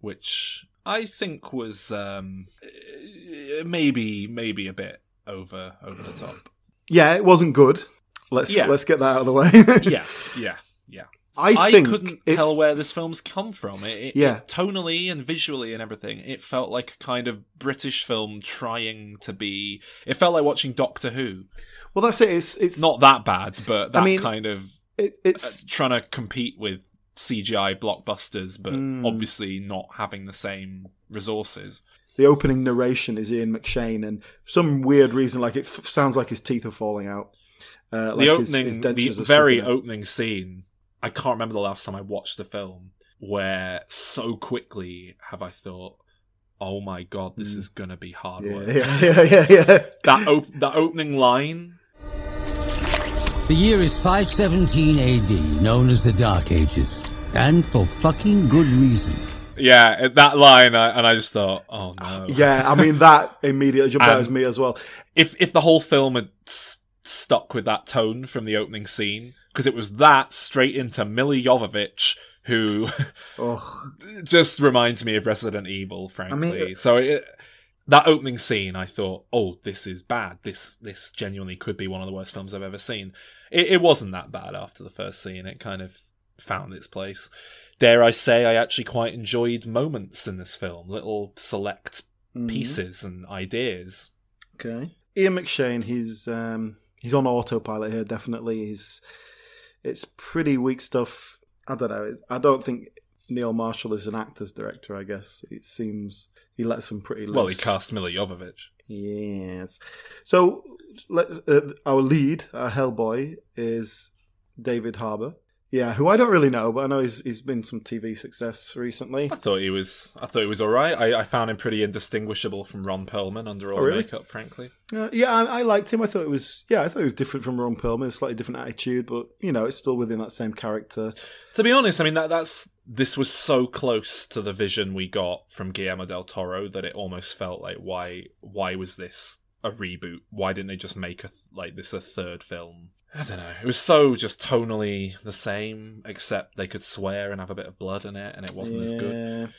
which I think was um, maybe maybe a bit over over the top. Yeah, it wasn't good. Let's Yeah. let's get that out of the way. (laughs) (laughs) yeah, yeah, yeah. I think couldn't if- tell where this film's come from. It, it, Yeah. it- tonally and visually and everything, it felt like a kind of British film trying to be. It felt like watching Doctor Who. Well, that's it. It's it's Not that bad, but that I mean, kind of it, it's uh, trying to compete with CGI blockbusters, but Mm. obviously not having the same resources. the opening narration is Ian McShane, and for some weird reason, like it f- sounds like his teeth are falling out. Uh, like the his- opening, his the very opening scene. I can't remember the last time I watched the film where so quickly have I thought, "Oh my god, this is gonna be hard Yeah, work." (laughs) yeah, yeah, yeah, yeah. (laughs) that op- that opening line. The year is 517 AD, known as the Dark Ages. And for fucking good reason. Yeah, that line, I, and I just thought, "Oh no." Yeah, I mean that immediately jumped out as me as well. if if the whole film had s- stuck with that tone from the opening scene, because it was that straight into Milla Jovovich, who (laughs) Oh, just reminds me of Resident Evil, frankly. mean- so it, that opening scene, I thought, oh, this is bad. This this genuinely could be one of the worst films I've ever seen. It, it wasn't that bad after the first scene. It kind of found its place. Dare I say, I actually quite enjoyed moments in this film, little select Mhm. pieces and ideas. okay. Ian McShane, he's um, he's on autopilot here. Definitely, he's it's pretty weak stuff. I don't know. I don't think Neil Marshall is an actor's director. I guess it seems he lets them pretty loose. Well, he cast Milla Jovovich. Yes. So let's uh, our lead, our Hellboy, is David Harbour. Yeah, who I don't really know, but I know he's he's been some TV success recently. I thought he was. I thought he was all right. I, I found him pretty indistinguishable from Ron Perlman under all Oh, really? makeup. Frankly, Uh, yeah, I, I liked him. I thought it was yeah, I thought it was different from Ron Perlman, a slightly different attitude, but you know, it's still within that same character. to be honest, I mean that that's this was so close to the vision we got from Guillermo del Toro that it almost felt like why why was this a reboot? Why didn't they just make a like this a third film? I don't know. It was so just tonally the same, except they could swear and have a bit of blood in it, and it wasn't as good.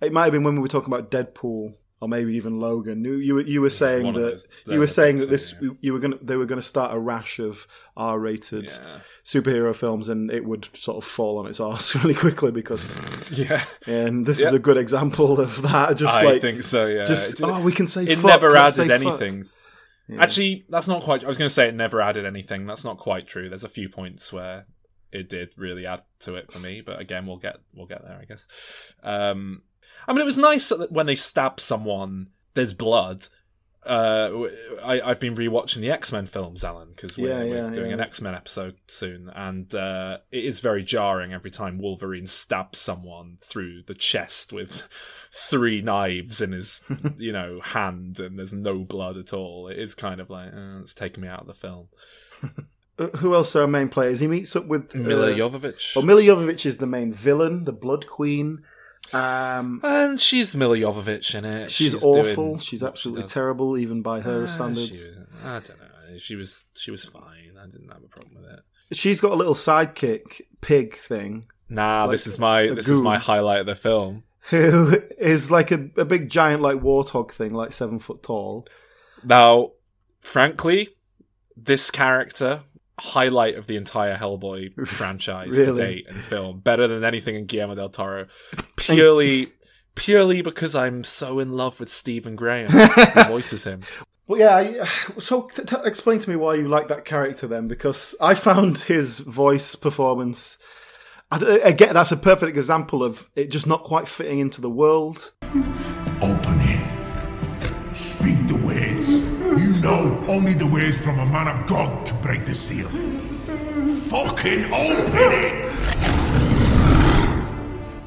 It might have been when we were talking about Deadpool or maybe even Logan. You you, were- you were saying one that those- you were saying that this two, you were going they were going to start a rash of R-rated Yeah. superhero films and it would sort of fall on its arse (laughs) really quickly because (laughs) Yeah. and this Yeah. is a good example of that. (laughs) Just I like think so. Yeah. Just It- oh, we can say it fuck, never added anything. fuck. Yeah. Actually, that's not quite. I was going to say it never added anything. That's not quite true. There's a few points where it did really add to it for me, but again, we'll get we'll get there, I guess. Um, I mean, it was nice that when they stab someone, there's blood. Uh, I, I've been rewatching the X Men films, Alan, because we're, Yeah, we're doing yeah. an X Men episode soon, and uh, it is very jarring every time Wolverine stabs someone through the chest with (laughs) three knives in his, (laughs) you know, hand, and there's no blood at all. It is kind of like uh, it's taking me out of the film. (laughs) Uh, Who else are our main players? He meets up with Milla uh, Jovovich. Well, Milla Jovovich is the main villain, the Blood Queen. Um, and she's Milla Jovovich in it. she's, doing awful. She's what she absolutely terrible, even by her Ah, standards. she- I don't know. She was she was fine. I didn't have a problem with it. She's got a little sidekick pig thing. Nah, Like this is my this is my highlight of the film. (laughs) Who is like a, a big giant like warthog thing, like seven foot tall. Now, frankly, this character highlight of the entire Hellboy (laughs) franchise to date and film, better than anything in Guillermo del Toro. Purely, purely because I'm so in love with Stephen Graham, who (laughs) voices him. Well, yeah. So, t- t- explain to me why you like that character then, because I found his voice performance. I, d- again, that's a perfect example of it just not quite fitting into the world. Open only the ways from a man of God to break the seal. Fucking open it!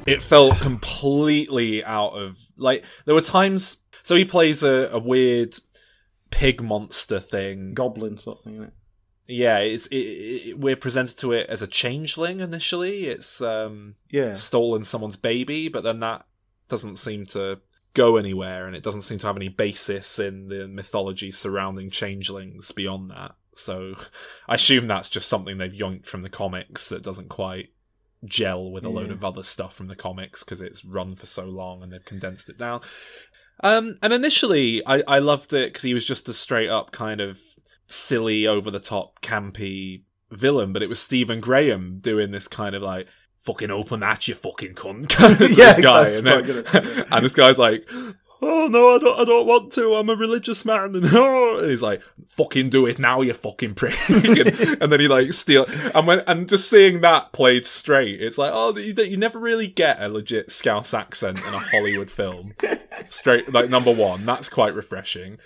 it felt completely out of like there were times so he plays a, a weird pig monster thing goblin sort of thing isn't it? yeah it's it, it, we're presented to it as a changeling initially it's um Yeah. stolen someone's baby but then that doesn't seem to go anywhere and it doesn't seem to have any basis in the mythology surrounding changelings beyond that so (laughs) i assume that's just something they've yoinked from the comics that doesn't quite gel with a load of other stuff from the comics because it's run for so long and they've condensed it down. Um, and initially, I, I loved it because he was just a straight up kind of silly, over the top, campy villain, but it was Stephen Graham doing this kind of like, fucking open that, you fucking cunt. (laughs) (laughs) Yeah, this guy. that's And, quite good. and this guy's like, oh no, I don't, I don't want to. I'm a religious man. And, (laughs) oh, and he's like, fucking do it now, you fucking prick. and, and then he like steal. And when and just seeing that played straight, it's like, oh, you, you never really get a legit Scouse accent in a Hollywood film. Straight, like number one, that's quite refreshing.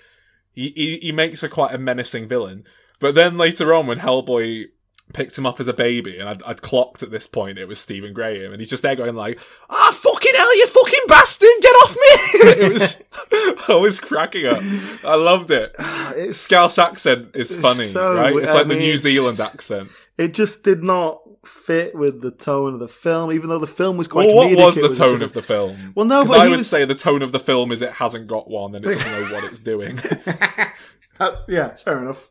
He, he he makes a quite a menacing villain. But then later on, when Hellboy picked him up as a baby, and I'd, I'd clocked at this point it was Stephen Graham, and he's just there going like, "Ah, fucking hell, you fucking bastard, get off me!" (laughs) it was, (laughs) I was cracking up. I loved it. (sighs) It's Scouse accent is funny, so- right? It's I like mean, the New Zealand accent. It just did not fit with the tone of the film, even though the film was quite. Well, what was the a tone of the film? Well, no, but I would was- say the tone of the film is it hasn't got one and it doesn't know what it's doing. (laughs) That's, yeah, fair enough.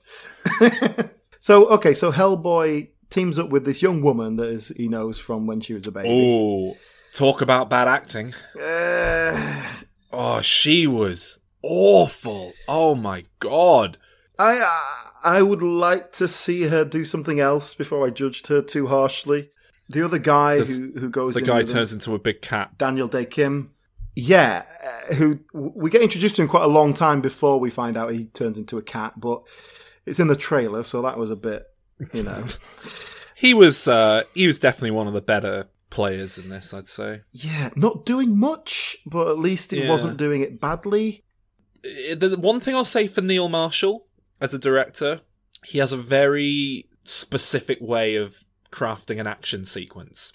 So okay, so Hellboy teams up with this young woman that is he knows from when she was a baby. Oh, talk about bad acting. Uh, Oh, she was awful. Oh my god. I I would like to see her do something else before I judged her too harshly. The other guy This- who who goes The guy with him- turns into a big cat. Daniel Dae Kim. Yeah, uh, who we get introduced to him quite a long time before we find out he turns into a cat, but it's in the trailer, so that was a bit, you know. (laughs) He was uh he was definitely one of the better players in this, I'd say. yeah, not doing much, but at least he Yeah. wasn't doing it badly. Uh, The one thing I'll say for Neil Marshall as a director, he has a very specific way of crafting an action sequence.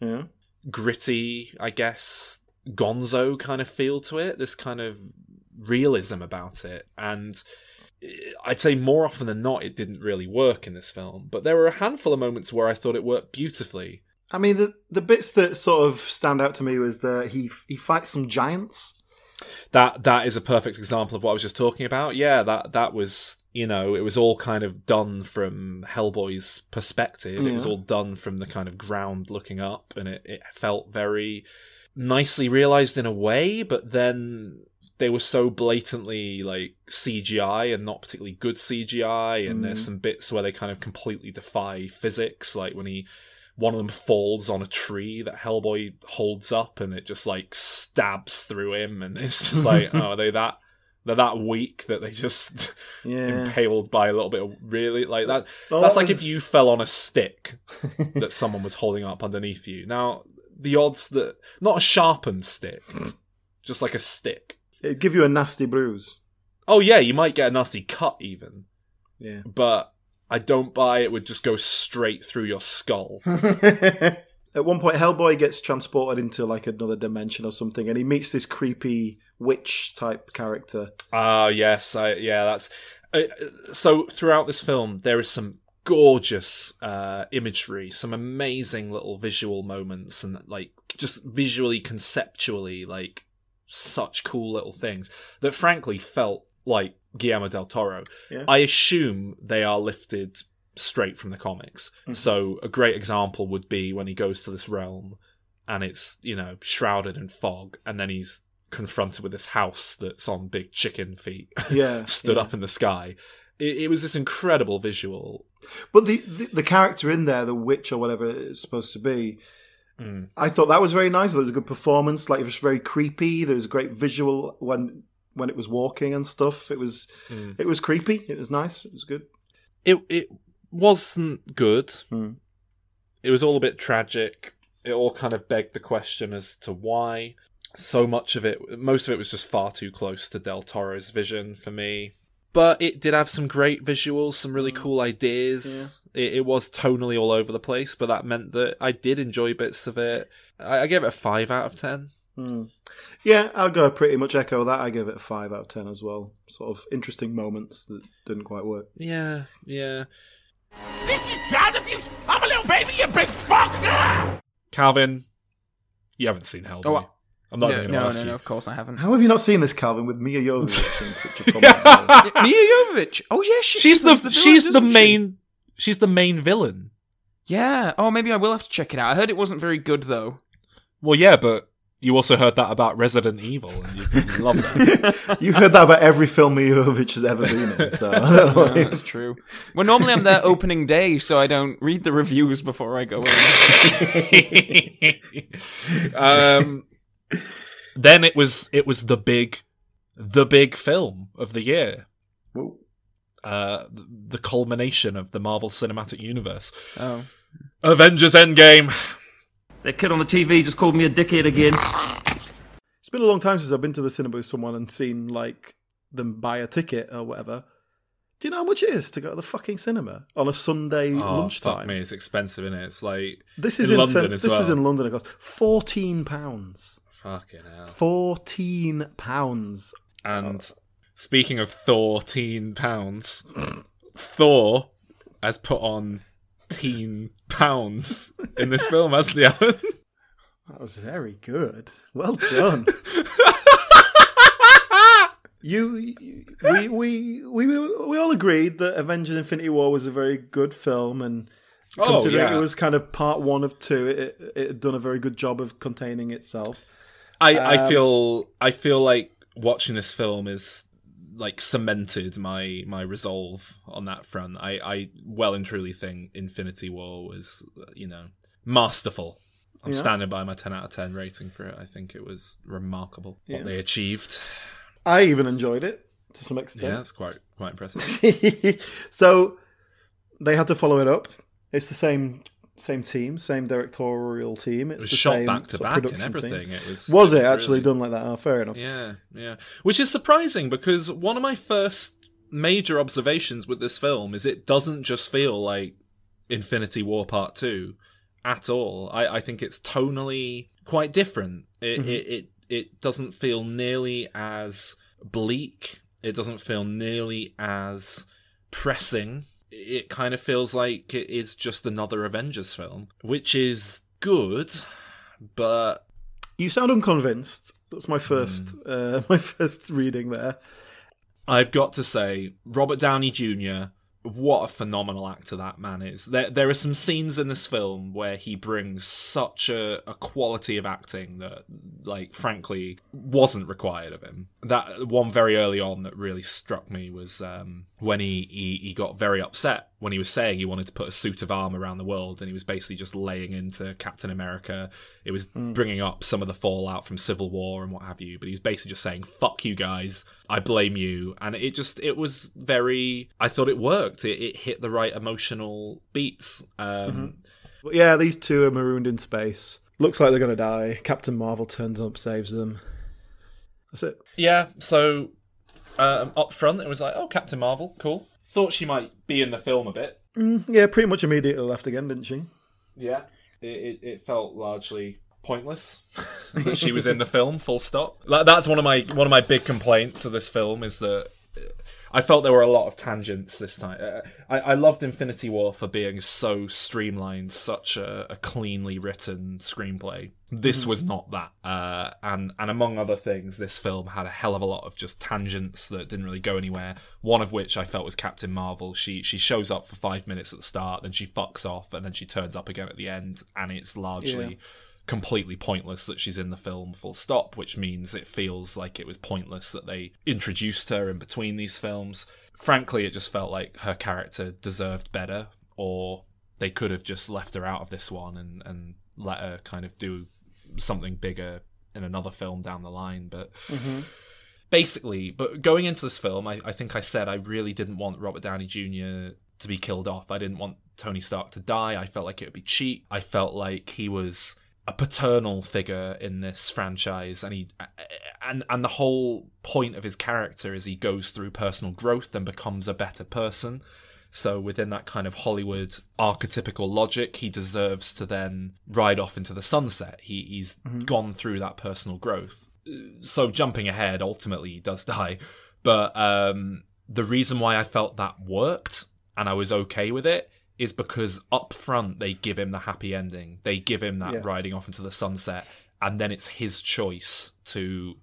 Yeah. Gritty, I guess, gonzo kind of feel to it, this kind of realism about it. And I'd say more often than not, it didn't really work in this film. But there were a handful of moments where I thought it worked beautifully. I mean, the the bits that sort of stand out to me was that he he fights some giants. That that is a perfect example of what I was just talking about. Yeah, that that was you know it was all kind of done from Hellboy's perspective. It was all done from the kind of ground looking up, and it, it felt very nicely realized in a way. But then they were so blatantly like CGI and not particularly good CGI, and there's Mm. some bits where they kind of completely defy physics, like when he one of them falls on a tree that Hellboy holds up and it just like stabs through him and (laughs) it's just (laughs) like oh are they that they're that weak that they just (laughs) Yeah. impaled by a little bit of really like that Well, that's that like if you fell on a stick that someone was holding up underneath you now the odds that not a sharpened stick just like a stick It'd give you a nasty bruise. oh yeah you might get a nasty cut even Yeah. but I don't buy it would just go straight through your skull (laughs) At one point, Hellboy gets transported into like another dimension or something, and he meets this creepy witch type character. Ah, yes, I, yeah, that's uh, so. Throughout this film, there is some gorgeous uh, imagery, some amazing little visual moments, and like just visually, conceptually, like such cool little things that, frankly, felt like Guillermo del Toro. Yeah. I assume they are lifted straight from the comics. Mhm. So a great example would be when he goes to this realm and it's, you know, shrouded in fog and then he's confronted with this house that's on big chicken feet (laughs) Yeah, stood yeah. up in the sky. It, it was this incredible visual. But the, the the character in there, the witch or whatever it's supposed to be, Mm. I thought that was very nice. There was a good performance. Like it was very creepy. There was a great visual when when it was walking and stuff. It was Mm. it was creepy. It was nice. It was good. It it wasn't good. Hmm. It was all a bit tragic. It all kind of begged the question as to why. So much of it, most of it was just far too close to Del Toro's vision for me. But it did have some great visuals, some really cool ideas. It, it was tonally all over the place, but that meant that I did enjoy bits of it. I, I gave it a five out of ten. Hmm. Yeah, I'll go pretty much echo that. I give it a five out of ten as well. Sort of interesting moments that didn't quite work. Yeah, yeah. This is child abuse. I'm a little baby, you big fuck. Ah! Calvin, you haven't seen Hellboy. Oh, I'm not no, even no, going to ask no, you. no, of course I haven't. How have you not seen this, Calvin, with Mia Jovovich in such a (laughs) comment? Mia Jovovich. Oh yeah, she, she's she the, plays villain, she's the main she's the main villain. Yeah. Oh, maybe I will have to check it out. I heard it wasn't very good though. Well, yeah, but you also heard that about Resident Evil, and you, you love that. (laughs) you heard that about every film Mia (laughs) Jovovich has ever been in. So I don't know. Yeah, that's true. Well, normally I'm there opening day, so I don't read the reviews before I go in. (laughs) um, then it was it was the big the big film of the year. Whoa. Uh, the- the culmination of the Marvel Cinematic Universe. Oh. Avengers Endgame. That kid on the TV just called me a dickhead again. It's been a long time since I've been to the cinema with someone and seen like them buy a ticket or whatever. Do you know how much it is to go to the fucking cinema on a Sunday Oh, fuck lunchtime? me, it's expensive, isn't it? It's like This is in, in, London Cen- as this well. is in London. It costs fourteen pounds. Fucking hell. Fourteen pounds. And speaking of Thor, teen pounds, Thor has put on teen pounds in this film, hasn't he, Alan? That was very good. Well done. you, (laughs) you- we, we, we, we all agreed that Avengers: Infinity War was a very good film, and Oh, considering yeah. it was kind of part one of two, it, it had done a very good job of containing itself. I, I Um, feel I feel like watching this film is like cemented my my resolve on that front. I, I well and truly think Infinity War was you know masterful. I'm Yeah. standing by my ten out of ten rating for it. I think it was remarkable what they achieved. I even enjoyed it to some extent. Yeah, it's quite quite impressive. (laughs) so they had to follow it up. It's the same same team, same directorial team. It's was the shot same back to back and everything. team. It was- was it it, was actually really- done like that? Oh, fair enough. Yeah, yeah. Which is surprising because one of my first major observations with this film is it doesn't just feel like Infinity War Part Two at all. I, I think it's tonally quite different. It, Mhm. it it it doesn't feel nearly as bleak. It doesn't feel nearly as pressing. It kind of feels like it is just another Avengers film, which is good, but You sound unconvinced. That's my first Hmm. uh, (laughs) my first reading there. I've got to say, Robert Downey Jr. What a phenomenal actor that man is. There, there are some scenes in this film where he brings such a, a quality of acting that, like, frankly, wasn't required of him. That one very early on that really struck me was um, when he, he he got very upset when he was saying he wanted to put a suit of armor around the world, and he was basically just laying into Captain America. It was bringing up some of the fallout from Civil War and what have you, but he was basically just saying "fuck you guys," I blame you, and it just it was very. I thought it worked. It, it hit the right emotional beats. Um, But yeah, these two are marooned in space. Looks like they're gonna die. Captain Marvel turns up, saves them. That's it. Yeah, so um, up front it was like, oh, Captain Marvel, cool. Thought she might be in the film a bit. Mm, yeah, pretty much immediately left again, didn't she? Yeah, it, it, it felt largely pointless (laughs) that she was in the film. Full stop. Like, That's one of my one of my big complaints of this film is that I felt there were a lot of tangents this time. Uh, I, I loved Infinity War for being so streamlined, such a, a cleanly written screenplay. This Mhm. was not that, uh, and and among other things, this film had a hell of a lot of just tangents that didn't really go anywhere. One of which I felt was Captain Marvel. She she shows up for five minutes at the start, then she fucks off, and then she turns up again at the end, and it's largely Yeah. Completely pointless that she's in the film full stop which means it feels like it was pointless that they introduced her in between these films. Frankly it just felt like her character deserved better or they could have just left her out of this one and and let her kind of do something bigger in another film down the line but Mhm. basically but going into this film I, I think i said i really didn't want robert downey jr to be killed off. I didn't want tony stark to die. I felt like it would be cheap. I felt like he was a paternal figure in this franchise and he and and the whole point of his character is he goes through personal growth and becomes a better person. So within that kind of hollywood archetypical logic he deserves to then ride off into the sunset. He he's Mhm. gone through that personal growth. So jumping ahead ultimately he does die. But um the reason why i felt that worked and i was okay with it is because up front they give him the happy ending. They give him that Yeah. riding off into the sunset. And then it's his choice to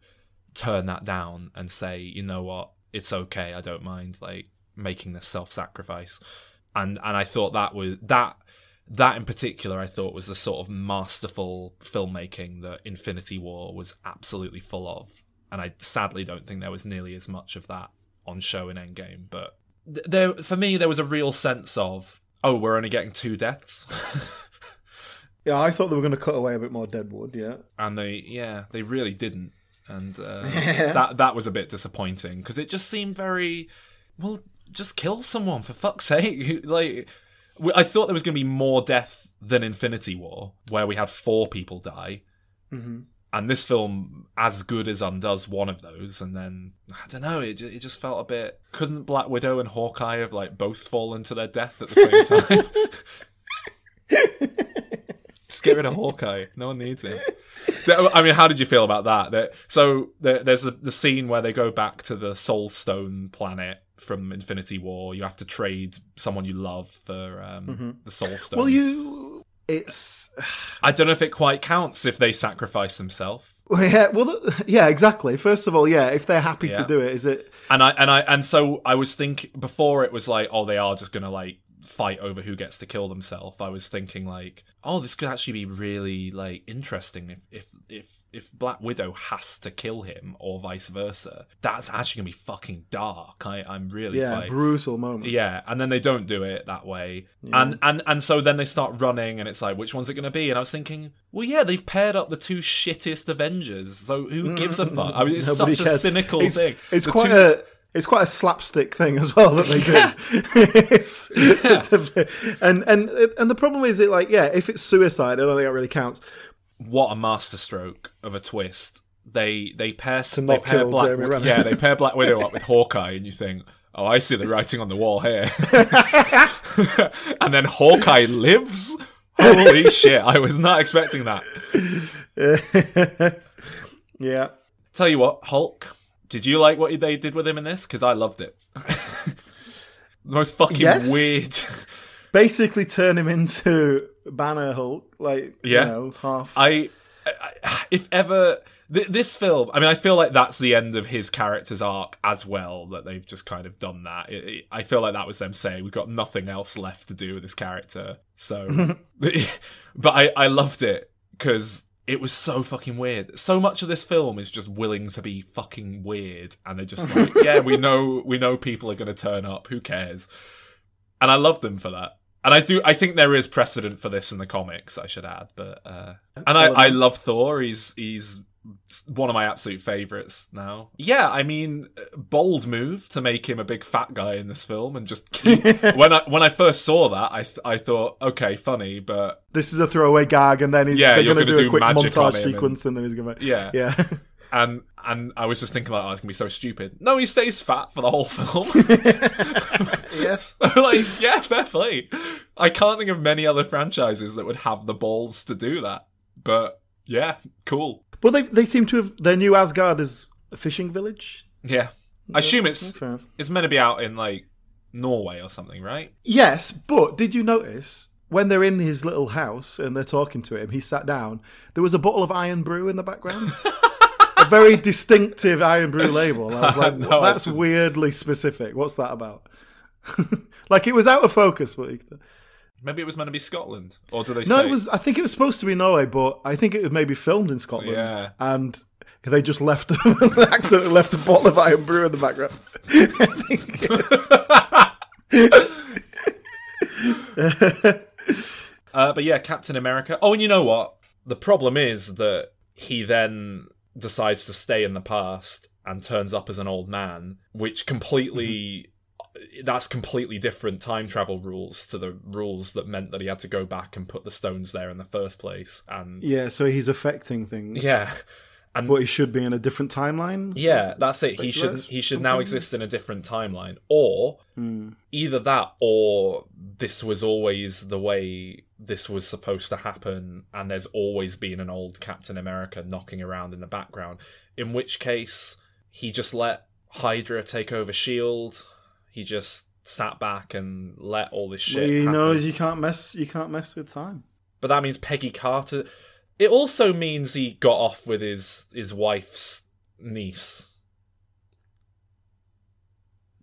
turn that down and say you know what? It's okay. I don't mind like making this self-sacrifice. And and i thought that was that that in particular i thought was the sort of masterful filmmaking that infinity war was absolutely full of. And i sadly don't think there was nearly as much of that on show in endgame but th- there for me there was a real sense of oh we're only getting two deaths? (laughs) Yeah, I thought they were going to cut away a bit more Deadwood. Yeah, and they yeah they really didn't. And uh, (laughs) that that was a bit disappointing because it just seemed very well just kill someone for fuck's sake. (laughs) Like I thought there was going to be more death than infinity war where we had four people die. Mhm. And this film as good as undoes one of those and then i don't know it, it just felt a bit couldn't black widow and hawkeye have like both fallen to their death at the same (laughs) time just get rid of hawkeye no one needs him I mean, how did you feel about that? that so there's a, the scene where they go back to the Soul Stone planet from Infinity War. You have to trade someone you love for um, Mhm. the Soul Stone. Well, you, it's (sighs) I don't know if it quite counts if they sacrifice themselves. well, yeah, well, yeah, exactly. First of all, yeah, if they're happy Yeah. to do it, is it? And I and I and so I was thinking before it was like, oh, they are just gonna like fight over who gets to kill themselves. I was thinking like, oh, this could actually be really like interesting if if if if Black Widow has to kill him or vice versa. That's actually gonna be fucking dark. I I'm really Yeah, quite- brutal moment. Yeah, and then they don't do it that way, Yeah. and and and so then they start running, and it's like, which one's it going to be? And I was thinking, well, yeah, they've paired up the two shittiest Avengers, so who mm. gives a fuck? I mean, it's (laughs) Nobody such a cynical it's, thing. It's The quite two- a. It's quite a slapstick thing as well that they do. Yeah. (laughs) it's, it's a bit- and and and the problem is it like yeah, if it's suicide, I don't think that really counts. What a masterstroke of a twist. They they pair they pair Black Renner. yeah they pair Black Widow up with (laughs) Hawkeye, and you think, oh, I see the writing on the wall here. (laughs) and then Hawkeye lives. Holy shit! I was not expecting that. (laughs) yeah. Tell you what, Hulk. Did you like what they did with him in this? Because I loved it. the most fucking Yes. weird. Basically, turn him into Banner Hulk, like Yeah. you know, half. I, I if ever th- this film, I mean, I feel like that's the end of his character's arc as well. That they've just kind of done that. It, it- I feel like that was them saying we've got nothing else left to do with this character. So, (laughs) (laughs) but I I loved it because it was so fucking weird. So much of this film is just willing to be fucking weird, and they're just like, (laughs) yeah, we know we know people are going to turn up. Who cares? And I love them for that. And I do. I think there is precedent for this in the comics. I should add, but uh, and I, I love Thor. He's he's one of my absolute favorites now. Yeah, I mean, bold move to make him a big fat guy in this film and just keep. (laughs) when I when I first saw that, I th- I thought, okay, funny, but This is a throwaway gag, and then he's, Yeah, they're going to gonna do a quick montage him and- sequence, and then he's going to yeah, yeah. (laughs) and and I was just thinking like, oh, it's gonna be so stupid. No, he stays fat for the whole film. (laughs) yes, (laughs) like yeah, fair play. I can't think of many other franchises that would have the balls to do that. But yeah, cool. Well, they they seem to have their new Asgard is a fishing village. Yeah, I assume it's fair enough. it's meant to be out in like Norway or something, right? Yes, but did you notice when they're in his little house and they're talking to him? He sat down. There was a bottle of Irn-Bru in the background. (laughs) very distinctive Irn-Bru (laughs) label. I was like, (laughs) No, that's weirdly specific. What's that about? (laughs) like it was out of focus, but Maybe it was meant to be Scotland, or do they? no, say... it was. I think it was supposed to be Norway, but I think it was maybe filmed in Scotland. Yeah. and they just left accidentally left a bottle of Irn-Bru in the background. Uh, but yeah, Captain America. Oh, and you know what? The problem is that he then decides to stay in the past and turns up as an old man, which completely. That's completely different time travel rules to the rules that meant that he had to go back and put the stones there in the first place. And yeah, so he's affecting things. yeah, and but he should be in a different timeline. Yeah, that's it. He should he should now exist in a different timeline, or Hmm. either that, or this was always the way this was supposed to happen, and there's always been an old Captain America knocking around in the background. In which case, he just let Hydra take over Shield. He just sat back and let all this shit. Well, he happen. knows you can't mess. You can't mess with time. But that means Peggy Carter. It also means he got off with his his wife's niece.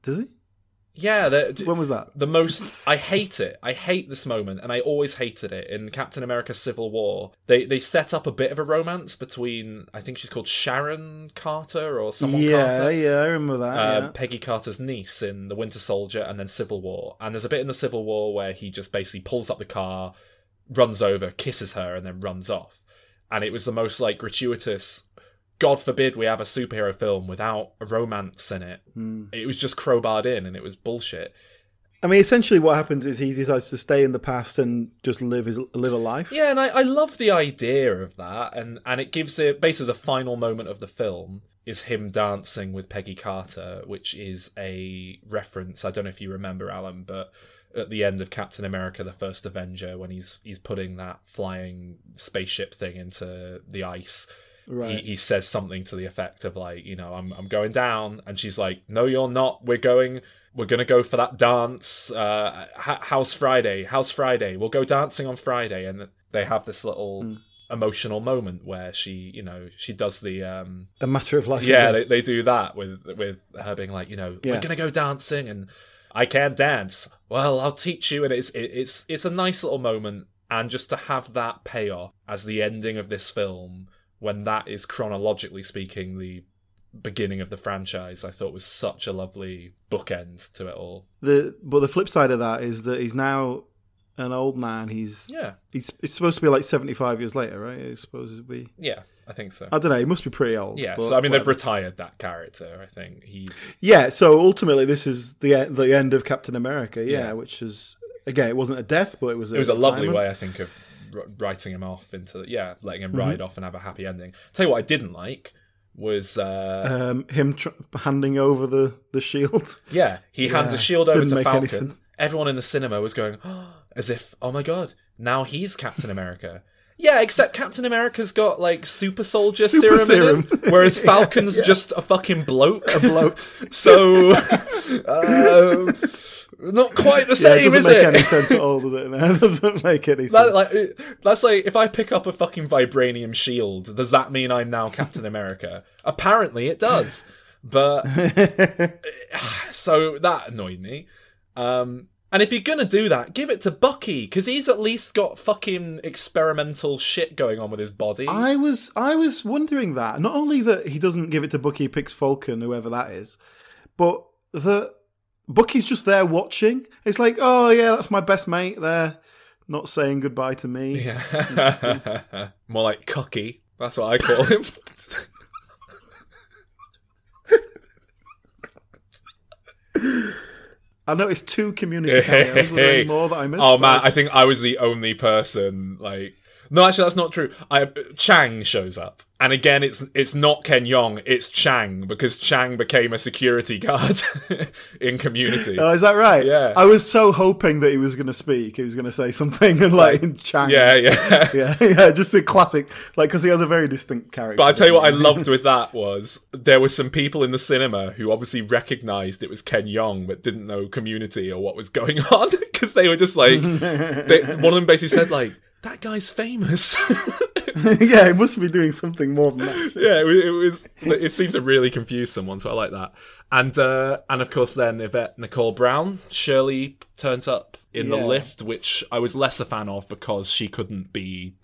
Does he? Yeah, the, When was that? the most. I hate it. I hate this moment, and I always hated it in Captain America: Civil War. They they set up a bit of a romance between. I think she's called Sharon Carter or someone yeah, Carter. yeah, I remember that. Uh, yeah. Peggy Carter's niece in The Winter Soldier and then Civil War. And there's a bit in the Civil War where he just basically pulls up the car, runs over, kisses her, and then runs off. And it was the most like gratuitous. God forbid we have a superhero film without a romance in it. Hmm. It was just crowbarred in, and it was bullshit. I mean, essentially, what happens is he decides to stay in the past and just live his live a life. Yeah, and I, I love the idea of that, and and it gives it basically the final moment of the film is him dancing with Peggy Carter, which is a reference. I don't know if you remember, Alan, but at the end of Captain America: The First Avenger, when he's he's putting that flying spaceship thing into the ice. Right. He, he says something to the effect of like, you know, I'm I'm going down, and she's like, no, you're not. We're going. We're gonna go for that dance. Uh, h- how's Friday? house Friday? We'll go dancing on Friday, and they have this little Hmm. emotional moment where she, you know, she does the um, A matter of life. yeah, they, they do that with with her being like, you know, Yeah. we're gonna go dancing, and I can't dance. Well, I'll teach you, and it's it, it's it's a nice little moment, and just to have that payoff as the ending of this film, when that is chronologically speaking the beginning of the franchise, I thought was such a lovely bookend to it all. The but the flip side of that is that he's now an old man. He's Yeah. He's it's supposed to be like seventy five years later, right? It's supposed to be. Yeah, I think so. I don't know. He must be pretty old. Yeah, so I mean they've retired that character. I think he's Yeah, so ultimately this is the the end of Captain America. Yeah, Yeah. which is again, it wasn't a death, but it was. A it was a lovely way, I think, of writing him off into yeah, letting him Mhm. ride off and have a happy ending. Tell you what, I didn't like was uh, Um, him tr- handing over the, the shield. yeah, he hands Yeah, a shield over didn't to Falcon. Everyone in the cinema was going (gasps) as if, oh my god, now he's Captain America. Yeah, except Captain America's got like super soldier Super serum, serum. it, (laughs) whereas Yeah, Falcon's yeah. just a fucking bloke. A bloke. (laughs) so, (laughs) um, not quite the (laughs) Yeah, same, it doesn't is make it? any sense at all, does it? (laughs) No, it doesn't make any sense. That, like, that's like if I pick up a fucking vibranium shield, does that mean I'm now Captain America? (laughs) Apparently, it does. But (sighs) so that annoyed me. Um, and if you're gonna do that, give it to Bucky because he's at least got fucking experimental shit going on with his body. I was I was wondering that. Not only that he doesn't give it to Bucky, he picks Falcon, whoever that is, but that Bucky's just there watching. It's like, oh yeah, that's my best mate there, not saying goodbye to me. Yeah, (laughs) more like cocky. That's what I call him. (laughs) I noticed two community (laughs) cameos. Were there any more that I missed? Oh man, I think I was the only person like. No, actually, that's not true. I Chang shows up, and again, it's it's not Ken Jeong, it's Chang because Chang became a security guard (laughs) in Community. Oh, is that right? Yeah. I was so hoping that he was going to speak. He was going to say something and like in Chang. Yeah, yeah. (laughs) yeah, yeah. Just a classic, like because he has a very distinct character. But I tell you what, I loved with that was there were some people in the cinema who obviously recognised it was Ken Jeong, but didn't know Community or what was going (laughs) on because they were just like, they, one of them basically said like, "That guy's famous." (laughs) yeah, he must be doing something more than that. yeah, it was, it was. It seemed to really confuse someone, so I like that. And uh, and of course, then Yvette Nicole Brown, Shirley turns up in the lift, which I was less a fan of because she couldn't be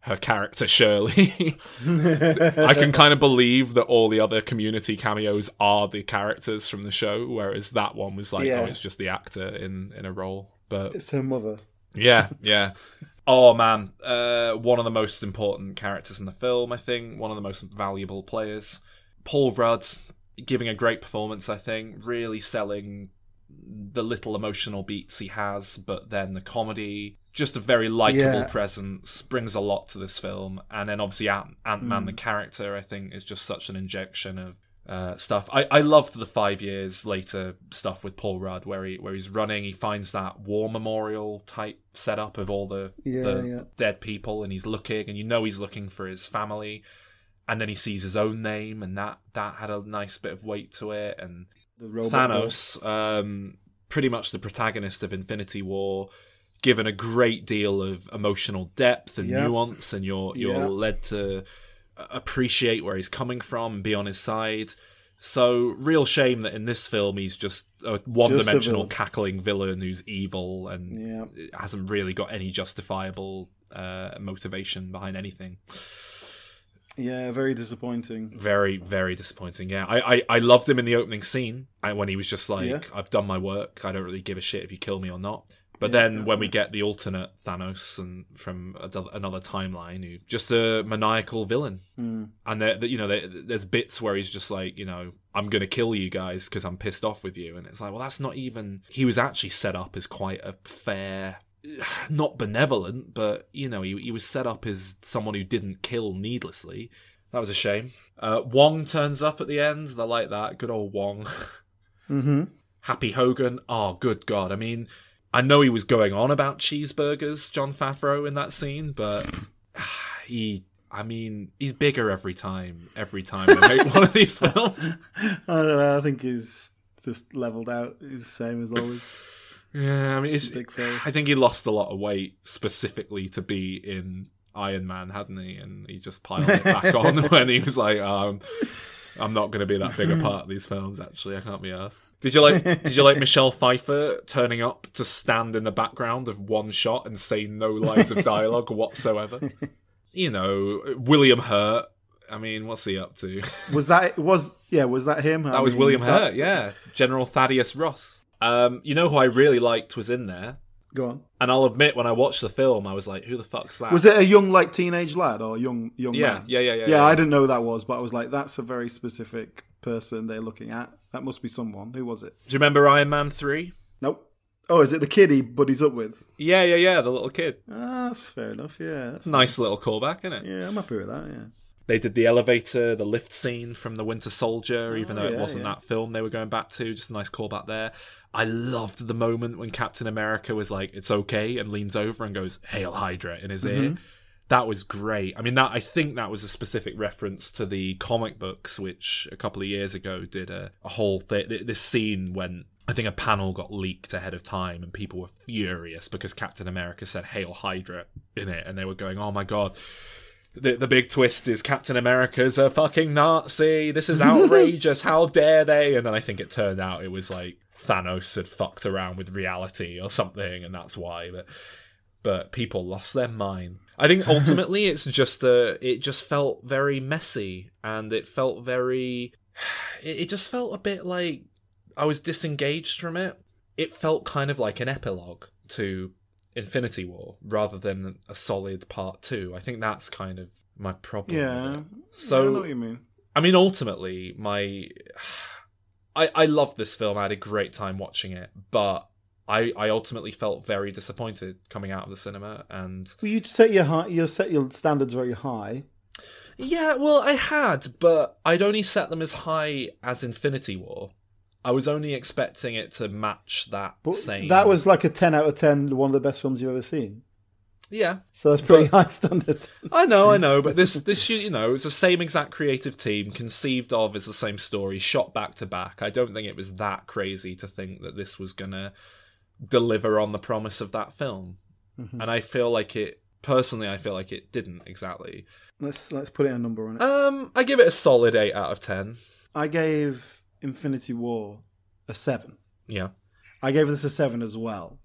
her character Shirley. (laughs) I can (laughs) kind of believe that all the other community cameos are the characters from the show, whereas that one was like, Yeah. oh, it's just the actor in in a role. But It's her mother. yeah, yeah. Oh man, uh, one of the most important characters in the film, I think. One of the most valuable players. Paul Rudd giving a great performance, I think. Really selling the little emotional beats he has, but then the comedy. Just a very likable Yeah. presence, brings a lot to this film. And then obviously Ant Man, Mm. the character, I think, is just such an injection of uh, stuff. I, I loved the five years later stuff with Paul Rudd, where he where he's running, he finds that war memorial type setup of all the, Yeah, the yeah. dead people, and he's looking, and you know he's looking for his family, and then he sees his own name, and that that had a nice bit of weight to it, and The robot Thanos, um, pretty much the protagonist of Infinity War. Given a great deal of emotional depth and Yeah. nuance, and you're you're Yeah. led to appreciate where he's coming from and be on his side. So, real shame that in this film he's just a one-dimensional cackling villain who's evil and Yeah. hasn't really got any justifiable uh, motivation behind anything. Yeah, very disappointing. Very, very disappointing. Yeah, I, I, I loved him in the opening scene when he was just like, Yeah. "I've done my work. I don't really give a shit if you kill me or not." But Yeah, then when we get the alternate Thanos and from another timeline, who just a maniacal villain, Hmm. and there- you know, there, there's bits where he's just like, you know, I'm gonna kill you guys because I'm pissed off with you, and it's like, well, that's not even. He was actually set up as quite a fair. (sighs) Not benevolent, but you know, he, he was set up as someone who didn't kill needlessly. That was a shame. Uh, Wong turns up at the end. I like that. Good old Wong. (laughs) Mm-hmm. Happy Hogan. Oh, good God. I mean, I know he was going on about cheeseburgers, Jon Favreau, in that scene, but (sighs) he. I mean, he's bigger every time. Every time they make one of these (laughs) films. I don't know. I think he's just leveled out. He's the same as always. Yeah, I mean, I think he lost a lot of weight specifically to be in Iron Man, hadn't he? And he just piled it back (laughs) on when he was like, um, "I'm not going to be that big a (laughs) part of these films." Actually, I can't be asked. Did you like? Did you like Michelle Pfeiffer turning up to stand in the background of one shot and say no lines of dialogue (laughs) whatsoever? You know, William Hurt. I mean, what's he up to? (laughs) Was that was yeah? Was that him? That was William Hurt, yeah. General Thaddeus Ross. Um, you know who I really liked was in there? Go on. And I'll admit, when I watched the film, I was like, "Who the fuck's that?" Was it a young like teenage lad or young young Yeah, man? yeah, yeah, yeah, Yeah, yeah. I didn't know who that was, but I was like, that's a very specific person they're looking at. That must be someone. Who was it? Do you remember Iron Man three? Nope. Oh, is it the kid he buddies up with? Yeah, yeah, yeah. The little kid. Ah, that's fair enough. Yeah, that's Nice little callback, isn't it? Yeah, I'm happy with that. Yeah. They did the elevator, the lift scene from the Winter Soldier, even though it wasn't yeah. that film they were going back to. Just a nice callback there. I loved the moment when Captain America was like, "It's okay," and leans over and goes, "Hail Hydra" in his ear. Mhm. That was great. I mean, that I think that was a specific reference to the comic books, which a couple of years ago did a, a whole thing. This scene when I think a panel got leaked ahead of time, and people were furious because Captain America said "Hail Hydra" in it, and they were going, "Oh my god." The, the big twist is Captain America's a fucking Nazi. This is outrageous. (laughs) How dare they? And then I think it turned out it was like Thanos had fucked around with reality or something, and that's why. But but people lost their mind. I think ultimately (laughs) it's just a. It just felt very messy, and it felt very. It, it just felt a bit like I was disengaged from it. It felt kind of like an epilogue to Infinity War rather than a solid part two. I think that's kind of my problem. Yeah. So Yeah, I know what you mean. I mean, ultimately, my (sighs) I I love this film. I had a great time watching it, but I I ultimately felt very disappointed coming out of the cinema. And Well, you set your high, you set your standards very high. yeah, well, I had, but I'd only set them as high as Infinity War. I was only expecting it to match that But same. that was like a ten out of ten, one of the best films you've ever seen. yeah. So that's pretty (laughs) high standard. I know, I know, but this this you know it's the same exact creative team, conceived of as the same story, shot back to back. I don't think it was that crazy to think that this was gonna deliver on the promise of that film, Mhm. and I feel like it. Personally, I feel like it didn't exactly. Let's let's put it a number on it. Um, I give it a solid eight out of ten. I gave Infinity War a seven. Yeah, I gave this a seven as well.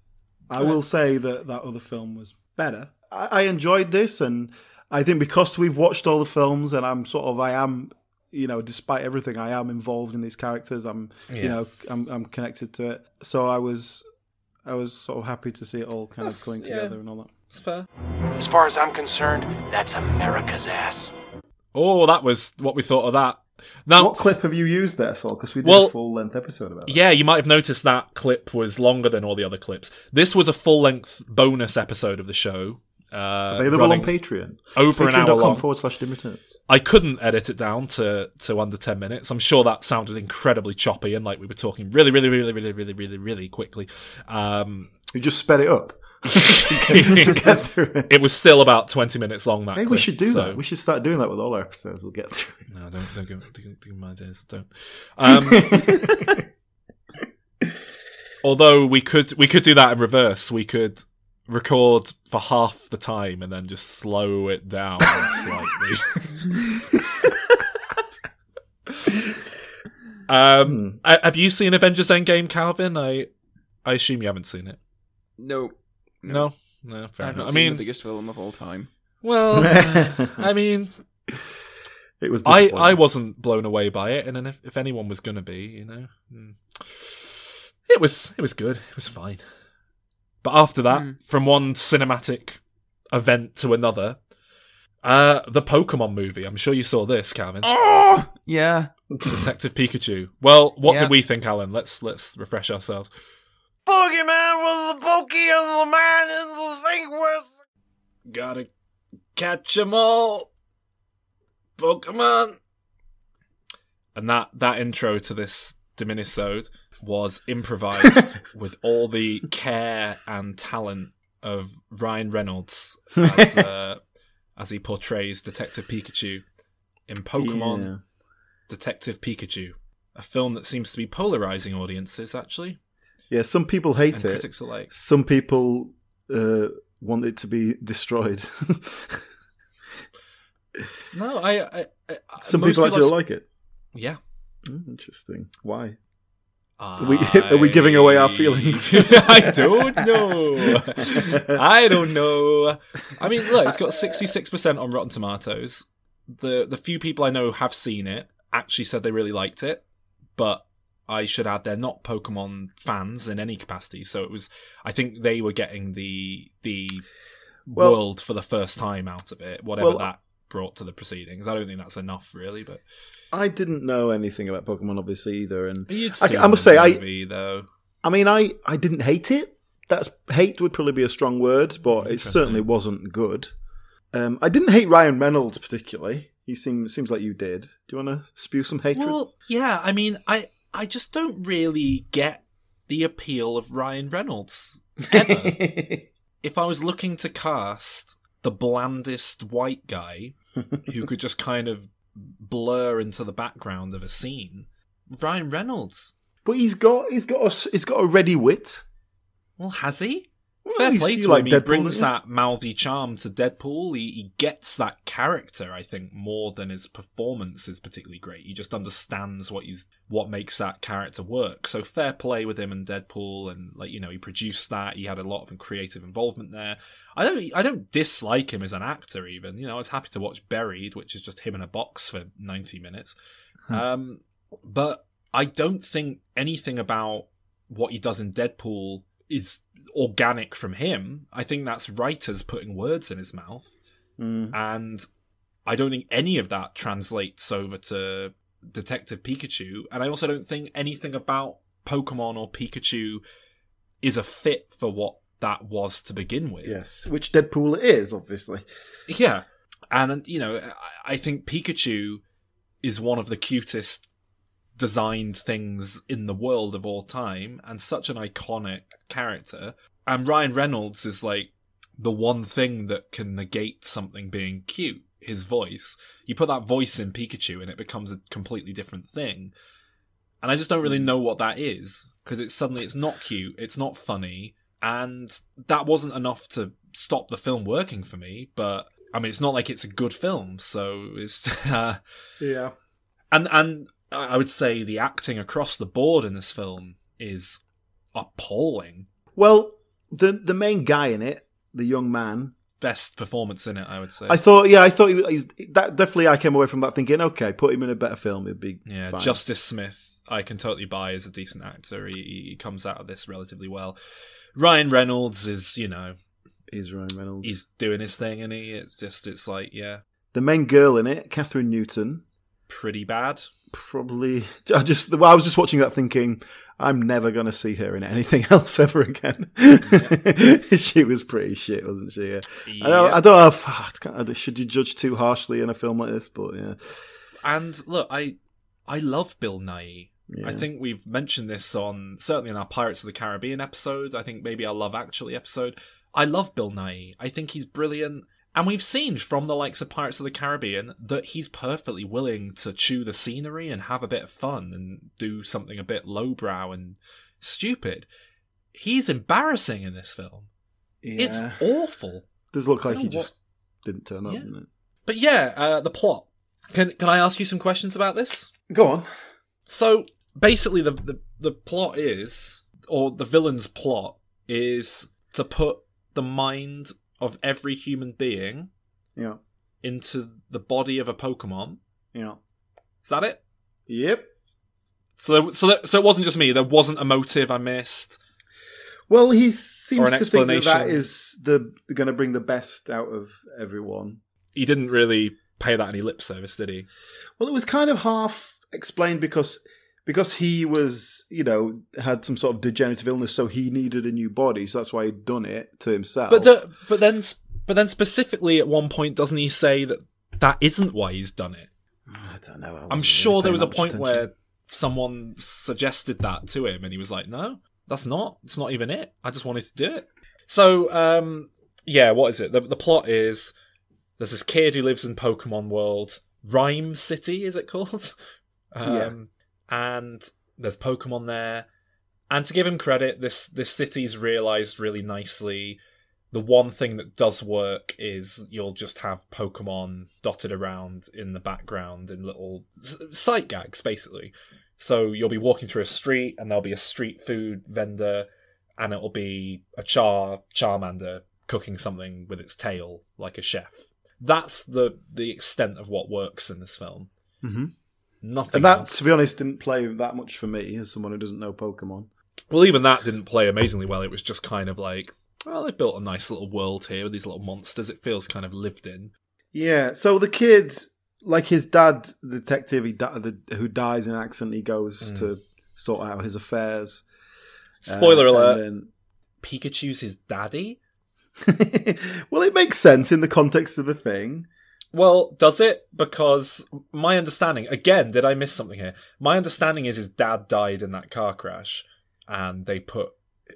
I will say that that other film was better. I, I enjoyed this, and I think because we've watched all the films, and I'm sort of, I am, you know, despite everything, I am involved in these characters. I'm, Yeah. you know, I'm, I'm connected to it. So I was, I was sort of happy to see it all kind That's- of going yeah. together and all that. it's fair. As far as I'm concerned, that's America's ass. Oh, that was what we thought of that. Now, what clip have you used there, Saul? Because we did Well, a full length episode about it. Yeah, you might have noticed that clip was longer than all the other clips. This was a full length bonus episode of the show. Uh, Available on Patreon. Over an hour long. forward slash dim. I couldn't edit it down to, to under 10 minutes. I'm sure that sounded incredibly choppy and like we were talking really, really, really, really, really, really, really quickly. Um, You just sped it up. To (laughs) get through it. it was still about 20 minutes long, that Maybe we clip, should do so- that. We should start doing that with all our episodes. We'll get through. it. No, don't, don't give, don't give my ideas. Don't. Um, (laughs) although we could we could do that in reverse. We could record for half the time and then just slow it down slightly. (laughs) um, uh, have you seen Avengers Endgame, Calvin? I I assume you haven't seen it. No. No, no, fair I've not enough. I seen mean, the biggest film of all time. well, (laughs) I mean, It was. I. I wasn't blown away by it, and then if, if anyone was going to be, you know, mm, it was it was good. It was fine. But after that, Mm. from one cinematic event to another, uh, the Pokemon movie. I'm sure you saw this, Calvin. Oh, yeah. Detective Pikachu. Well, what Yeah. did we think, Alan? Let's let's refresh ourselves. Boogeyman was the pokey and the man in the thing was. Gotta catch 'em all, Pokemon. And that that intro to this Diminisode was improvised (laughs) with all the care and talent of Ryan Reynolds as, (laughs) uh, as he portrays Detective Pikachu in Pokemon Yeah. Detective Pikachu, a film that seems to be polarizing audiences. Actually, Yeah, some people hate And it. critics alike. Some people uh, want it to be destroyed. no, I. I, I some people actually I've- like it. Yeah, Mm, interesting. Why? Are we, (laughs) are we giving away our feelings? (laughs) I don't know. (laughs) I don't know. I mean, look, it's got sixty six percent on Rotten Tomatoes. The the few people I know have seen it actually said they really liked it, but I should add they're not Pokemon fans in any capacity. So it was, I think they were getting the the Well- world for the first time out of it, whatever Well- that brought to the proceedings. I don't think that's enough, really, but I didn't know anything about Pokemon, obviously either, and you'd I, I must the say, I, though. I mean, I, I didn't hate it. That's hate would probably be a strong word, but it certainly wasn't good. Um, I didn't hate Ryan Reynolds particularly. He seem seems like you did. Do you want to spew some hatred? Well, yeah. I mean, I I just don't really get the appeal of Ryan Reynolds ever. (laughs) if I was looking to cast the blandest white guy (laughs) who could just kind of blur into the background of a scene, Ryan Reynolds. but he's got he's got a, he's got a ready wit. Well, has he? Fair play to like him. He brings that mouthy charm to Deadpool. He, he gets that character, I think, more than his performance is particularly great. He just understands what he's what makes that character work. So fair play with him and Deadpool, and like you know, he produced that. He had a lot of creative involvement there. I don't I don't dislike him as an actor. Even you know, I was happy to watch Buried, which is just him in a box for ninety minutes. Um, but I don't think anything about what he does in Deadpool is organic from him. I think that's writers putting words in his mouth. Mm. And I don't think any of that translates over to Detective Pikachu. And I also don't think anything about Pokemon or Pikachu is a fit for what that was to begin with. Yes, which Deadpool it is, obviously. Yeah. And, you know, I think Pikachu is one of the cutest designed things in the world of all time and such an iconic character. And Ryan Reynolds is like the one thing that can negate something being cute his voice. You put that voice in Pikachu and it becomes a completely different thing. And I just don't really know what that is because it's suddenly it's not cute, it's not funny, and that wasn't enough to stop the film working for me. But I mean, it's not like it's a good film, so it's uh, (laughs) Yeah. and and I would say the acting across the board in this film is appalling. Well, the the main guy in it, the young man, Best performance in it, I would say. I thought, yeah, I thought he, was- he's that definitely. I came away from that thinking, okay, put him in a better film, it'd be Yeah, fine. Justice Smith, I can totally buy as a decent actor. He, he comes out of this relatively well. Ryan Reynolds is, you know, He's Ryan Reynolds. he's doing his thing, and he it's just it's like, yeah, the main girl in it, Kathryn Newton, pretty bad. Probably. (laughs) I just, I was just watching that thinking, I'm never going to see her in anything (laughs) else ever again. (laughs) she was pretty shit, wasn't she? Yeah. I, don't, I don't know. If, (sighs) I should you judge too harshly in a film like this? But yeah, And look, I I love Bill Nighy. I think we've mentioned this on certainly in our Pirates of the Caribbean episode. I think maybe our Love Actually episode. I love Bill Nighy. I think he's brilliant. And we've seen from the likes of Pirates of the Caribbean that he's perfectly willing to chew the scenery and have a bit of fun and do something a bit lowbrow and stupid. He's embarrassing in this film. It's awful. does look like he don't just didn't turn up. Yeah. didn't it? But yeah, uh, the plot. Can can I ask you some questions about this? Go on. So basically, the, the the plot is, or the villain's plot is to put the mind of every human being Yeah, into the body of a Pokemon. yeah, Is that it? yep. So, there, so, that, so it wasn't just me. There wasn't a motive I missed. Well, he seems to think that that is the going to bring the best out of everyone. He didn't really pay that any lip service, did he? Well, it was kind of half explained because because he was, you know, had some sort of degenerative illness, so he needed a new body, so that's why he'd done it to himself. But uh, but then but then specifically at one point, doesn't he say that that isn't why he's done it? I don't know. I I'm sure there was a point much where someone suggested that to him, and he was like, "No, that's not. It's not even it. I just wanted to do it." So, um, yeah, what is it? The, the plot is there's this kid who lives in Pokemon World, Ryme City, is it called? (laughs) Um, And there's Pokemon there, and to give him credit, this this city's realized really nicely. The one thing that does work is you'll just have Pokemon dotted around in the background in little sight gags, basically. So you'll be walking through a street, and there'll be a street food vendor, and it'll be a Char Charmander cooking something with its tail, like a chef. That's the the extent of what works in this film. Mhm. Nothing. and that, else. to be honest, didn't play that much for me as someone who doesn't know Pokemon. Well, even that didn't play amazingly well. It was just kind of like, well, they've built a nice little world here with these little monsters. It feels kind of lived in. Yeah, so the kid, like his dad, the detective, he di- the, who dies in an accident, he goes Mm. to sort out his affairs. Spoiler Uh, alert: and Pikachu's his daddy. (laughs) well, it makes sense in the context of the thing. Well, does it? Because my understanding, again, did I miss something here? My understanding is his dad died in that car crash, and they put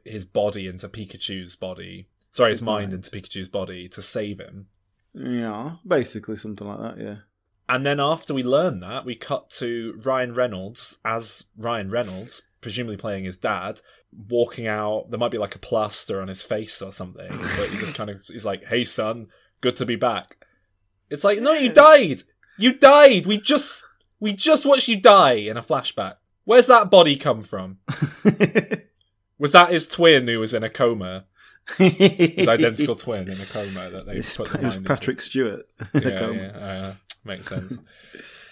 his body into Pikachu's body. Sorry, his mind into Pikachu's body to save him. Yeah, basically something like that. Yeah. And then after we learn that, we cut to Ryan Reynolds as Ryan Reynolds, presumably playing his dad, walking out. There might be like a plaster on his face or something, but he just kind of he's like, "Hey, son, good to be back." It's like, no, you died. You died. We just we just watched you die in a flashback. Where's that body come from? (laughs) was that his twin who was in a coma? his (laughs) identical twin in a coma that they It's, put the it was mind Patrick Stewart. into. Yeah, yeah, uh, makes sense.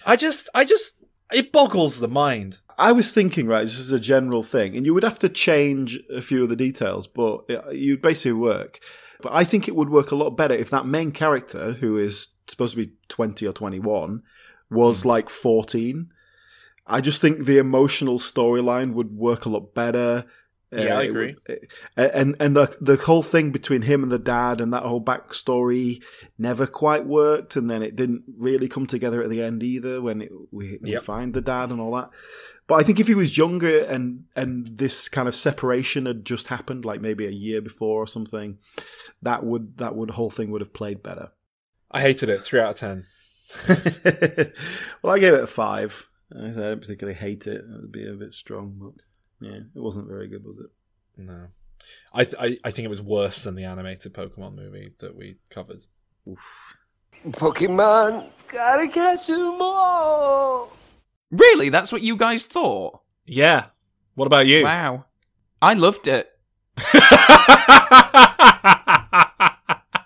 I just, I just, it boggles the mind. I was thinking, right, this is a general thing, and you would have to change a few of the details, but it, you'd basically work. But I think it would work a lot better if that main character, who is supposed to be 20 or 21, was hmm. like 14. I just think the emotional storyline would work a lot better. Yeah, I uh, it agree. would- uh, and and the the whole thing between him and the dad and that whole backstory never quite worked, and then it didn't really come together at the end either when it, we, we Yep. find the dad and all that. But I think if he was younger and and this kind of separation had just happened, like maybe a year before or something, that would that would whole thing would have played better. I hated it. Three out of ten. (laughs) well, I gave it a five. I don't particularly hate it. It would be a bit strong, but yeah, it wasn't very good, was it? No, I, th- I, I think it was worse than the animated Pokemon movie that we covered. Pokemon, gotta catch 'em all. Really? That's what you guys thought? Yeah. What about you? Wow. I loved it. (laughs)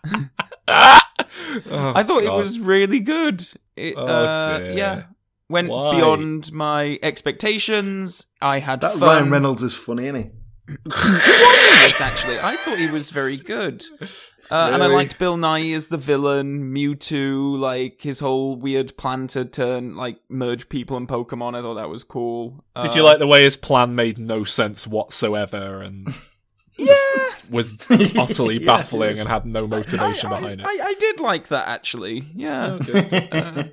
Oh, I thought it God. Was really good. It, Oh, uh, dear. yeah, went Why? beyond my expectations. I had That fun. Ryan Reynolds is funny, isn't he? he was in this actually. I thought he was very good. Uh, And I liked Bill Nighy as the villain, Mewtwo, like his whole weird plan to turn like merge people and Pokemon. I thought that was cool. Did Uh, you like the way his plan made no sense whatsoever and Yeah, was (laughs) utterly Yeah. baffling and had no motivation I, behind it? I, I did like that actually. Yeah. (laughs) Uh,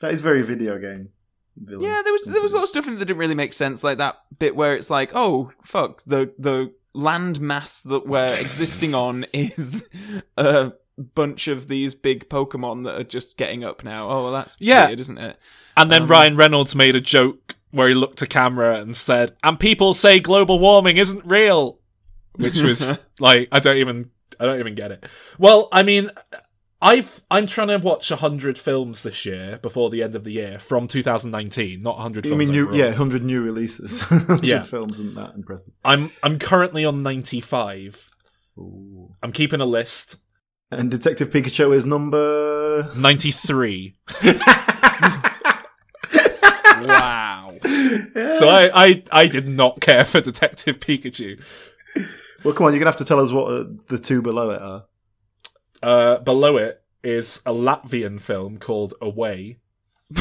that is very video game. villain. Yeah, there was there was a lot of stuff in it that didn't really make sense, like that bit where it's like, oh fuck, the the land mass that we're (laughs) existing on is a bunch of these big Pokemon that are just getting up now. Oh, well, that's Yeah. weird, isn't it? And then Um, Ryan Reynolds made a joke where he looked to camera and said, "And people say global warming isn't real," which was (laughs) like, I don't even, I don't even get it. Well, I mean, I've I'm trying to watch hundred films this year before the end of the year from 2019, not hundred. You films mean new, overall. yeah, hundred new releases. (laughs) 100 Yeah. films isn't that impressive? I'm I'm currently on 95. I'm keeping a list. And Detective Pikachu is number 93. (laughs) wow. So I, I I did not care for Detective Pikachu. Well, come on, you're gonna have to tell us what uh, the two below it are. Uh, below it is a Latvian film called Away. (laughs)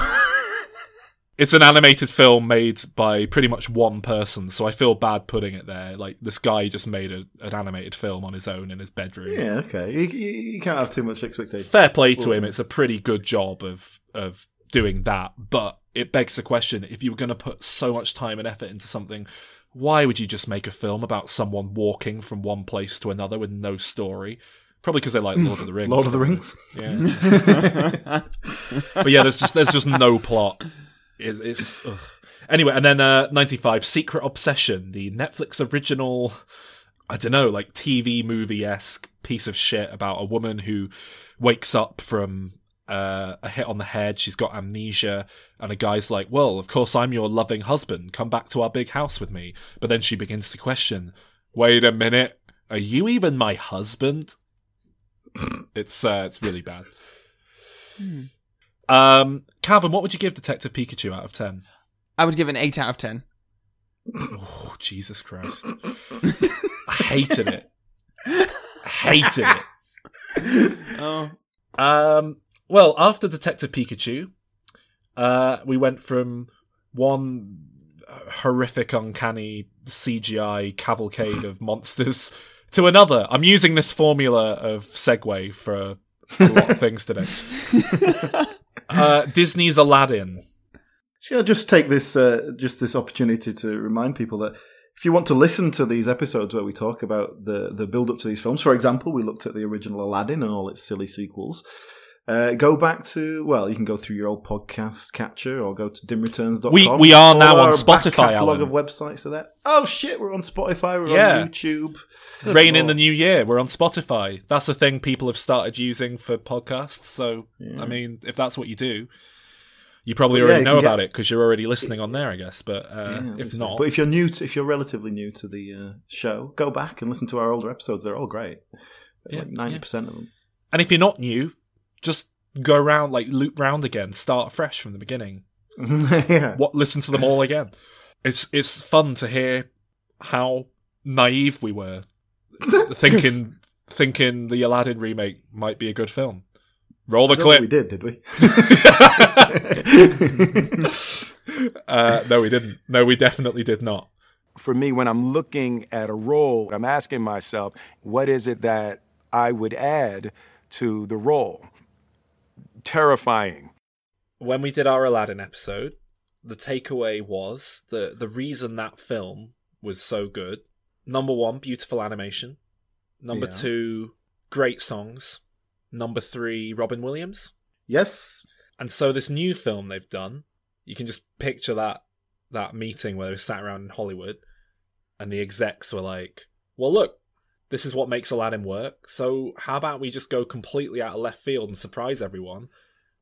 it's an animated film made by pretty much one person, so I feel bad putting it there. Like this guy just made a, an animated film on his own in his bedroom. Yeah, okay. You, you, you can't have too much expectation. Fair play to Well, him. It's a pretty good job of of doing that, but it begs the question: if you were going to put so much time and effort into something, why would you just make a film about someone walking from one place to another with no story? Probably because they like Lord of the Rings. Lord of the Rings. Yeah. (laughs) but yeah, there's just there's just no plot. It, it's ugh. anyway, and then uh, ninety five Secret Obsession, the Netflix original. I don't know, like TV movie esque piece of shit about a woman who wakes up from uh, a hit on the head. She's got amnesia, and a guy's like, "Well, of course I'm your loving husband. Come back to our big house with me." But then she begins to question, "Wait a minute, are you even my husband?" (coughs) it's uh, it's really bad. Um, Calvin, what would you give Detective Pikachu out of ten? I would give an eight out of ten. Oh, Jesus Christ! I hated it. hated it. (laughs) Oh. Um. Well, after Detective Pikachu, uh, we went from one horrific, uncanny CGI cavalcade of monsters (laughs) to another. I'm using this formula of segue for a lot of things today. (laughs) uh, Disney's Aladdin. Should I just take this uh, just this opportunity to remind people that if you want to listen to these episodes where we talk about the the build up to these films, for example, we looked at the original Aladdin and all its silly sequels. Uh, go back to well, you can go through your old podcast catcher or go to dimreturns.com. We- we are now on Spotify, catalog Alan. of websites are there. Oh shit, we're on Spotify. We're Yeah. on YouTube. Rain in the New Year. We're on Spotify. That's a thing people have started using for podcasts. So, I mean, if that's what you do, you probably Well, yeah, already you know about get- it because you're already listening on there, I guess. But uh, Yeah, if not, but if you're new, to, if you're relatively new to the uh, show, go back and listen to our older episodes. They're all great. Yeah, like ninety percent of them. and if you're not new, just go round, like loop round again, start fresh from the beginning. (laughs) yeah. What listen to them all again. It's it's fun to hear how naive we were, (laughs) thinking thinking the Aladdin remake might be a good film. Roll the clip. we did, did we? (laughs) uh, no, we didn't. No, we definitely did not. For me, when I'm looking at a role, I'm asking myself, what is it that I would add to the role? Terrifying. When we did our Aladdin episode, the takeaway was that the reason that film was so good number one, beautiful animation. Number Yeah. two, great songs. Number three, Robin Williams. Yes. And so this new film they've done, you can just picture that that meeting where they sat around in Hollywood and the execs were like, Well look, this is what makes Aladdin work, so how about we just go completely out of left field and surprise everyone?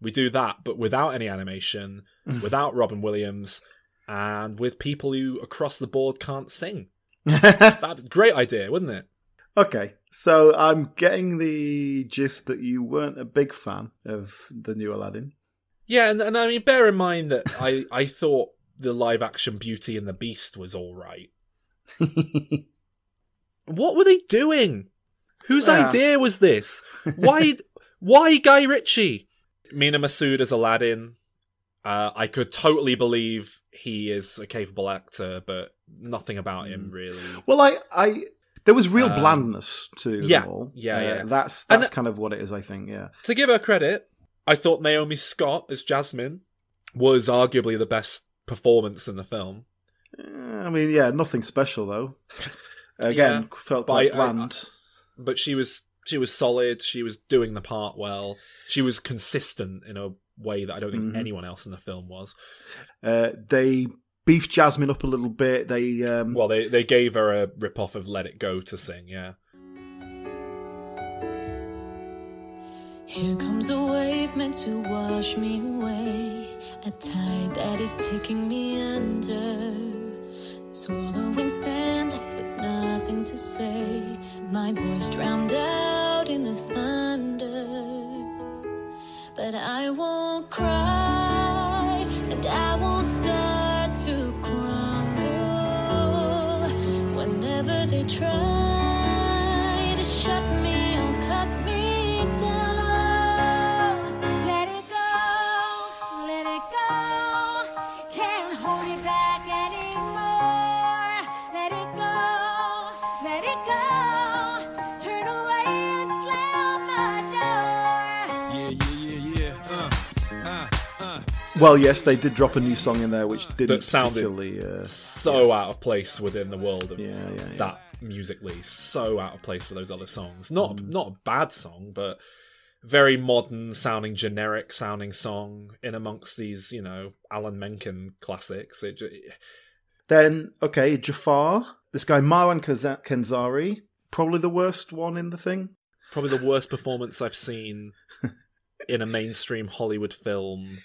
We do that, but without any animation, (laughs) without Robin Williams, and with people who across the board can't sing. (laughs) That's a great idea, wouldn't it? Okay, so I'm getting the gist that you weren't a big fan of the new Aladdin. Yeah, and, and I mean, bear in mind that (laughs) I, I thought the live action Beauty and the Beast was all right. What were they doing? Whose Yeah. idea was this? (laughs) Why why Guy Ritchie? Mena Massoud as Aladdin. Uh, I could totally believe he is a capable actor, but nothing about him really. Well, I, I there was real Um, blandness to yeah, them all. yeah, Uh, yeah. That's And- that's kind of what it is. I think. Yeah. To give her credit, I thought Naomi Scott as Jasmine was arguably the best performance in the film. Uh, I mean, yeah, nothing special though. (laughs) Again, Yeah, felt but quite I- I- bland. but she was she was solid. She was doing the part well. She was consistent in a way that I don't think Mhm. anyone else in the film was. Uh, they beefed Jasmine up a little bit. They um, Well, they they gave her a rip off of "Let It Go" to sing. Yeah, Here comes a wave meant to wash me away. A tide that is taking me under. Swallowing sand left with nothing to say. My voice drowned out in the thunder. But I won't cry and I won't start to crumble. Whenever they try well, yes, they did drop a new song in there, which didn't that sounded. Uh, so out of place within the world of yeah, yeah, yeah. that musically. So out of place with those other songs. Not Mm. not a bad song, but very modern sounding, generic sounding song in amongst these, you know, Alan Menken classics. It, ju- Then okay, Jafar. This guy Marwan Kenzari, probably the worst one in the thing. probably the worst performance I've seen in a mainstream Hollywood film.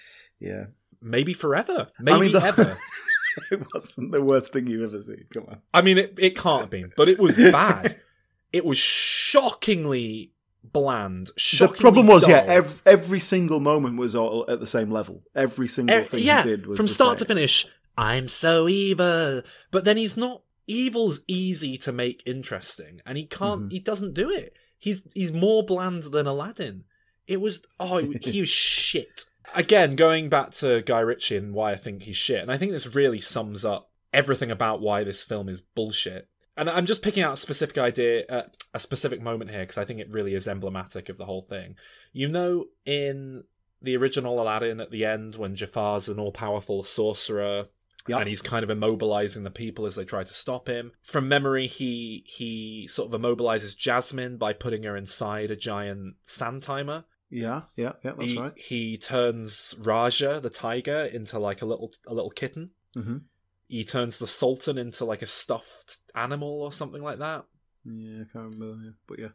Yeah, Maybe forever. Maybe I mean, the- ever. (laughs) it wasn't the worst thing you've ever seen. Come on. I mean, it, it can't have been, but it was bad. (laughs) it was shockingly bland. The problem was, yeah, dull. every, every single moment was all at the same level. Every single thing yeah, he did was from start to finish. I'm so evil, but then he's not. Evil's easy to make interesting, and he can't. Mm-hmm. He doesn't do it. He's he's more bland than Aladdin. It was oh, he was (laughs) shit. Again, going back to Guy Ritchie and why I think he's shit, and I think this really sums up everything about why this film is bullshit. and I'm just picking out a specific idea, uh, a specific moment here because I think it really is emblematic of the whole thing. You know, in the original Aladdin, at the end when Jafar's an all-powerful sorcerer. Yep. And he's kind of immobilizing the people as they try to stop him. From memory, he he sort of immobilizes Jasmine by putting her inside a giant sand timer. Yeah, yeah, yeah, that's he, right. He turns Rajah, the tiger, into like a little a little kitten. hmm He turns the Sultan into like a stuffed animal or something like that. Yeah, I can't remember. Yeah. But yeah,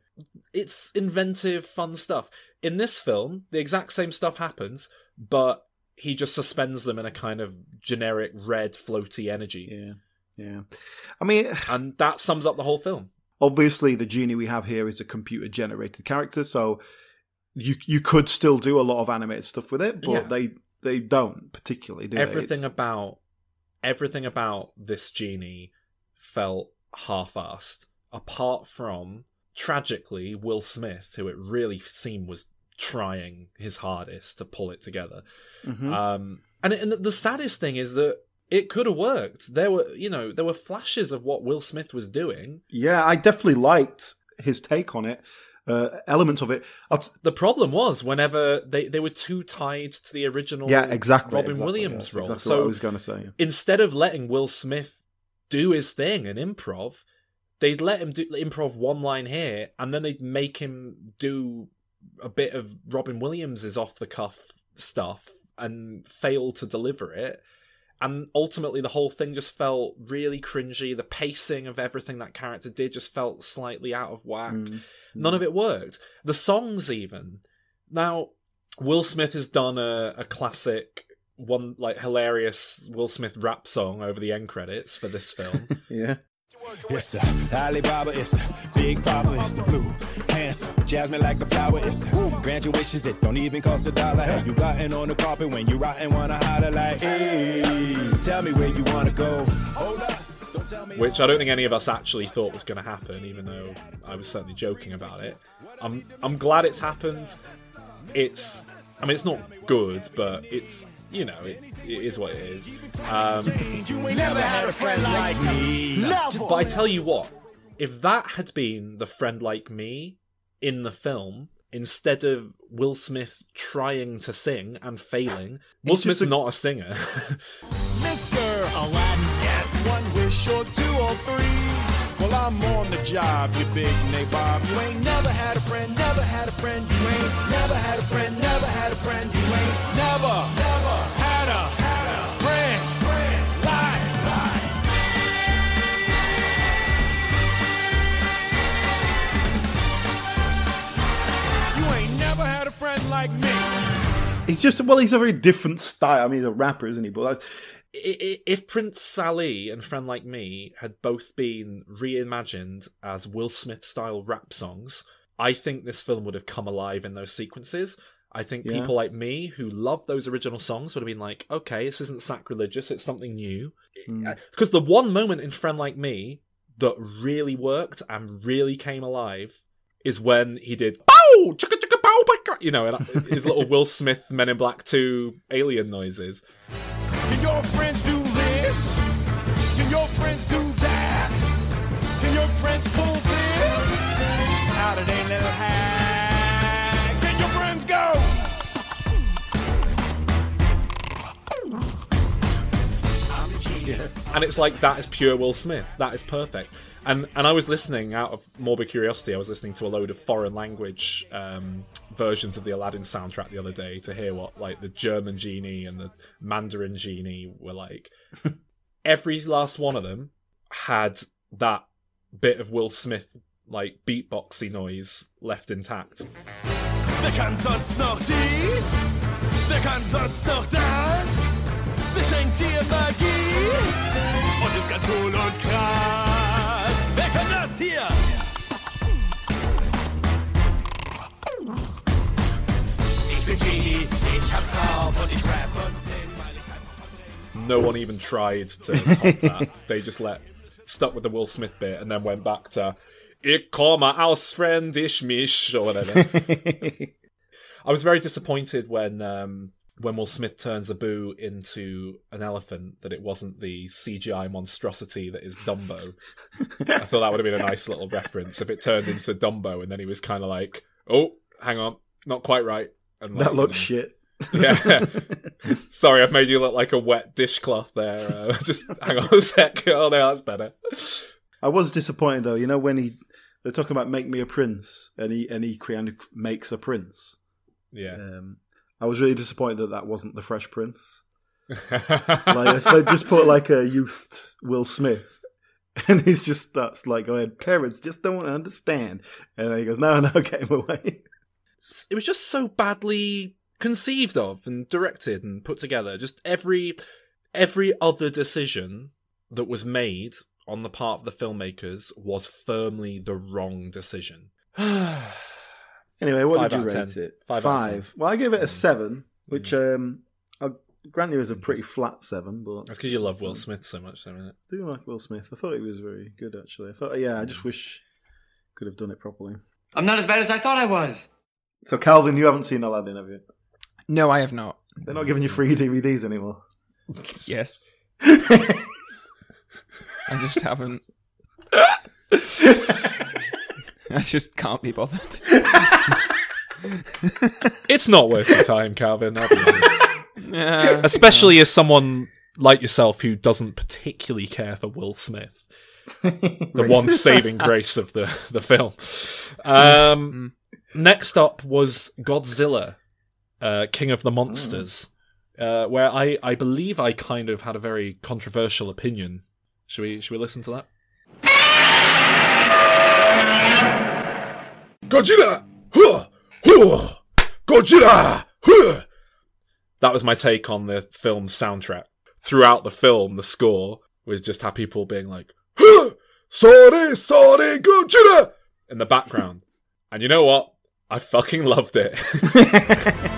It's inventive, fun stuff. In this film, the exact same stuff happens, but he just suspends them in a kind of generic red floaty energy. Yeah. Yeah. I mean, (sighs) and that sums up the whole film. obviously the genie we have here is a computer generated character, so you you could still do a lot of animated stuff with it, but Yeah. they they don't particularly do everything about everything about this genie felt half-assed apart from tragically will smith who it really seemed was trying his hardest to pull it together Mhm. um and, and the saddest thing is that it could have worked there were you know there were flashes of what will smith was doing Yeah, I definitely liked his take on it. Uh, elements of it. The problem was whenever they, they were too tied to the original yeah, exactly. robin exactly, williams yes, role Exactly so what I was going to say. instead of letting Will Smith do his thing and improv, they'd let him do improv one line here, and then they'd make him do a bit of Robin Williams's off the cuff stuff and fail to deliver it. And ultimately, the whole thing just felt really cringy. The pacing of everything that character did just felt slightly out of whack. Mm. None of it worked. The songs, even. Now, Will Smith has done a, a classic one like hilarious Will Smith rap song over the end credits for this film. (laughs) Yeah. It's the Alibaba, it's the Big Papa, it's the blue. Handsome, Jasmine like a flower, it's the grant your wishes, it don't even cost a dollar. Have you gotten on the carpet when you rotten, wanna holler like, hey, tell me where you wanna go. Hold up. don't tell me- which I don't think any of us actually thought was going to happen, even though I was certainly joking about it. I'm I'm glad it's happened. It's I mean it's not good, but it's you know it, it is what it is. Um, You ain't never had a friend like me. but I tell you what, if that had been the friend like me in the film. Instead of Will Smith trying to sing and failing, Will Smith's a- not a singer. (laughs) Mr. Aladdin, yes, one wish or two or three. Well, I'm on the job, you big nabob. You ain't never had a friend, never had a friend. You ain't never had a friend, never had a friend. You ain't never, never had a, had a like me. He's just well, he's a very different style. I mean, he's a rapper, isn't he? But that's, I- I- if Prince Ali and Friend Like Me had both been reimagined as Will Smith style rap songs, I think this film would have come alive in those sequences. I think Yeah. people like me who love those original songs would have been like, okay, this isn't sacrilegious, it's something new. Hmm. Uh, because the one moment in Friend Like Me that really worked and really came alive is when he did bow chicka bow bow, you know, his little Will Smith Men in Black 2 alien noises. Can your friends do this? Can your friends do that? Can your friends pull this? How do they little hack? Can your friends go? and it's like that is pure Will Smith. That is perfect. And and I was listening out of morbid curiosity. I was listening to a load of foreign language um, versions of the Aladdin soundtrack the other day to hear what like the German genie and the Mandarin genie were like. (laughs) Every last one of them had that bit of Will Smith like beatboxy noise left intact. Wer kann sonst noch dies? Wer kann sonst noch das? Wer schenkt dir Magie? Und ist ganz cool und krass. Wer kann das hier? Ich bin Genie, ich hab's drauf und ich rap und sing, weil ich's einfach no one even tried to top that. (laughs) They just let stuck with the Will Smith bit and then went back to Ich komme aus Friendisch mich or whatever. (laughs) I was very disappointed when um, when Will Smith turns Abu into an elephant that it wasn't the CGI monstrosity that is Dumbo. I thought that would have been a nice little reference if it turned into Dumbo and then he was kind of like, "Oh, hang on, not quite right." And like, That looks you know, shit. yeah. (laughs) Sorry, I've made you look like a wet dishcloth there. Uh, (laughs) just hang on a sec. (laughs) Oh no, that's better. I was disappointed though. You know when he they're talking about make me a prince, and he and he kind of makes a prince. Yeah. Um, I was really disappointed that that wasn't the Fresh Prince. (laughs) like if they just put like a youth Will Smith, and he's just that's like going, parents just don't understand, and then he goes, no, no, (laughs) get him away. it was just so badly conceived of and directed and put together. Just every every other decision that was made on the part of the filmmakers was firmly the wrong decision. (sighs) (sighs) Anyway, what Five did you rate 10. it? Five out of 10. Well, I gave it a mm. seven, which mm. um, I'll grant you is a pretty flat seven, but That's because you love Will Smith so much, isn't it? I do like Will Smith. I thought he was very good actually. I thought, yeah, I just mm. wish could have done it properly. I'm not as bad as I thought I was. So, Calvin, you haven't seen Aladdin, have you? No, I have not. They're not giving you free DVDs anymore. (laughs) Yes. (laughs) I just haven't. (laughs) (laughs) I just can't be bothered. (laughs) It's not worth your time, Calvin. I'll be. (laughs) Yeah. Especially as someone like yourself who doesn't particularly care for Will Smith, the one saving grace of the the film. Um, next up was Godzilla, uh, King of the Monsters, uh, where I I believe I kind of had a very controversial opinion. Should we should we listen to that? Godzilla! Huh! Huh! Godzilla! Huh! That was my take on the film's soundtrack. Throughout the film, the score was just had people being like, Huh! Sorry, sorry, Godzilla! in the background. and you know what? I fucking loved it. (laughs)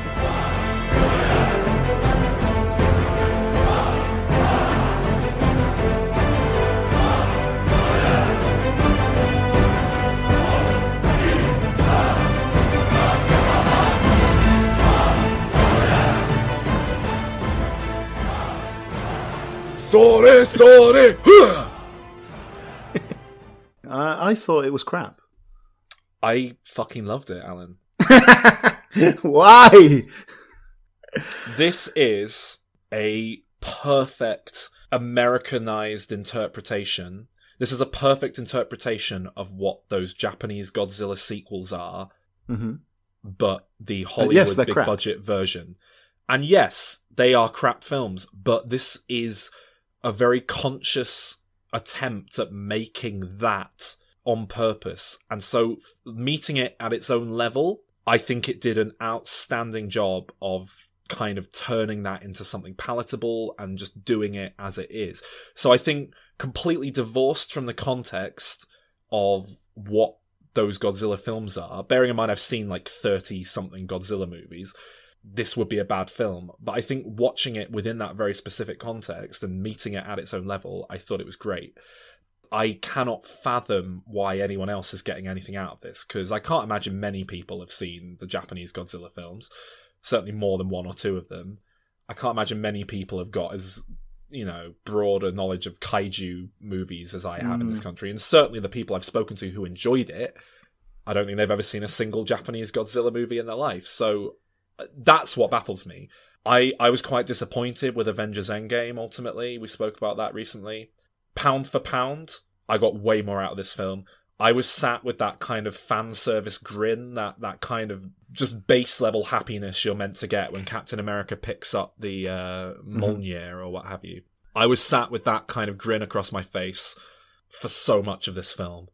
Sorry, sorry! Huh! (laughs) I, I thought it was crap. I fucking loved it, Alan. (laughs) Why? This is a perfect Americanized interpretation. This is a perfect interpretation of what those Japanese Godzilla sequels are, hmm but the Uh, Hollywood yes, big crap. budget version. And yes, they are crap films, but this is a very conscious attempt at making that on purpose. And so meeting it at its own level, I think it did an outstanding job of kind of turning that into something palatable and just doing it as it is. So I think completely divorced from the context of what those Godzilla films are, bearing in mind I've seen like 30 something Godzilla movies, this would be a bad film. But I think watching it within that very specific context and meeting it at its own level, I thought it was great. I cannot fathom why anyone else is getting anything out of this because I can't imagine many people have seen the Japanese Godzilla films. Certainly more than one or two of them. I can't imagine many people have got as you know broader knowledge of kaiju movies as I have in this Mm. country, and certainly the people I've spoken to who enjoyed it. I don't think they've ever seen a single Japanese Godzilla movie in their life. So that's what baffles me. I, I was quite disappointed with Avengers Endgame ultimately. We spoke about that recently. Pound for pound, I got way more out of this film. I was sat with that kind of fan service grin, that that kind of just base level happiness you're meant to get when Captain America picks up the uh, Mjolnir or what have you. I was sat with that kind of grin across my face for so much of this film.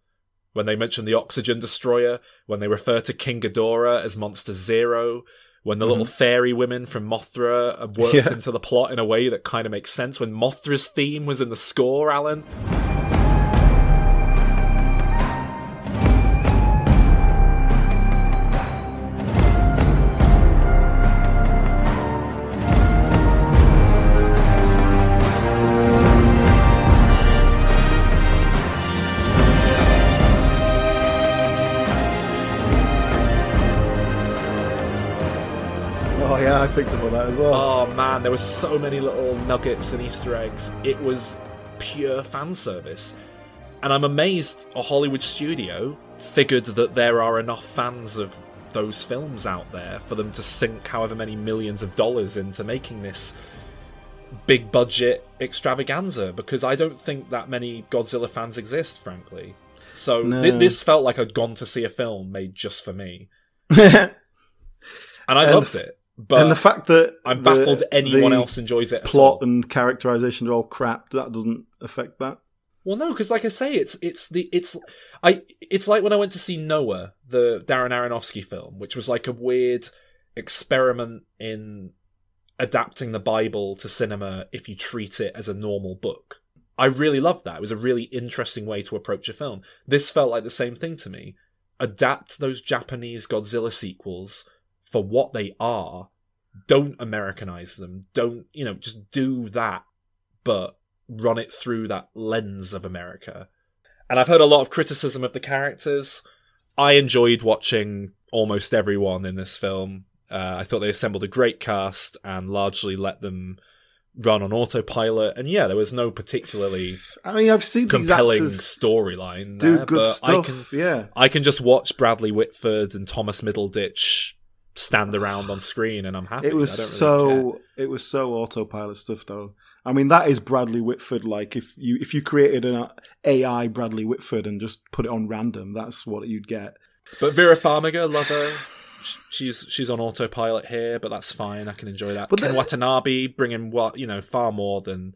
When they mention the oxygen destroyer, when they refer to King Ghidorah as Monster Zero, when the little Mhm. fairy women from Mothra are worked Yeah. into the plot in a way that kind of makes sense, when Mothra's theme was in the score, Alan. As well. Oh man, there were so many little nuggets and Easter eggs. It was pure fan service. And I'm amazed a Hollywood studio figured that there are enough fans of those films out there for them to sink however many millions of dollars into making this big budget extravaganza because I don't think that many Godzilla fans exist, frankly. So No. thi- this felt like I'd gone to see a film made just for me. (laughs) and I And loved it. But and the fact that I'm the- baffled anyone the else enjoys it plot and characterization are all crap. That doesn't affect that. Well, no, because like I say, it's it's the it's I it's like when I went to see Noah, the Darren Aronofsky film, which was like a weird experiment in adapting the Bible to cinema if you treat it as a normal book. I really loved that. It was a really interesting way to approach a film. This felt like the same thing to me. Adapt those Japanese Godzilla sequels for what they are. Don't Americanize them. Don't, you know, just do that, but run it through that lens of America. And I've heard a lot of criticism of the characters. I enjoyed watching almost everyone in this film. Uh, I thought they assembled a great cast and largely let them run on autopilot. And yeah, there was no particularly I mean, I've seen compelling storyline. do there, good but I stuff. can, yeah, I can just watch Bradley Whitford and Thomas Middleditch stand around on screen, and I'm happy. it was don't so care. it was so autopilot stuff though. I mean, that is Bradley Whitford. Like if you if you created an AI Bradley Whitford and just put it on random, that's what you'd get. But Vera Farmiga, love her. She's she's on autopilot here, but that's fine. I can enjoy that. But Ken the- Watanabe bringing what you know far more than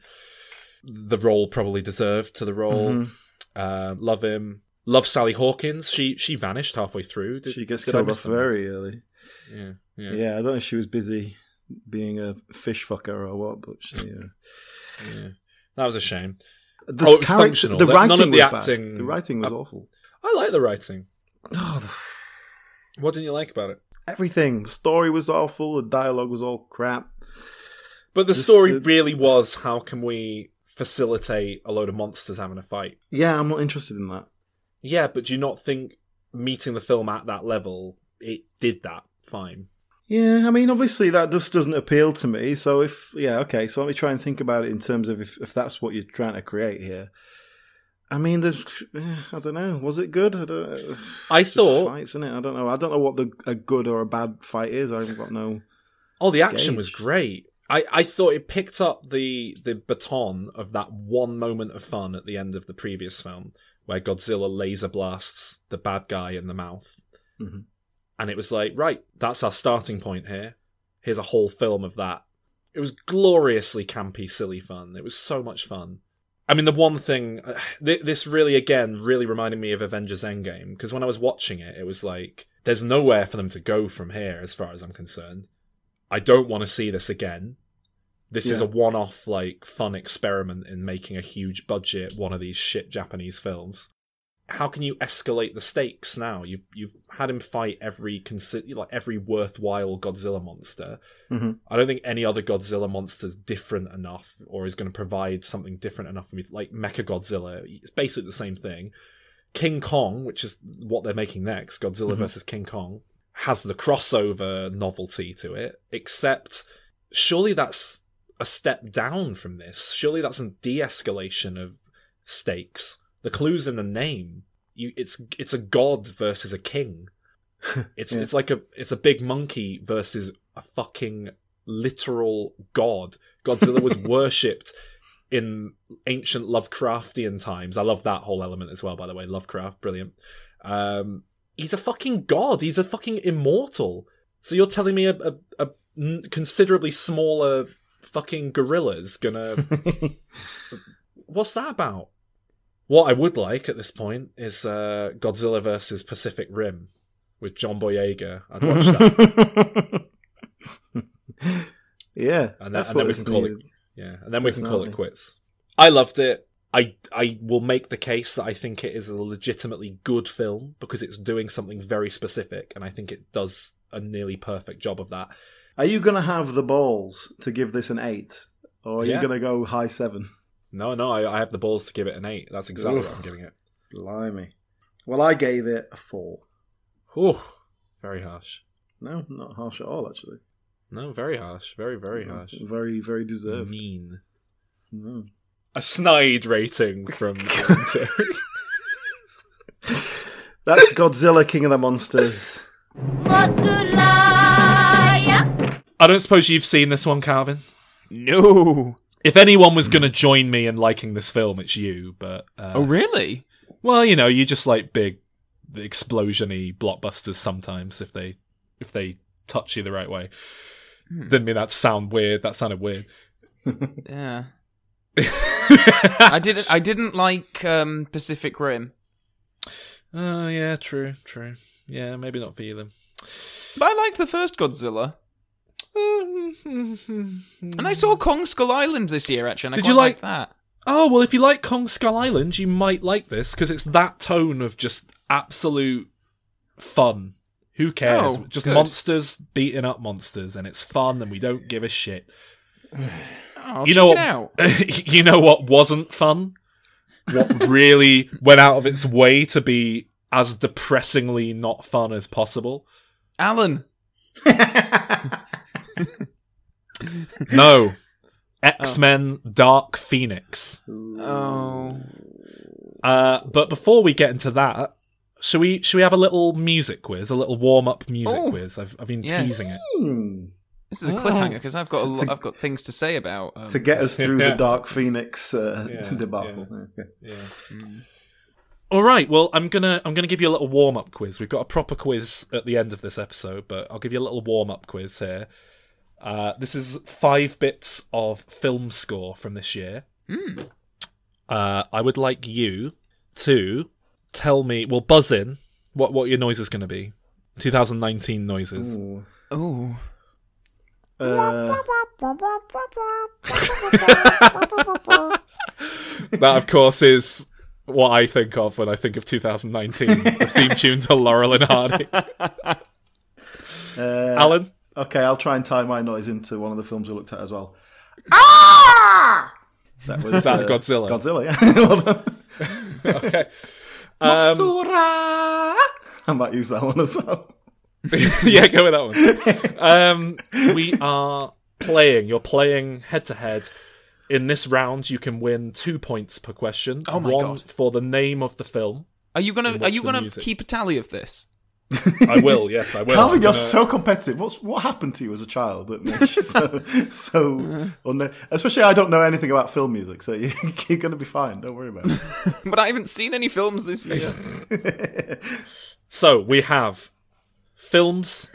the role probably deserved to the role. Mhm. Uh, love him. Love Sally Hawkins. She she vanished halfway through. Did, She gets killed off very early. Yeah, yeah, Yeah. I don't know if she was busy being a fish fucker or what, but she. Uh, yeah. That was a shame. the oh, it was functional. The None writing of the was bad. acting. The writing was I- awful. I like the writing. Oh, the... What didn't you like about it? everything. The story was awful. The dialogue was all crap. But the This- story the- really was how can we facilitate a load of monsters having a fight? Yeah, I'm not interested in that. Yeah, but do you not think meeting the film at that level, it did that fine? Yeah, I mean, obviously that just doesn't appeal to me. So if yeah, okay, so let me try and think about it in terms of if, if that's what you're trying to create here. I mean, there's eh, I don't know. Was it good? I don't. I thought- fights, isn't it? I don't know. I don't know what the a good or a bad fight is. I've got no. Oh, the action Gauge. was great. I, I thought it picked up the the baton of that one moment of fun at the end of the previous film where Godzilla laser blasts the bad guy in the mouth. Mhm. And it was like, right, that's our starting point here. Here's a whole film of that. It was gloriously campy, silly fun. It was so much fun. I mean, the one thing, (sighs) th- this really, again, really reminded me of Avengers Endgame, because when I was watching it, it was like, there's nowhere for them to go from here, as far as I'm concerned. I don't want to see this again. This is a one off, like, fun experiment in making a huge budget one of these shit Japanese films. How can you escalate the stakes now? You've you've had him fight every consi- like every worthwhile Godzilla monster. Mhm. I don't think any other Godzilla monster's different enough or is going to provide something different enough for me. To, like Mecha Godzilla, it's basically the same thing. King Kong, which is what they're making next, Godzilla Mhm. versus King Kong, has the crossover novelty to it. Except, surely that's a step down from this. Surely that's a de-escalation of stakes. The clue's in the name. You, it's it's a god versus a king. (laughs) It's Yeah. it's like a it's a big monkey versus a fucking literal god. Godzilla was (laughs) worshipped in ancient Lovecraftian times. I love that whole element as well, by the way. Lovecraft, brilliant. Um, he's a fucking god. He's a fucking immortal. So you're telling me a a considerably smaller fucking gorilla's gonna? (laughs) What's that about? What I would like at this point is uh, Godzilla versus Pacific Rim with John Boyega. I'd watch that. (laughs) Yeah, and, then, and then we can call needed. it yeah and then we can call it quits i loved it i i will make the case that i think it is a legitimately good film because it's doing something very specific and i think it does a nearly perfect job of that Are you going to have the balls to give this an eight, or are Yeah. you going to go high seven? No no I, I have the balls to give it an eight that's exactly what i'm giving it Blimey. Well, I gave it a four. Ooh, very harsh No, not harsh at all, actually. No, very harsh. Very, very harsh. Very, very deserved. Mean. Mm. A snide rating from (laughs) Terry. That's Godzilla, King of the Monsters. I don't suppose you've seen this one, Calvin. No. If anyone was going to join me in liking this film, it's you. But uh, Oh, really? well, you know, you just like big explosiony blockbusters sometimes if they if they touch you the right way. Hmm. Didn't mean that sound weird. That sounded weird. (laughs) Yeah. (laughs) I didn't. I didn't like um, Pacific Rim, Oh yeah, true, true. Yeah, maybe not for you then. but I liked the first Godzilla. And I saw Kong Skull Island this year, actually. And I Did quite you like- liked that? Oh well, if you like Kong Skull Island, you might like this because it's that tone of just absolute fun. Who cares? Oh, just good. monsters beating up monsters, and it's fun, and we don't give a shit. (sighs) Oh, you know check what? it out. (laughs) you know what wasn't fun? What (laughs) really went out of its way to be as depressingly not fun as possible? Alan. (laughs) (laughs) No, X Men: Dark Phoenix. Oh. Uh, but before we get into that, should we should we have a little music quiz, a little warm up music Oh. quiz? I've I've been Yes. teasing it. Hmm. This is a cliffhanger because I've got a lot, I've got things to say about. Um, To get us through Yeah. the Dark Phoenix uh, Yeah, (laughs) debacle. yeah. Okay. All right. Well, I'm gonna I'm gonna give you a little warm up quiz. We've got a proper quiz at the end of this episode, but I'll give you a little warm up quiz here. Uh, this is five bits of film score from this year. Hmm. Uh, I would like you to tell me. Well, buzz in. What what your noise is going to be? 2019 noises. Ooh. Oh. Uh, (laughs) That, of course, is what I think of when I think of 2019. the theme tune to Laurel and Hardy. (laughs) uh, Alan. Okay, I'll try and tie my noise into one of the films we looked at as well. Ah! That was that uh, Godzilla? Godzilla, yeah. (laughs) well done. okay. (laughs) Um, I might use that one as well. (laughs) yeah, go with that one. Um, we are playing. You're playing head to head. In this round, you can win two points per question. Oh my one God. for the name of the film. Are you gonna Are you gonna music. keep a tally of this? I will. Yes, I will. Calvin, I'm you're gonna- so competitive. What's what happened to you as a child that makes you so (laughs) so? unne- Especially, I don't know anything about film music, so (laughs) you, you're going to be fine. Don't worry about it. (laughs) but I haven't seen any films this year. So we have films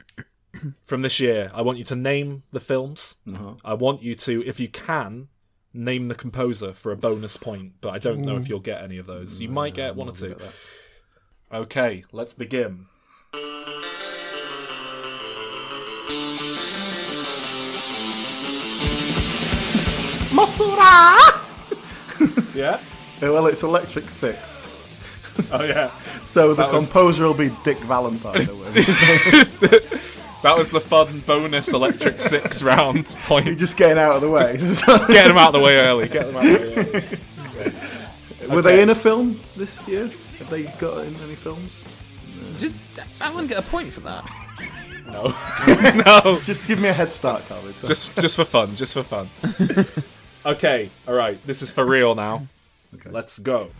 from this year. I want you to name the films. Uh-huh. I want you to, if you can, name the composer for a bonus point. But I don't know if you'll get any of those. You might get one or two. Okay, let's begin. Masura! (laughs) Yeah. Yeah, well, it's Electric Six. Oh yeah. (laughs) So the That was- composer will be Dick Valentine. (laughs) that was the fun bonus Electric Six round point. You're just getting out of the way. Get them out of the way early. Get them out of the way early. Were Okay. they in a film this year? Have they got in any films? Just Alan get a point for that. No. (laughs) no. Just give me a head start, Calvin. Sorry. Just just for fun, just for fun. (laughs) okay, all right. This is for real now. Okay. Let's go.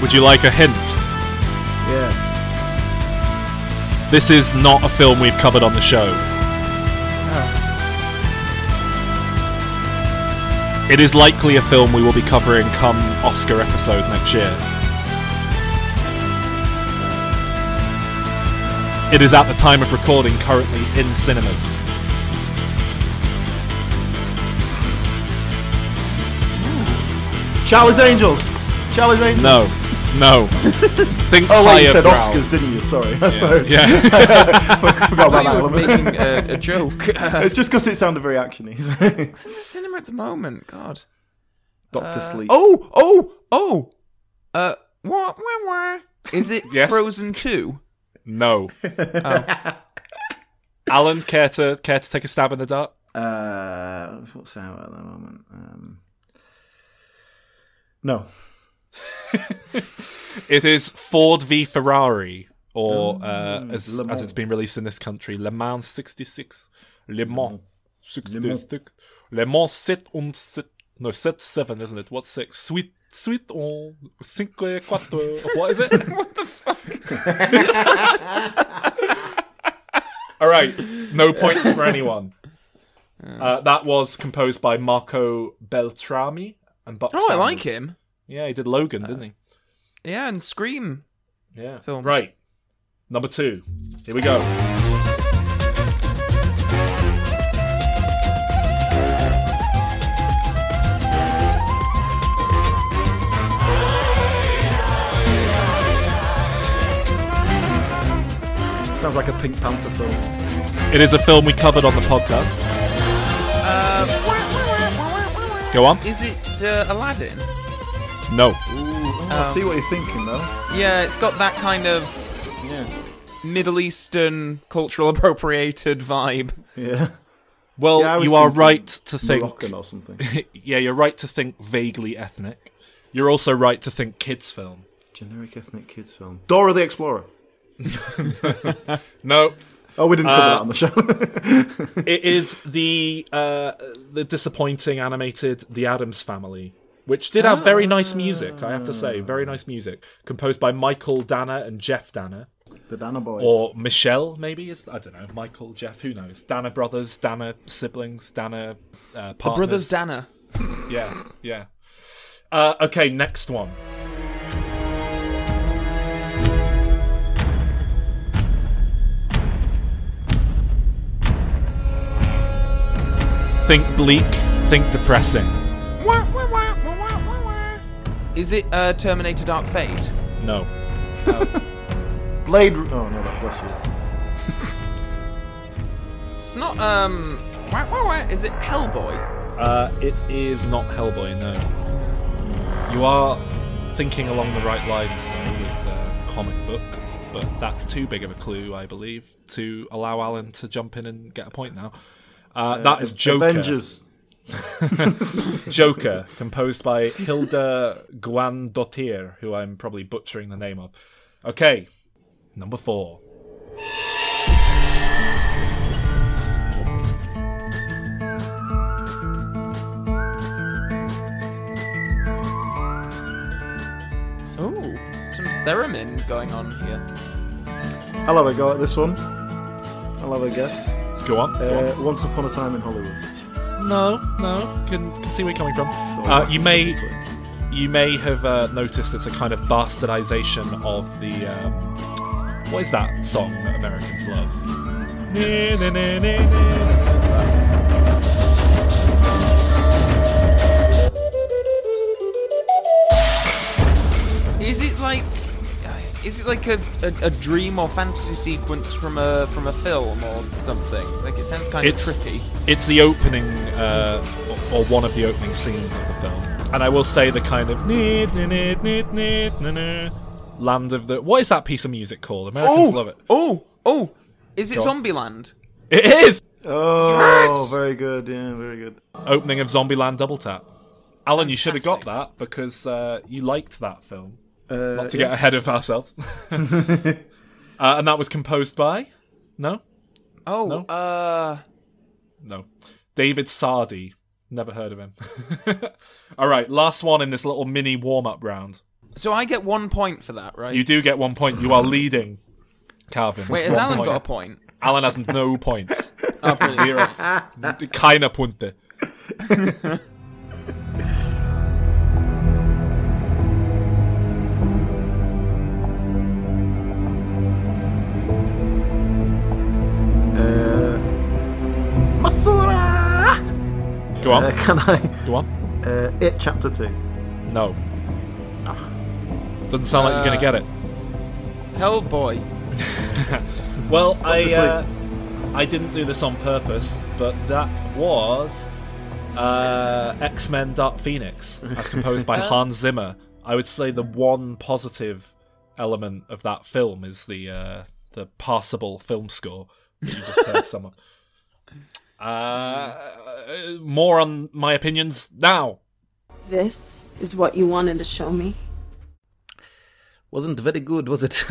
Would you like a hint? This is not a film we've covered on the show. Oh. It is likely a film we will be covering come Oscar episode next year. It is at the time of recording currently in cinemas. Charlie's Angels. Charlie's Angels. No, no. (laughs) Think Oh wait, you said brow. Oscars, didn't you? Sorry. (laughs) Yeah, yeah. (laughs) For- Forgot about that I thought you were element. making a, a joke. it's just because it sounded very actiony. It's in the cinema at the moment. God. Doctor Uh, Sleep. Oh, oh, oh. Uh, wah, wah, wah. Is it Yes? Frozen Two? No. Oh. Alan, care to care to take a stab in the dark? Uh, what's out at the moment? Um, no. (laughs) It is Ford v Ferrari, or Oh, uh, as as it's been released in this country, Le Mans 66. Le Mans 66. Le Mans 7 No, 7 7, isn't it? What's 6? Sweet. Sweet on cinque quattro. What is it? (laughs) what the fuck? (laughs) All right, no points for anyone. Uh, that was composed by Marco Beltrami and Bob. Oh, I like him. Yeah, he did Logan, didn't he? Yeah, and Scream. Yeah. Films. Right. Number two. Here we go. Sounds like a Pink Panther film. It is a film we covered on the podcast. Uh, Go on. is it uh, Aladdin? No. Oh, I see what you're thinking, though. Yeah, it's got that kind of Middle Eastern cultural (laughs) appropriated vibe. Yeah. Well, Yeah, I was you are thinking right to think. Moroccan or something. (laughs) yeah, you're right to think vaguely ethnic. You're also right to think kids' film. Generic ethnic kids film. Dora the Explorer. (laughs) No. Oh, we didn't cover Uh, that on the show. it is the uh, the disappointing animated The Addams Family, which did have very nice music. I have to say, very nice music, composed by Mychael Danna and Jeff Danna, the Danna Boys. or Michelle, maybe is I don't know. Mychael, Jeff, who knows? Danna brothers, Danna siblings, Danna uh, The partners. Brothers Danna. (laughs) Yeah, yeah. Uh, okay, next one. Think bleak, think depressing. Is it uh, Terminator Dark Fate? No. (laughs) Blade. Oh no, that's last year. (laughs) It's not, um. wah, wah, wah. Is it Hellboy? Uh, it is not Hellboy, no. You are thinking along the right lines uh, with uh, comic book, but that's too big of a clue, I believe, to allow Alan to jump in and get a point now. Uh, Uh, that is Joker. Avengers. (laughs) Joker, composed by Hilda Guandottir, who I'm probably butchering the name of. Okay, number four. Ooh, some theremin going on here. I'll have a go at this one. I'll have a guess. Go on. go Uh, on. Once Upon a Time in Hollywood. No, no, can, can see where you're coming from. Uh, you may you may have uh, noticed it's a kind of bastardization of the um, what is that song that Americans love? Is it like. Is it like a, a, a dream or fantasy sequence from a from a film or something? Like it sounds kind It's of tricky. it's the opening uh, or or one of the opening scenes of the film, and I will say the kind of land of the what is that piece of music called? Americans Oh! love it. Oh, oh, is it Go on. Zombieland? It is Oh, Yes! very good. Yeah, very good. opening of Zombieland Double Tap. Alan, you should have got that because uh, you liked that film. Uh, Not to yeah. get ahead of ourselves. (laughs) uh, and that was composed by? No? Oh, No? uh, No. David Sardy. Never heard of him. (laughs) All right, last one in this little mini warm up round. so I get one point for that, right? You do get one point. You are leading, Calvin. Wait, has Alan point. got a point? Alan has no (laughs) points. Oh, brilliant. Zero. Keine Punte. Go on. Uh, can I? Go on. Uh, it Chapter 2. No. Doesn't sound like you're going to get it. Hellboy. (laughs) Well, to I uh, I didn't do this on purpose, but that was uh, X Men Dark Phoenix, as composed by (laughs) Hans Zimmer. I would say the one positive element of that film is the uh, the passable film score, You just heard (laughs) some of. Uh, more on my opinions now. This is what you wanted to show me. Wasn't very good, was it?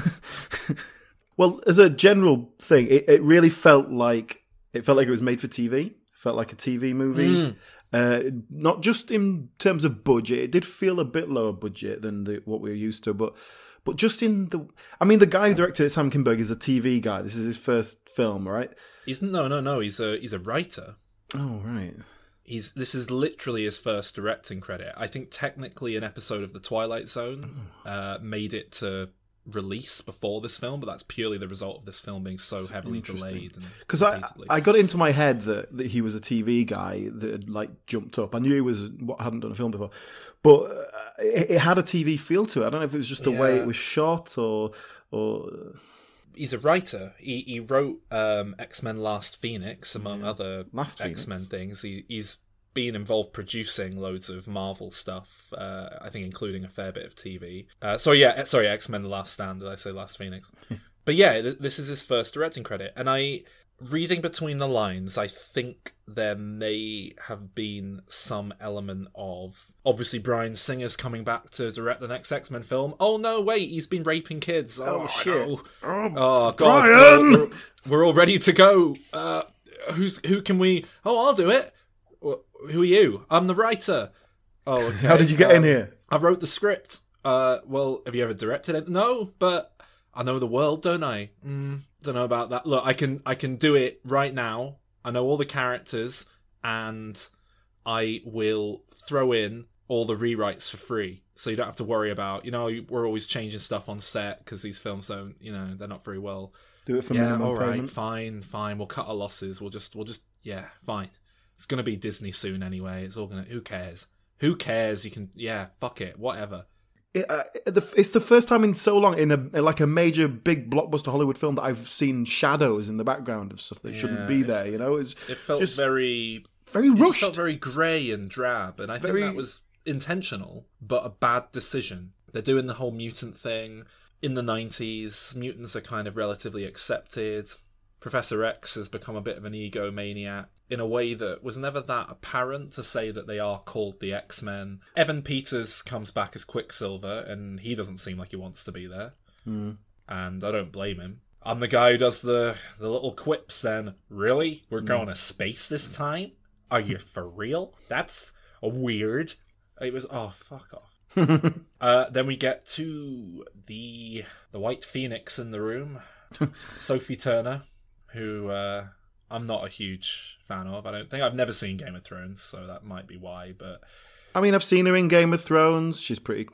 (laughs) well, as a general thing, it, it really felt like it felt like it was made for TV. It felt like a TV movie. Mm. Uh, not just in terms of budget, it did feel a bit lower budget than the, what we were used to, but but just in the, I mean, the guy who directed it, Sam Kinberg, is a TV guy. This is his first film, right? He's no, no, no. He's a he's a writer. Oh, right. He's this is literally his first directing credit. I think technically an episode of The Twilight Zone uh, made it to release before this film, but that's purely the result of this film being so heavily delayed. Because I, I got into my head that, that he was a TV guy that had like jumped up. I knew he was what hadn't done a film before, but uh, it, it had a TV feel to it. I don't know if it was just the way it was shot or or he's a writer. He he wrote um, X Men: Last Phoenix among other X Men things. He he's been involved producing loads of Marvel stuff. Uh, I think including a fair bit of TV. Uh, so yeah, sorry, X Men: The Last Stand. Did I say Last Phoenix? (laughs) but yeah, th- this is his first directing credit, and I. Reading between the lines, I think there may have been some element of obviously Bryan Singer's coming back to direct the next X Men film. Oh no, wait, he's been raping kids. Oh, Oh, shit. no. Oh, Oh god, Bryan! we're, we're- all ready to go. Uh, who's who can we? Oh, I'll do it. Who are you? I'm the writer. Oh, okay. (laughs) How did you get in here? I wrote the script. Uh, well, have you ever directed it? No, but I know the world, don't I? Mm, don't know about that. Look, I can I can do it right now. I know all the characters, and I will throw in all the rewrites for free, so you don't have to worry about. You know, we're always changing stuff on set because these films don't. You know, they're not very well. do it for yeah, minimum all right, payment. fine, fine. We'll cut our losses. We'll just, we'll just, yeah, fine. It's gonna be Disney soon anyway. It's all gonna. Who cares? Who cares? You can, yeah, fuck it, whatever. It, uh, it's the first time in so long in a like a major big blockbuster Hollywood film that I've seen shadows in the background of stuff that shouldn't be it- there. You know, it's It felt just very, very it rushed. felt very grey and drab, and I Very- think that was intentional, but a bad decision. They're doing the whole mutant thing in the '90s. Mutants are kind of relatively accepted. Professor X has become a bit of an egomaniac in a way that was never that apparent to say that they are called the X Men. Evan Peters comes back as Quicksilver, and he doesn't seem like he wants to be there Hmm. and I don't blame him. I'm the guy who does the the little quips. Then, really, we're going to space this time? Are you for real? That's weird. It was oh fuck off. (laughs) uh, then we get to the the White Phoenix in the room, (laughs) Sophie Turner, who uh, I'm not a huge fan of. I don't think I've never seen Game of Thrones, so that might be why. But I mean, I've seen her in Game of Thrones. She's pretty.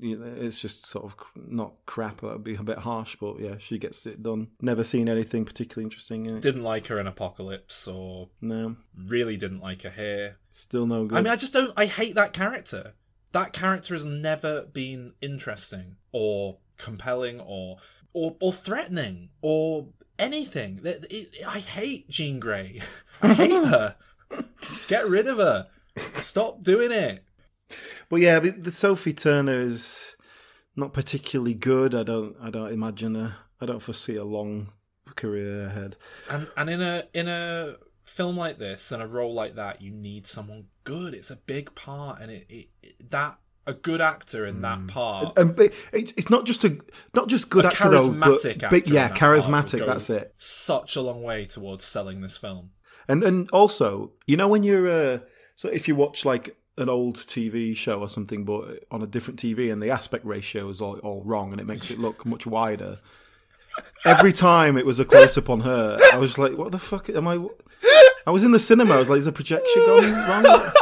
You know, it's just sort of not crap. That would be a bit harsh, but yeah, she gets it done. Never seen anything particularly interesting in it. didn't like her in Apocalypse, or No, really didn't like her here. still no good. I mean, I just don't. I hate that character. That character has never been interesting or compelling or or or threatening or anything. It- it- I hate Jean Grey. (laughs) I hate (laughs) her. Get rid of her. Stop doing it. But yeah, the, the Sophie Turner is not particularly good. I don't. I don't imagine a. I don't foresee a long career ahead. And and in a in a film like this and a role like that, you need someone good. It's a big part, and it, it, it- that a good actor in that part. And but it's, it's not just a not just good a actor though, but charismatic actor yeah, that charismatic. That's it. Such a long way towards selling this film. And and also, you know, when you're uh, so if you watch like an old TV show or something, but on a different TV, and the aspect ratio is all, all wrong, and it makes it look much wider. Every time it was a close up on her, I was like, "What the fuck am I?" I was in the cinema. I was like, "Is the projection going wrong?"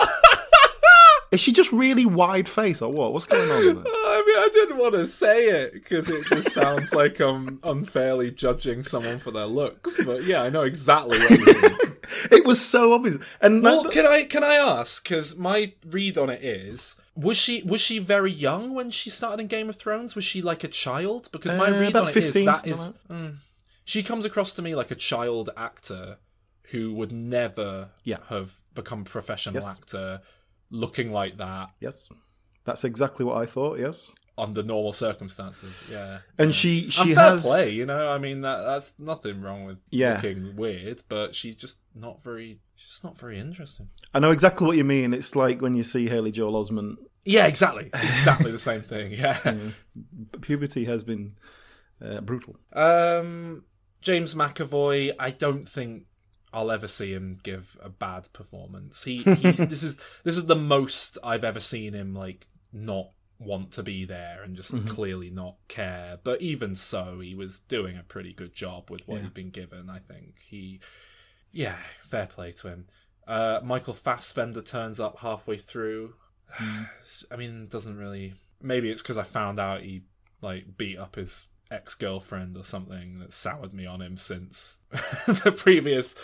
Is she just really wide face or what? What's going on? (laughs) I mean, I didn't want to say it because it just sounds like I'm unfairly judging someone for their looks. But yeah, I know exactly what you mean. (laughs) It was so obvious. And well, that- can I can I ask? Because my read on it is. Was she was she very young when she started in Game of Thrones? Was she like a child? Because my Uh, read on it is 15, that is mm, she comes across to me like a child actor who would never Yeah. have become a professional Yes. actor looking like that. yes, that's exactly what I thought. Yes. under normal circumstances. Yeah, And she- she fair has- play. You know, I mean that that's nothing wrong with Yeah. looking weird, but she's just not very. She's not very interesting. I know exactly what you mean. It's like when you see Haley Joel Osment. Yeah, exactly, exactly the same thing. (laughs) Yeah. Puberty has been uh, brutal. Um, James McAvoy, I don't think I'll ever see him give a bad performance. He, (laughs) he this is this is the most I've ever seen him like not want to be there and just Mhm. clearly not care. But even so, he was doing a pretty good job with what Yeah. he'd been given. I think he, yeah, fair play to him. Uh, Michael Fassbender turns up halfway through. (sighs) I mean, doesn't really. Maybe it's because I found out he like beat up his ex girlfriend or something that soured me on him since (laughs) the previous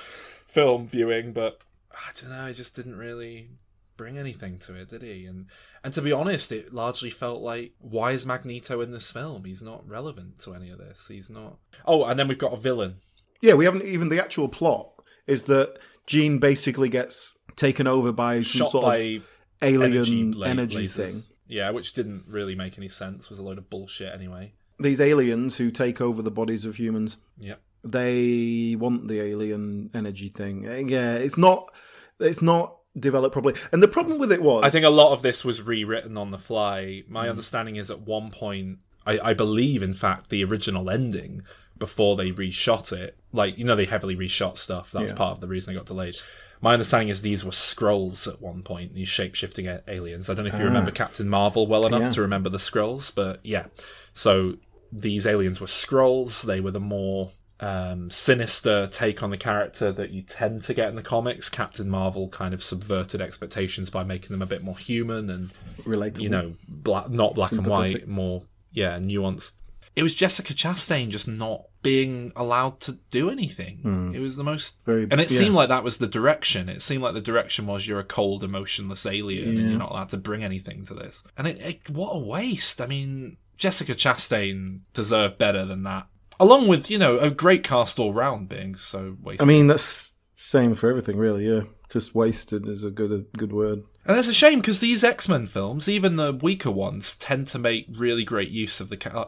film viewing. But I don't know. I just didn't really bring anything to it, did he? And and to be honest, it largely felt like why is Magneto in this film? He's not relevant to any of this. He's not. Oh, and then we've got a villain. Yeah, we haven't even the actual plot is that Jean basically gets taken over by some Shot sort by of alien la- energy, thing. Yeah, which didn't really make any sense. Was a load of bullshit anyway. These aliens who take over the bodies of humans. Yeah. They want the alien energy thing. Yeah, it's not. It's not developed properly. And the problem with it was, I think a lot of this was rewritten on the fly. My Mm. understanding is at one point, I, I believe, in fact, the original ending before they reshot it, like you know, they heavily reshot stuff. That was Yeah. part of the reason it got delayed. My understanding is these were Skrulls at one point. These shape shifting aliens. I don't know if you Ah. remember Captain Marvel well enough Yeah. to remember the Skrulls, but yeah. So these aliens were Skrulls. They were the more um, sinister take on the character that you tend to get in the comics. Captain Marvel kind of subverted expectations by making them a bit more human and Relatable. You know, black, not black and white, more yeah, nuanced. It was Jessica Chastain just not being allowed to do anything. Hmm. It was the most Very- and it yeah. seemed like that was the direction. It seemed like the direction was you're a cold, emotionless alien and you're not allowed to bring anything to this. And it, it what a waste. I mean, Jessica Chastain deserved better than that. Along with, you know, a great cast all round being so wasted. I mean, that's same for everything, really. Yeah, just wasted is a good a good word. And it's a shame because these X Men films, even the weaker ones, tend to make really great use of the uh,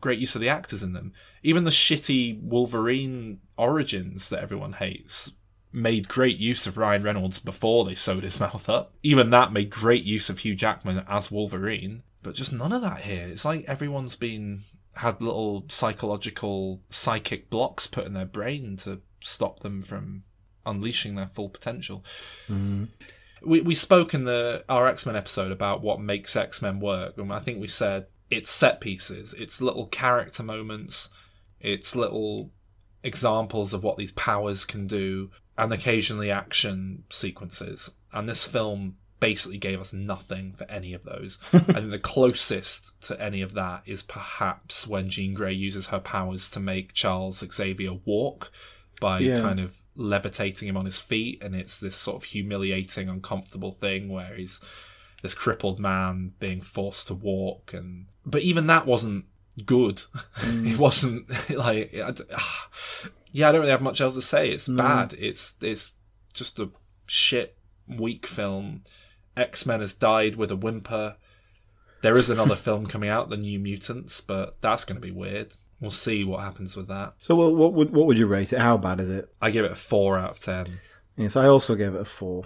great use of the actors in them. Even the shitty Wolverine origins that everyone hates made great use of Ryan Reynolds before they sewed his (laughs) mouth up. Even that made great use of Hugh Jackman as Wolverine, but just none of that here. It's like everyone's been had little psychological psychic blocks put in their brain to stop them from unleashing their full potential mm-hmm. we we spoke in the our X Men episode about what makes X Men work, and I think we said it's set pieces, it's little character moments, it's little examples of what these powers can do, and occasionally action sequences. And this film basically gave us nothing for any of those. (laughs) I think the closest to any of that is perhaps when Jean Grey uses her powers to make Charles Xavier walk by Yeah. kind of levitating him on his feet, and it's this sort of humiliating, uncomfortable thing where he's this crippled man being forced to walk, and but even that wasn't good. (laughs) it wasn't (laughs) like I ah. yeah, I don't really have much else to say. It's No. bad. It's it's just a shit weak film. X Men has died with a whimper. There is another (laughs) film coming out, The New Mutants, but that's going to be weird. We'll see what happens with that. So, what, what would what would you rate it? How bad is it? I give it a four out of ten. Yes, I also gave it a four.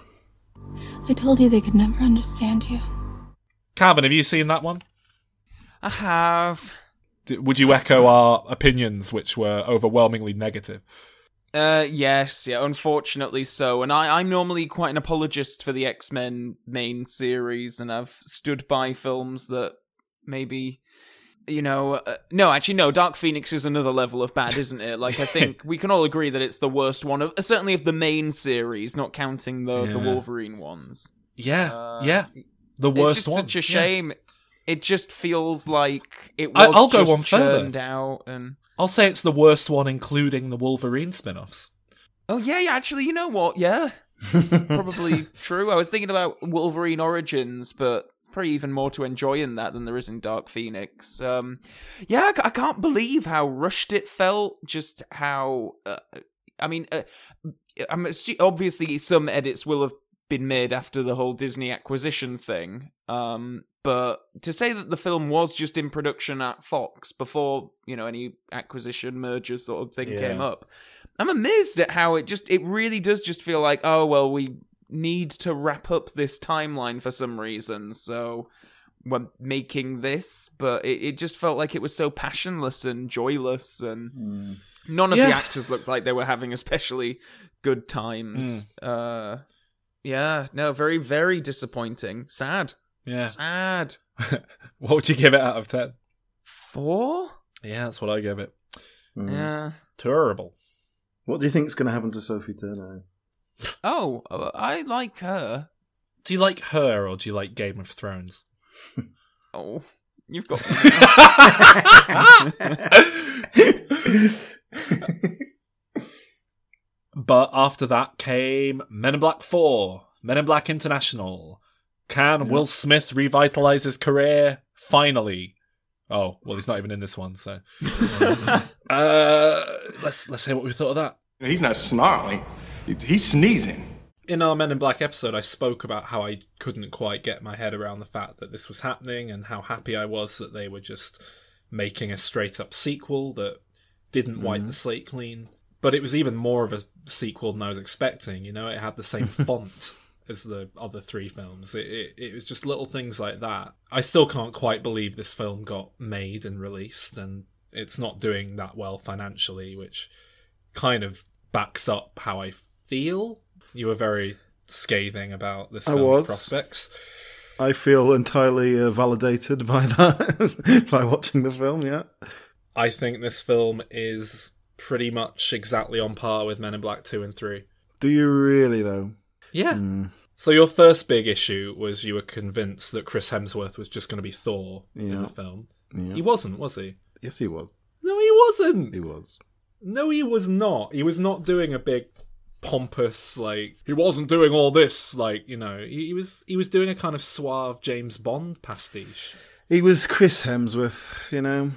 I told you they could never understand you. Calvin, have you seen that one? I have. Would you echo our opinions, which were overwhelmingly negative? Uh, yes, yeah, unfortunately so. And I, I'm normally quite an apologist for the X Men main series, and I've stood by films that maybe, you know, uh, no, actually, no. Dark Phoenix is another level of bad, isn't it? Like, I think (laughs) we can all agree that it's the worst one of, certainly of the main series, not counting the the Wolverine ones. Yeah, Uh, yeah, the it's worst just one. such a Yeah. shame. It just feels like it was I'll go just one further. churned out and. I'll say it's the worst one, including the Wolverine spin-offs. Oh yeah, yeah. Actually, you know what? Yeah, (laughs) probably true. I was thinking about Wolverine Origins, but probably even more to enjoy in that than there is in Dark Phoenix. Um, yeah, I, I can't believe how rushed it felt. Just how, uh, I mean, uh, I'm assu- obviously some edits will have been made after the whole Disney acquisition thing. Um, But to say that the film was just in production at Fox before, you know, any acquisition merger sort of thing Yeah. came up, I'm amazed at how it just, it really does just feel like, oh, well, we need to wrap up this timeline for some reason. So we're making this, but it, it just felt like it was so passionless and joyless and none of the actors looked like they were having especially good times. Uh, yeah, no, very, very disappointing. Sad. Yeah. Sad. (laughs) what would you give it out of 10? Four? Yeah, that's what I gave it. Yeah. Terrible. What do you think's going to happen to Sophie Turner? Oh, uh, I like her. Do you like her or do you like Game of Thrones? (laughs) Oh, you've got. (laughs) But after that came Men in Black 4, Men in Black International. Can Will Smith revitalize his career? Finally. Oh, well, he's not even in this one, so. (laughs) uh, let's let's hear what we thought of that. He's not snarling. He's sneezing. In our Men in Black episode, I spoke about how I couldn't quite get my head around the fact that this was happening and how happy I was that they were just making a straight up sequel that didn't wipe Mhm. the slate clean. But it was even more of a sequel than I was expecting. You know, it had the same (laughs) font as the other three films. It, it it was just little things like that. I still can't quite believe this film got made and released, and it's not doing that well financially, which kind of backs up how I feel. You were very scathing about this I film's was. prospects. I feel entirely uh, validated by that (laughs) by watching the film. Yeah, I think this film is pretty much exactly on par with Men in Black 2 and 3. do you really though? Yeah. Mm. So your first big issue was you were convinced that Chris Hemsworth was just going to be Thor in the film. Yeah. He wasn't, was he? Yes, he was. No, he wasn't. He was. No, he was not. He was not doing a big pompous like he wasn't doing all this like, you know, he, he was he was doing a kind of suave James Bond pastiche. He was Chris Hemsworth, you know.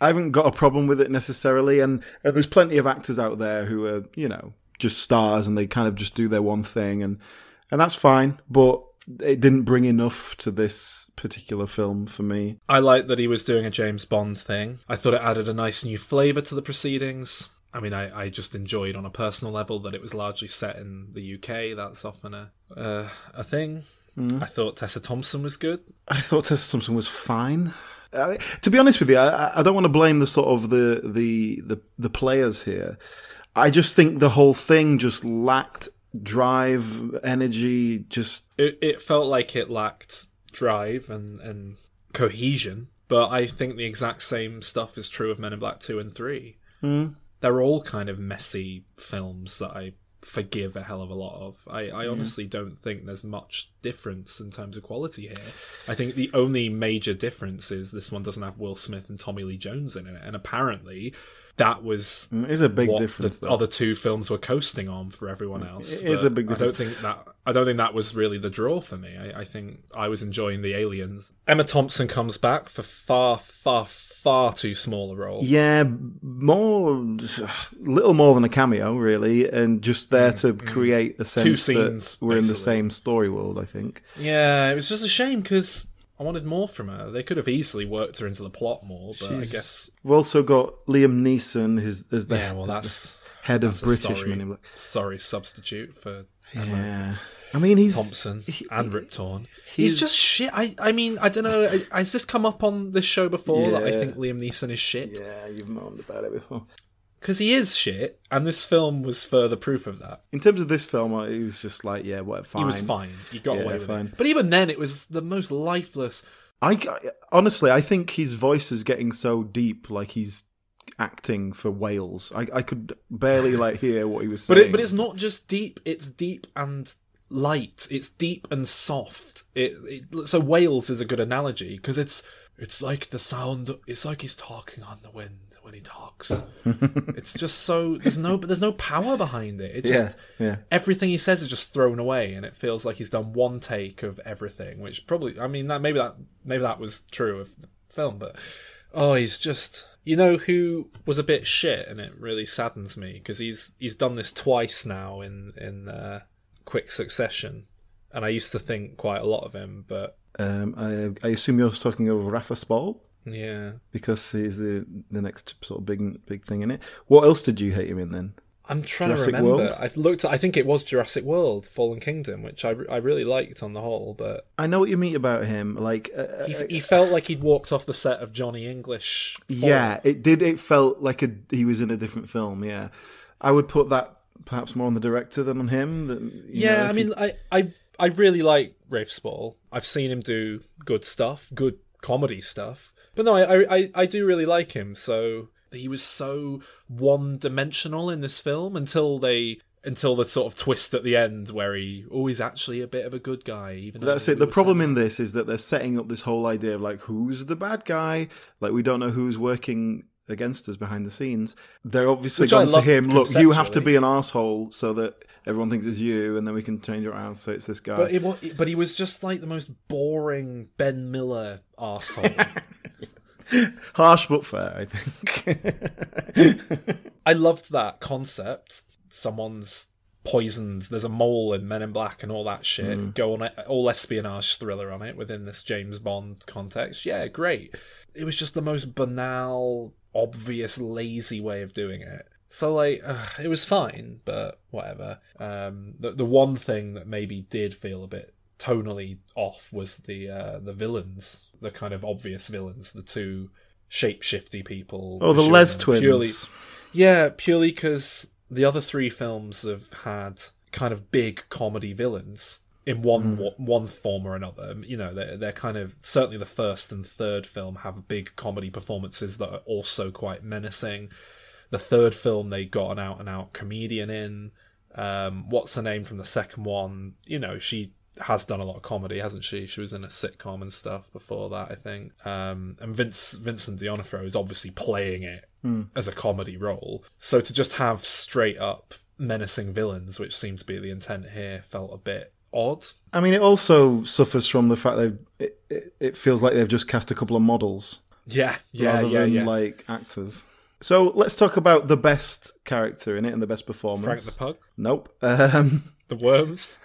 I haven't got a problem with it necessarily, and, and there's plenty of actors out there who are, you know, just stars and they kind of just do their one thing, and and that's fine. But it didn't bring enough to this particular film for me. I liked that he was doing a James Bond thing. I thought it added a nice new flavour to the proceedings. I mean, I, I just enjoyed on a personal level that it was largely set in the UK. That's often a uh, a thing. Mm. I thought Tessa Thompson was good. I thought Tessa Thompson was fine. I mean, to be honest with you, I, I don't want to blame the sort of the, the the the players here. I just think the whole thing just lacked drive, energy. Just It, it felt like it lacked drive and, and cohesion, but I think the exact same stuff is true of Men in Black 2 and 3. Mm. They're all kind of messy films that I forgive a hell of a lot of. I, I Yeah. honestly don't think there's much difference in terms of quality here. I think the only major difference is this one doesn't have Will Smith and Tommy Lee Jones in it, and apparently that was Mm, it's a big difference, The though. other two films were coasting on for everyone else. It is a big I don't think that I don't think that was really the draw for me. I, I think I was enjoying the aliens. Emma Thompson comes back for far, far, far too small a role. yeah, more little more than a cameo, really, and just there to create a sense Mm, Two scenes, that we're in the same story world. I think. Yeah, it was just a shame because I wanted more from her. They could have easily worked her into the plot more, but I guess we've also got Liam Neeson as, as the yeah. Well, that's head of British sorry, Men in Black. Sorry, substitute for Emma Yeah. I mean, he's Thompson and Rip Torn. he's- He's, just shit. I, I mean, I don't know. Uh, has this come up on this show before? That I think Liam Neeson is shit. Yeah, you've moaned about it before. Because he is shit, and this film was further proof of that. In terms of this film, he was just like, yeah, what, fine. He was fine. He got Yeah, away with fine. it. But even then, it was the most lifeless. I honestly, I think his voice is getting so deep, like he's acting for whales. I, I could barely like hear what he was But saying. it, but it's not just deep. It's deep and light. It's deep and soft. It, it so whales is a good analogy because it's it's like the sound. It's like he's talking on the wind when he talks. (laughs) it's just so there's no but there's no power behind it. It just Yeah, yeah. everything he says is just thrown away, and it feels like he's done one take of everything. Which probably I mean that maybe that maybe that was true of the film, but oh, he's just you know who was a bit shit, and it really saddens me because he's he's done this twice now in in uh, quick succession, and I used to think quite a lot of him, but Um, I, I assume you're talking of Rafe Spall Yeah. because he's the the next sort of big big thing in it. What else did you hate him in then? I'm trying Jurassic to remember. World? I've looked. At, I think it was Jurassic World: Fallen Kingdom, which I, I really liked on the whole. But I know what you mean about him. Like, uh, he, he felt like he'd walked off the set of Johnny English. yeah, it did. It felt like a, he was in a different film. Yeah, I would put that perhaps more on the director than on him. That, you Yeah, know, I mean, I, I I really like Rafe Spall. I've seen him do good stuff, good comedy stuff. But no, I I, I do really like him. So he was so one dimensional in this film until they until the sort of twist at the end where he oh he's actually a bit of a good guy. Even That's it. The problem in this is that they're setting up this whole idea of like who's the bad guy. Like we don't know who's working against us behind the scenes. They're obviously Which to him. Look, you have to be an asshole so that everyone thinks it's you, and then we can change it around so it's this guy. But it, but he was just like the most boring Ben Miller asshole. (laughs) Harsh but fair, I think. (laughs) I loved that concept. Someone's poisoned. There's a mole in Men in Black and all that shit. Mm. Go on all espionage thriller on it within this James Bond context. Yeah, great. It was just the most banal, obvious, lazy way of doing it. So like, uh, it was fine, but whatever. Um, the the one thing that maybe did feel a bit tonally off was the uh, the villains, the kind of obvious villains, the two shapeshifty people. Oh, the Les twins. Purely, yeah, purely because the other three films have had kind of big comedy villains in one wa- one form or another. You know, they're they're kind of certainly the first and third film have big comedy performances that are also quite menacing. The third film they got an out and out comedian in. Um, what's her name from the second one? You know, she has done a lot of comedy, hasn't she? She was in a sitcom and stuff before that, I think. Um, and Vince Vincent D'Onofrio is obviously playing it Hmm. as a comedy role. So to just have straight up menacing villains, which seemed to be the intent here, felt a bit odd. I mean, it also suffers from the fact that it, it, it feels like they've just cast a couple of models. Yeah, yeah, rather yeah, than yeah. like actors. So let's talk about the best character in it and the best performance. Frank the Pug? Nope. Um, (laughs) The worms.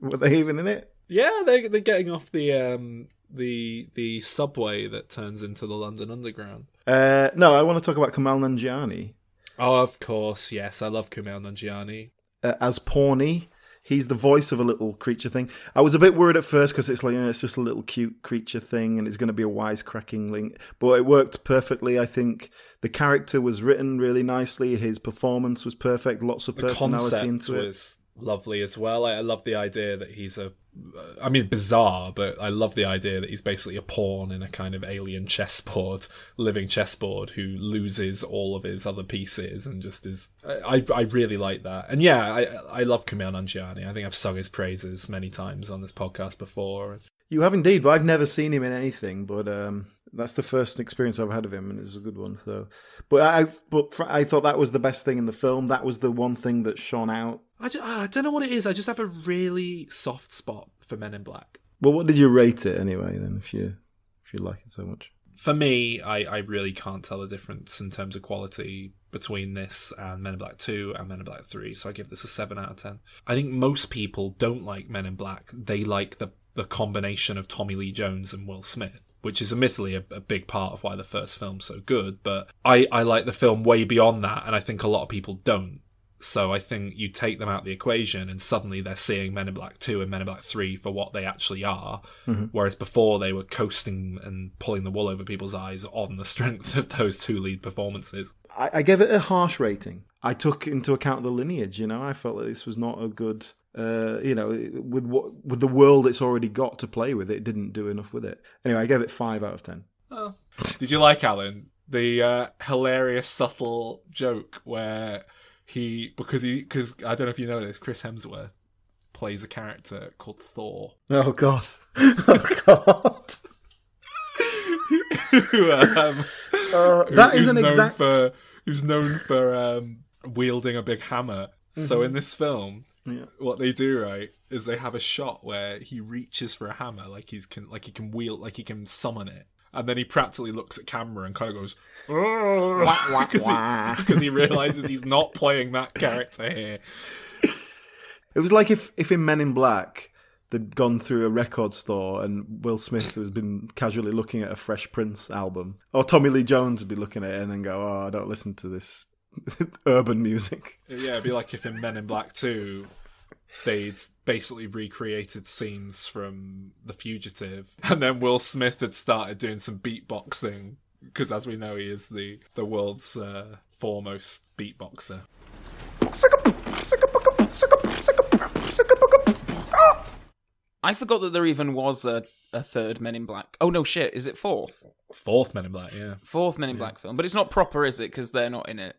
were they even in it? Yeah, they they're getting off the um the the subway that turns into the London Underground. Uh, no, I want to talk about Kumail Nanjiani Oh, of course, yes, I love Kumail Nanjiani. uh, as Pawny. He's the voice of a little creature thing. I was a bit worried at first because it's like you know, it's just a little cute creature thing, and it's going to be a wisecracking link. But it worked perfectly. I think the character was written really nicely. His performance was perfect. Lots of The personality into it. Lovely as well. I, I love the idea that he's a, I mean, bizarre, but I love the idea that he's basically a pawn in a kind of alien chessboard, (laughs) living chessboard, who loses all of his other pieces and just is. I I really like that, and yeah, I I love Kumail Nanjiani. I think I've sung his praises many times on this podcast before. You have indeed, but I've never seen him in anything. But um, that's the first experience I've had of him, and it's a good one. So, but I, but I thought that was the best thing in the film. That was the one thing that shone out. I, ju- I don't know what it is. I just have a really soft spot for Men in Black. Well, what did you rate it anyway? Then, if you if you like it so much, For me, I, I really can't tell the difference in terms of quality between this and Men in Black 2 and Men in Black 3, so I give this a 7 out of 10. I think most people don't like Men in Black. They like the, the combination of Tommy Lee Jones and Will Smith. Which is admittedly a, a big part of why the first film's so good, but I, I like the film way beyond that, and I think a lot of people don't. So I think you take them out of the equation, and suddenly they're seeing Men in Black 2 and Men in Black 3 for what they actually are. Mhm. Whereas before they were coasting and pulling the wool over people's eyes on the (laughs) strength of those two lead performances. I, I gave it a harsh rating. I took into account the lineage. You know, I felt that this was not a good. Uh, you know, with what with the world it's already got to play with, it didn't do enough with it. Anyway, I gave it five out of ten. Oh. Did you like Alan? The uh, hilarious, subtle joke where he because he because I don't know if you know this, Chris Hemsworth plays a character called Thor. Oh God! (laughs) Oh God! (laughs) who, um, Uh, who- that is who's an exact- For, who's known for um, wielding a big hammer. So Mhm. in this film, Yeah. what they do right is they have a shot where he reaches for a hammer, like he's can like he can wield, like he can summon it. And then he practically looks at camera and kind of goes (laughs) because he, (laughs) he realizes he's not playing that character here. It was like if, if in Men in Black they'd gone through a record store and Will Smith has been casually looking at a Fresh Prince album, or Tommy Lee Jones would be looking at it and then go, "Oh, I don't listen to this (laughs) urban music." Yeah, it'd be like if in Men in Black 2 they'd basically recreated scenes from The Fugitive, (laughs) and then Will Smith had started doing some beatboxing because, as we know, he is the the world's uh, foremost beatboxer. I forgot that there even was a, a third Men in Black. Oh no, shit! Is it fourth? Fourth Men in Black, yeah. Fourth Men in Black film, but it's not proper, is it? Because they're not in it.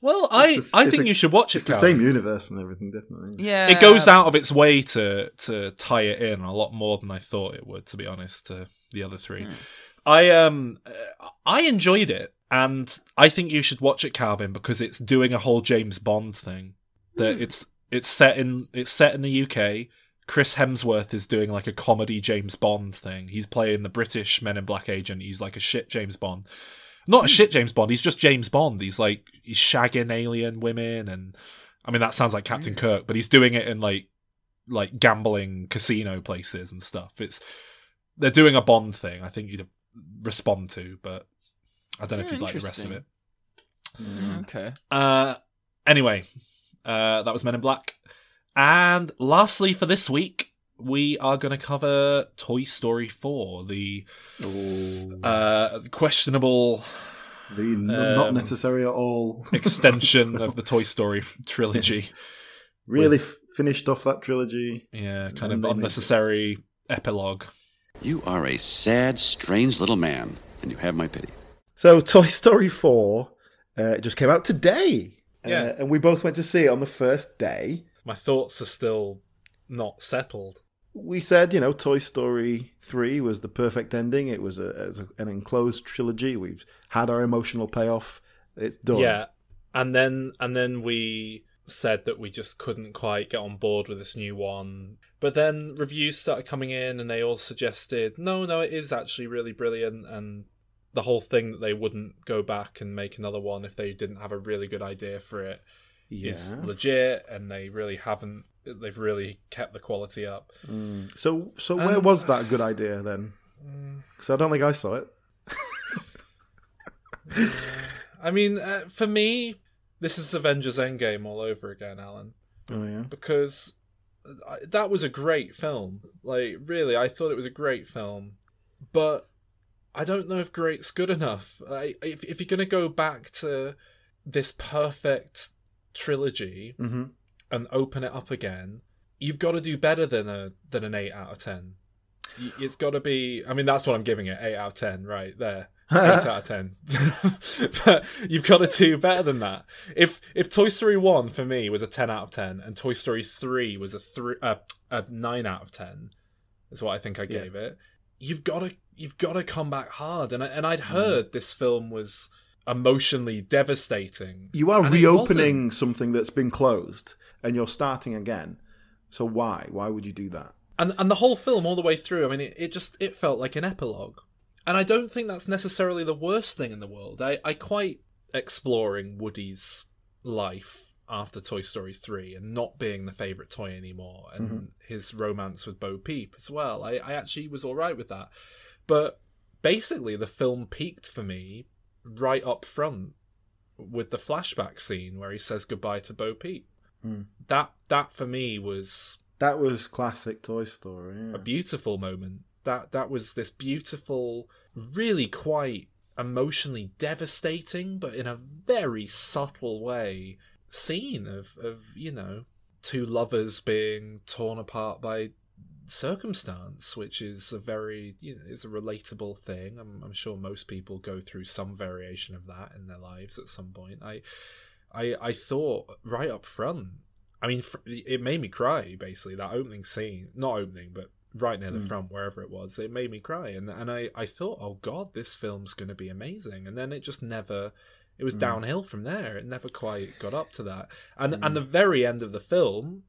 Well, I It's a- I it's think a- you should watch it. It's the same universe and everything, definitely. Yeah, It goes out of its way to to tie it in a lot more than I thought it would. To be honest, to the other three, I um uh, I enjoyed it, and I think you should watch it, Calvin, because it's doing a whole James Bond thing. That it's it's set in it's set in the UK. Chris Hemsworth is doing like a comedy James Bond thing. He's playing the British Men in Black agent. He's like a shit James Bond. Not a shit James Bond. He's just James Bond. He's like he's shagging alien women, and I mean that sounds like Captain Kirk, but he's doing it in like like gambling casino places and stuff. It's they're doing a Bond thing. I think you'd respond to, but I don't know if you'd like the rest of it. Mm, Okay. Uh, anyway, uh, that was Men in Black. And lastly, for this week, we are going to cover Toy Story 4, the uh, questionable The n- not Um, necessary at all. (laughs) extension of the Toy Story trilogy. (laughs) really f- finished off that trilogy. Yeah, kind of they made unnecessary epilogue. You are a sad, strange little man, and you have my pity. So, Toy Story 4 uh, just came out today. Yeah. Uh, and we both went to see it on the first day. My thoughts are still not settled. We said, you know, Toy Story 3 was the perfect ending. It was, a, it was a, an enclosed trilogy. We've had our emotional payoff. It's done. Yeah, and then and then we said that we just couldn't quite get on board with this new one. But then reviews started coming in, and they all suggested, no, no, it is actually really brilliant, and the whole thing that they wouldn't go back and make another one if they didn't have a really good idea for it is Yeah. legit, and they really haven't. They've really kept the quality up. Mm. So, so where Um, was that good idea then? Because I don't think I saw it. I mean, uh, for me, this is Avengers Endgame all over again, Alan. Oh, yeah. because I- that was a great film. Like, really, I thought it was a great film, but I don't know if great's good enough. I, if if you're gonna go back to this perfect trilogy hmm and open it up again, you've got to do better than a than an eight out of ten. It's got to be. I mean, that's what I'm giving it. Eight out of ten, right there. (laughs) Eight out of ten. (laughs) but you've got to do better than that. If if Toy Story one for me was a ten out of ten, and Toy Story three was a three uh, a nine out of ten, is what I think I Yeah. gave it. You've got to you've got to come back hard. And I, and I'd Mm. heard this film was emotionally devastating. You are reopening something that's been closed and you're starting again. So why? Why would you do that? and and the whole film all the way through i mean it, it just it felt like an epilogue and i don't think that's necessarily the worst thing in the world i i quite exploring woody's life after toy story 3 and not being the favorite toy anymore and Mhm. his romance with bo peep as well i i actually was all right with that but basically the film peaked for me right up front with the flashback scene where he says goodbye to bo peep Hmm. that that for me was That was classic Toy Story. yeah. a beautiful moment. That that was this beautiful, really quite emotionally devastating, but in a very subtle way, scene of of you know two lovers being torn apart by circumstance, which is a very you know is a relatable thing. I'm, I'm sure most people go through some variation of that in their lives at some point. I I I thought right up front. I mean, it made me cry. Basically, that opening scene, not opening, but right near the Mm. front, wherever it was, it made me cry. And and I I thought, oh god, this film's going to be amazing. And then it just never. It was Mm. downhill from there. It never quite got up to that. And Mm. and the very end of the film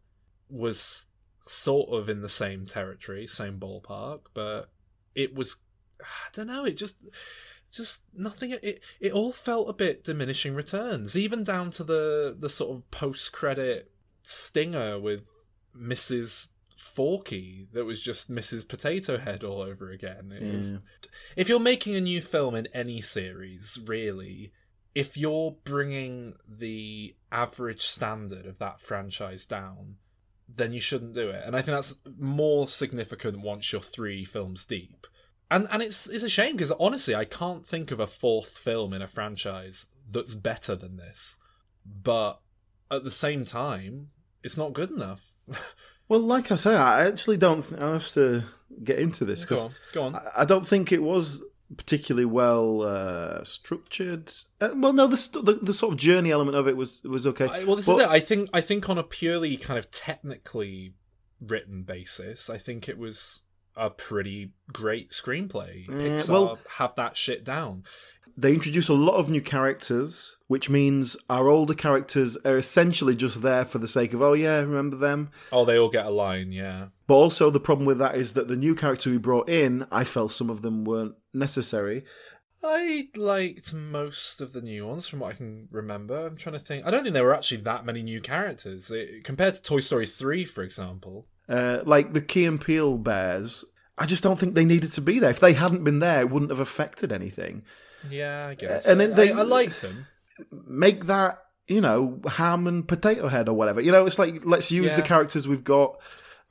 was sort of in the same territory, same ballpark, but it was (sighs) I don't know, it just just nothing it it all felt a bit diminishing returns, even down to the the sort of post credit stinger with Mrs. Forky that was just Mrs. Potato Head all over again. It was- if you're making a new film in any series, really, if you're bringing the average standard of that franchise down, then you shouldn't do it. And I think that's more significant once you're three films deep. And and it's it's a shame because honestly, I can't think of a fourth film in a franchise that's better than this. But at the same time, it's not good enough. (laughs) Well, like I say, I actually don't. Th- I have to get into this Go because on, go on. I, I don't think it was particularly well uh, structured. Uh, well, no, the, st- the the sort of journey element of it was was okay. I, well, this But- is it. I think I think on a purely kind of technically written basis, I think it was a pretty great screenplay. Yeah, mm, Pixar well- have that shit down. They introduce a lot of new characters, which means our older characters are essentially just there for the sake of, oh yeah, remember them. Oh, they all get a line, yeah. But also the problem with that is that the new character we brought in, I felt some of them weren't necessary. I liked most of the new ones from what I can remember. I'm trying to think. I don't think there were actually that many new characters It- compared to Toy Story 3, for example. Uh, like the Key and Peele bears, I just don't think they needed to be there. If they hadn't been there, it wouldn't have affected anything. Yeah, I guess. and then they- I, I liked them. Make that, you know, Hamm and potato head or whatever. You know, it's like let's use the characters we've got.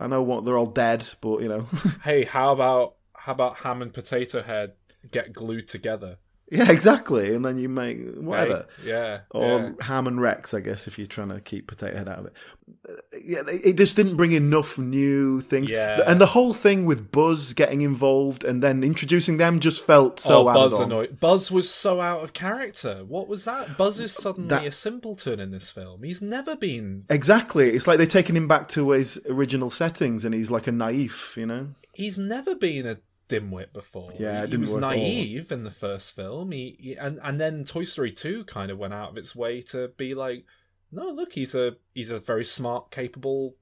I know what they're all dead, but you know, (laughs) Hey, how about how about Hamm and Potato Head get glued together? Yeah, (laughs) exactly. And then you make whatever. Hey, yeah, or yeah. Hamm and Rex, I guess, if you're trying to keep potato head out of it. Uh, Yeah, it just didn't bring enough new things. Yeah. And the whole thing with Buzz getting involved and then introducing them just felt so oh, Buzz annoyed. Buzz was so out of character. What was that? Buzz is suddenly That- a simpleton in this film. He's never been. Exactly. It's like they're taking him back to his original settings and he's like a naive, you know? He's never been a dimwit before. Yeah, he didn't was all. naive in the first film. He, he and and then Toy Story Two kind of went out of its way to be like, no, look, he's a he's a very smart, capable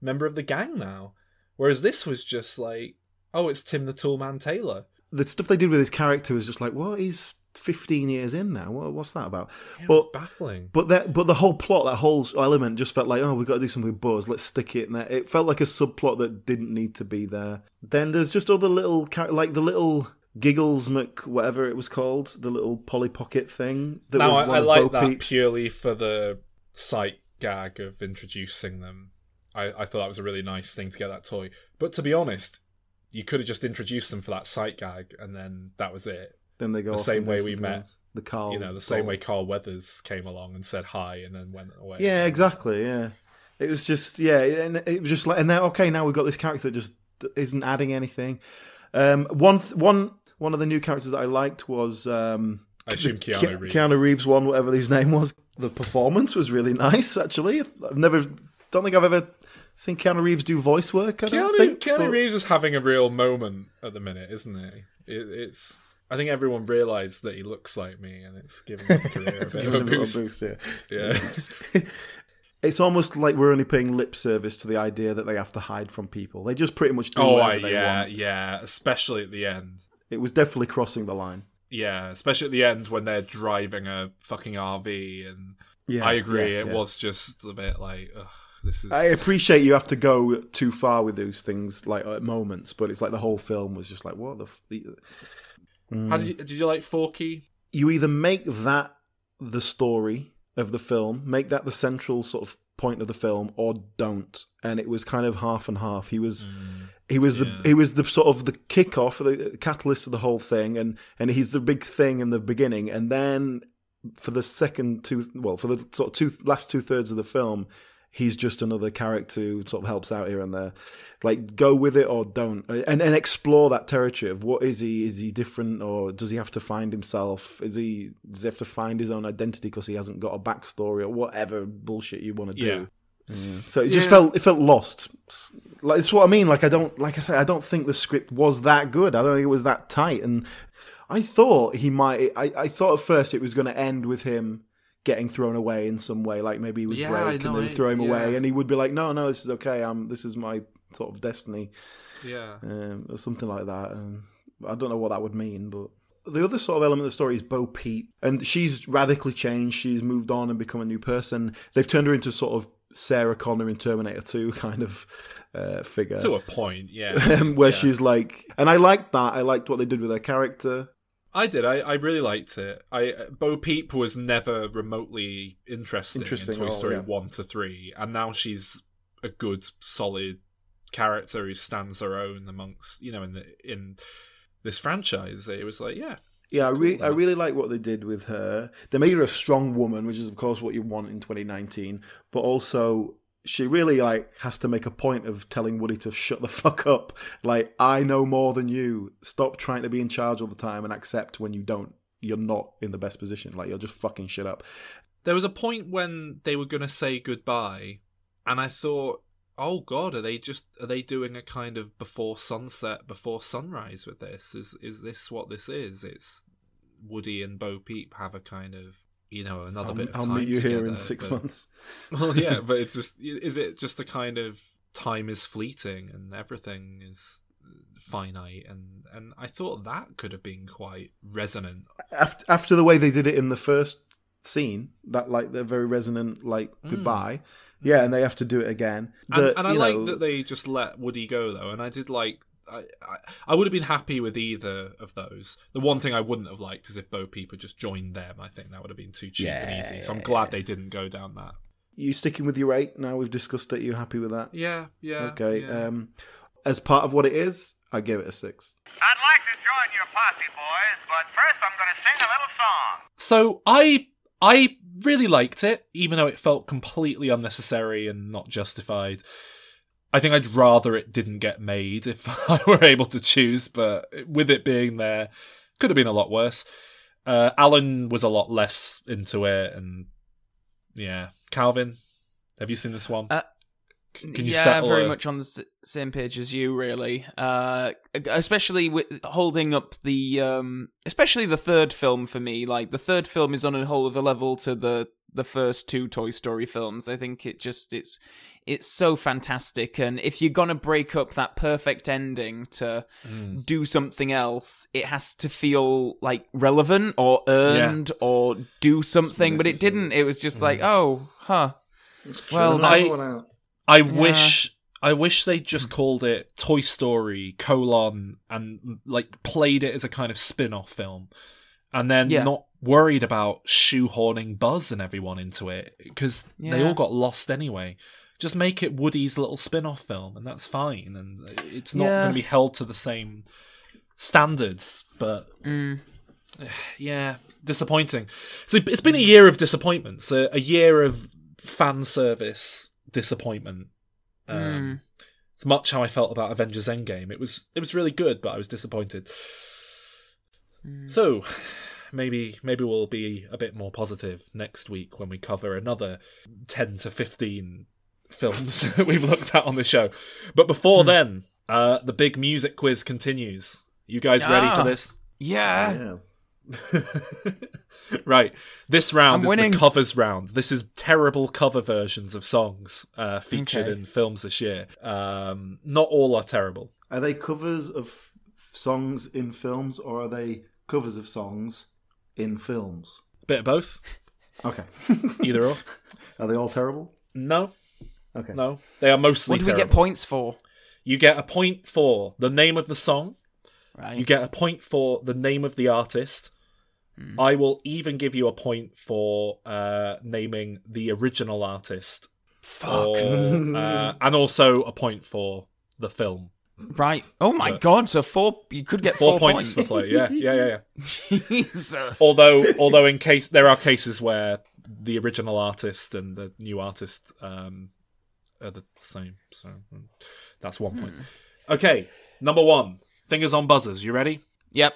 member of the gang now. Whereas this was just like, oh, it's Tim the Toolman Taylor. The stuff they did with his character was just like, what? He's 15 years in now. What's that about? Yeah, but it's baffling. But that, but the whole plot, that whole element, just felt like, oh, we've got to do something with Buzz. Let's stick it in there. It felt like a subplot that didn't need to be there. Then there's just other little, like the little Giggles Mc, whatever it was called, the little Polly Pocket thing. That I, I like that Peep's. purely for the sight gag of introducing them. I, I thought that was a really nice thing to get that toy. But to be honest, you could have just introduced them for that sight gag, and then that was it. Then they go the same way we met. The Carl, you know, the same Ball. way Carl Weathers came along and said hi, and then went away. Yeah, exactly. Yeah, it was just yeah, and it was just like, and then okay, now we've got this character that just isn't adding anything. Um, one th- one one of the new characters that I liked was um, I assume Keanu Reeves. Keanu Reeves one, whatever his name was. The performance was really (laughs) nice. Actually, I've never don't think I've ever seen Keanu Reeves do voice work. I don't Keanu, think. Keanu but- Reeves is having a real moment at the minute, isn't he? It, it's. I think everyone realised that he looks like me, and it's given (laughs) his career a bit of a him a boost. boost, yeah. yeah. (laughs) (laughs) It's almost like we're only paying lip service to the idea that they have to hide from people. They just pretty much do oh, whatever they yeah, want. yeah. Especially at the end. It was definitely crossing the line. Yeah, especially at the end when they're driving a fucking RV, and Yeah, I agree. yeah, it yeah. was just a bit like, ugh, this is. I appreciate you have to go too far with those things, like at moments, but it's like the whole film was just like, what the. F-? Mm. How did you did you like Forky? You either make that the story of the film, make that the central sort of point of the film, or don't. And it was kind of half and half. He was. He was the he was the sort of the kickoff, the catalyst of the whole thing, and and he's the big thing in the beginning, and then for the second two, well, for the sort of two last two thirds of the film, he's just another character who sort of helps out here and there. Like, go with it or don't, and and explore that territory of what is he? Is he different, or does he have to find himself? Is he does he have to find his own identity because he hasn't got a backstory or whatever bullshit you want to do? Yeah. So it just Yeah. felt it felt lost. Like it's what I mean. Like I don't like I say I don't think the script was that good. I don't think it was that tight. And I thought he might. I, I thought at first it was going to end with him getting thrown away in some way. Like maybe he would Yeah, break know, and then throw him away, and he would be like, "No, no, this is okay. I'm. This is my sort of destiny." Yeah. um, or something like that. Um, I don't know what that would mean, but the other sort of element of the story is Bo Peep, and she's radically changed. She's moved on and become a new person. They've turned her into sort of Sarah Connor in Terminator 2 (laughs) kind of uh, figure. To a point, yeah. (laughs) Where Yeah. she's like, and I liked that. I liked what they did with her character. I did. I, I really liked it. I Bo Peep was never remotely interesting, Interesting in Toy all, Story yeah. one to three, and now she's a good, solid character who stands her own amongst you know in the in this franchise. It was like, yeah, Yeah, I, Cool, I really like what they did with her. They made her a strong woman, which is of course what you want in 2019. But also, she really like has to make a point of telling Woody to shut the (laughs) fuck up. Like, I know more than you. Stop trying to be in charge all the time and accept when you don't. You're not in the best position. Like, you're just fucking shit up. There was a point when they were going to say goodbye, and I thought, "Oh God, are they just are they doing a kind of before sunset, before sunrise with this? Is is this what this is? It's Woody and Bo Peep have a kind of you know another I'll, bit of I'll meet you here in six but- months. (laughs) (laughs) Well, yeah, but it's just is it just a kind of time is fleeting and everything is finite and and I thought that could have been quite resonant. after after the way they did it in the first scene, that like the very resonant like hmm. goodbye. Yeah, and they have to do it again. And, The- and I you like know, that they just let Woody go though, and I did like. I, I, I would have been happy with either of those. The one thing I wouldn't have liked is if Bo Peep had just joined them. I think that would have been too cheap and easy. So I'm glad they didn't go down that. you sticking with your eight now. We've discussed it. You happy with that? Yeah, yeah. Okay. yeah. Um, as part of what it is, I give it a six. I'd like to join your posse, boys, but first I'm going to sing a little song. So I I really liked it, even though it felt completely unnecessary and not justified. I think I'd rather it didn't get made if (laughs) I were able to choose, but with it being there, could have been a lot worse. Uh, Alan was a lot less into it, and yeah, Calvin, have you seen this one? Uh, Can you yeah, settle very a- much on the s- same page as you, really. Uh, especially with holding up the, um, especially the third film for me. Like the third film is on a whole other level to the the first two Toy Story films. I think it just it's it's so fantastic, and if you're gonna break up that perfect ending to Mm. do something else, it has to feel like relevant or earned or do something. But it didn't. It was just Mm. like, oh, huh. Well, Shut that's, another one out. I Yeah. wish I wish they just called it Toy Story colon and like played it as a kind of spin-off film, and then Yeah. not worried about shoehorning Buzz and everyone into it because they all got lost anyway. Just make it Woody's little spin-off film, and that's fine. And it's not Yeah. going to be held to the same standards. But Mm. (sighs) yeah, disappointing. So it's been a year of disappointments, a, a year of fan service disappointment. Um, Mm. It's much how I felt about Avengers Endgame. It was it was really good, but I was disappointed. So maybe maybe we'll be a bit more positive next week when we cover another ten to fifteen films that (laughs) we've looked at on the show. But before then, uh, the big music quiz continues. You guys ready for Ah, this? Yeah. (laughs) right. This round I'm is winning. the covers round. This is terrible cover versions of songs uh, featured Okay. in films this year. Um, not all are terrible. Are they covers of f- songs in films, or are they covers of songs in films? Bit of both. Okay. Either or. (laughs) Are they all terrible? No. Okay. No. They are mostly What do we get points for? You get a point for the name of the song. Right. You get a point for the name of the artist. Hmm. I will even give you a point for uh, naming the original artist. Fuck. Or, uh, and also a point for the film. Right. Oh my But- god. So four. You could get Four, four, points, for play. Yeah, yeah, yeah, yeah. (laughs) Jesus. although, although in case there are cases where the original artist and the new artist um, are the same, so mm, that's one point. Okay, number one. Fingers on buzzers. You ready? Yep.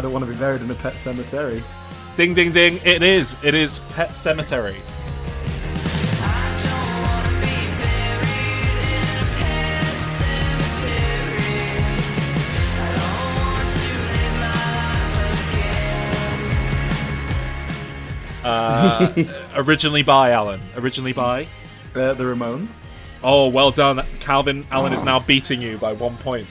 I don't want to be buried in a pet cemetery. Ding, ding, ding. It is. It is Pet Sematary. Uh, (laughs) originally by Alan. Originally by uh, the Ramones. Oh, well done, Calvin. Alan oh. is now beating you by one point.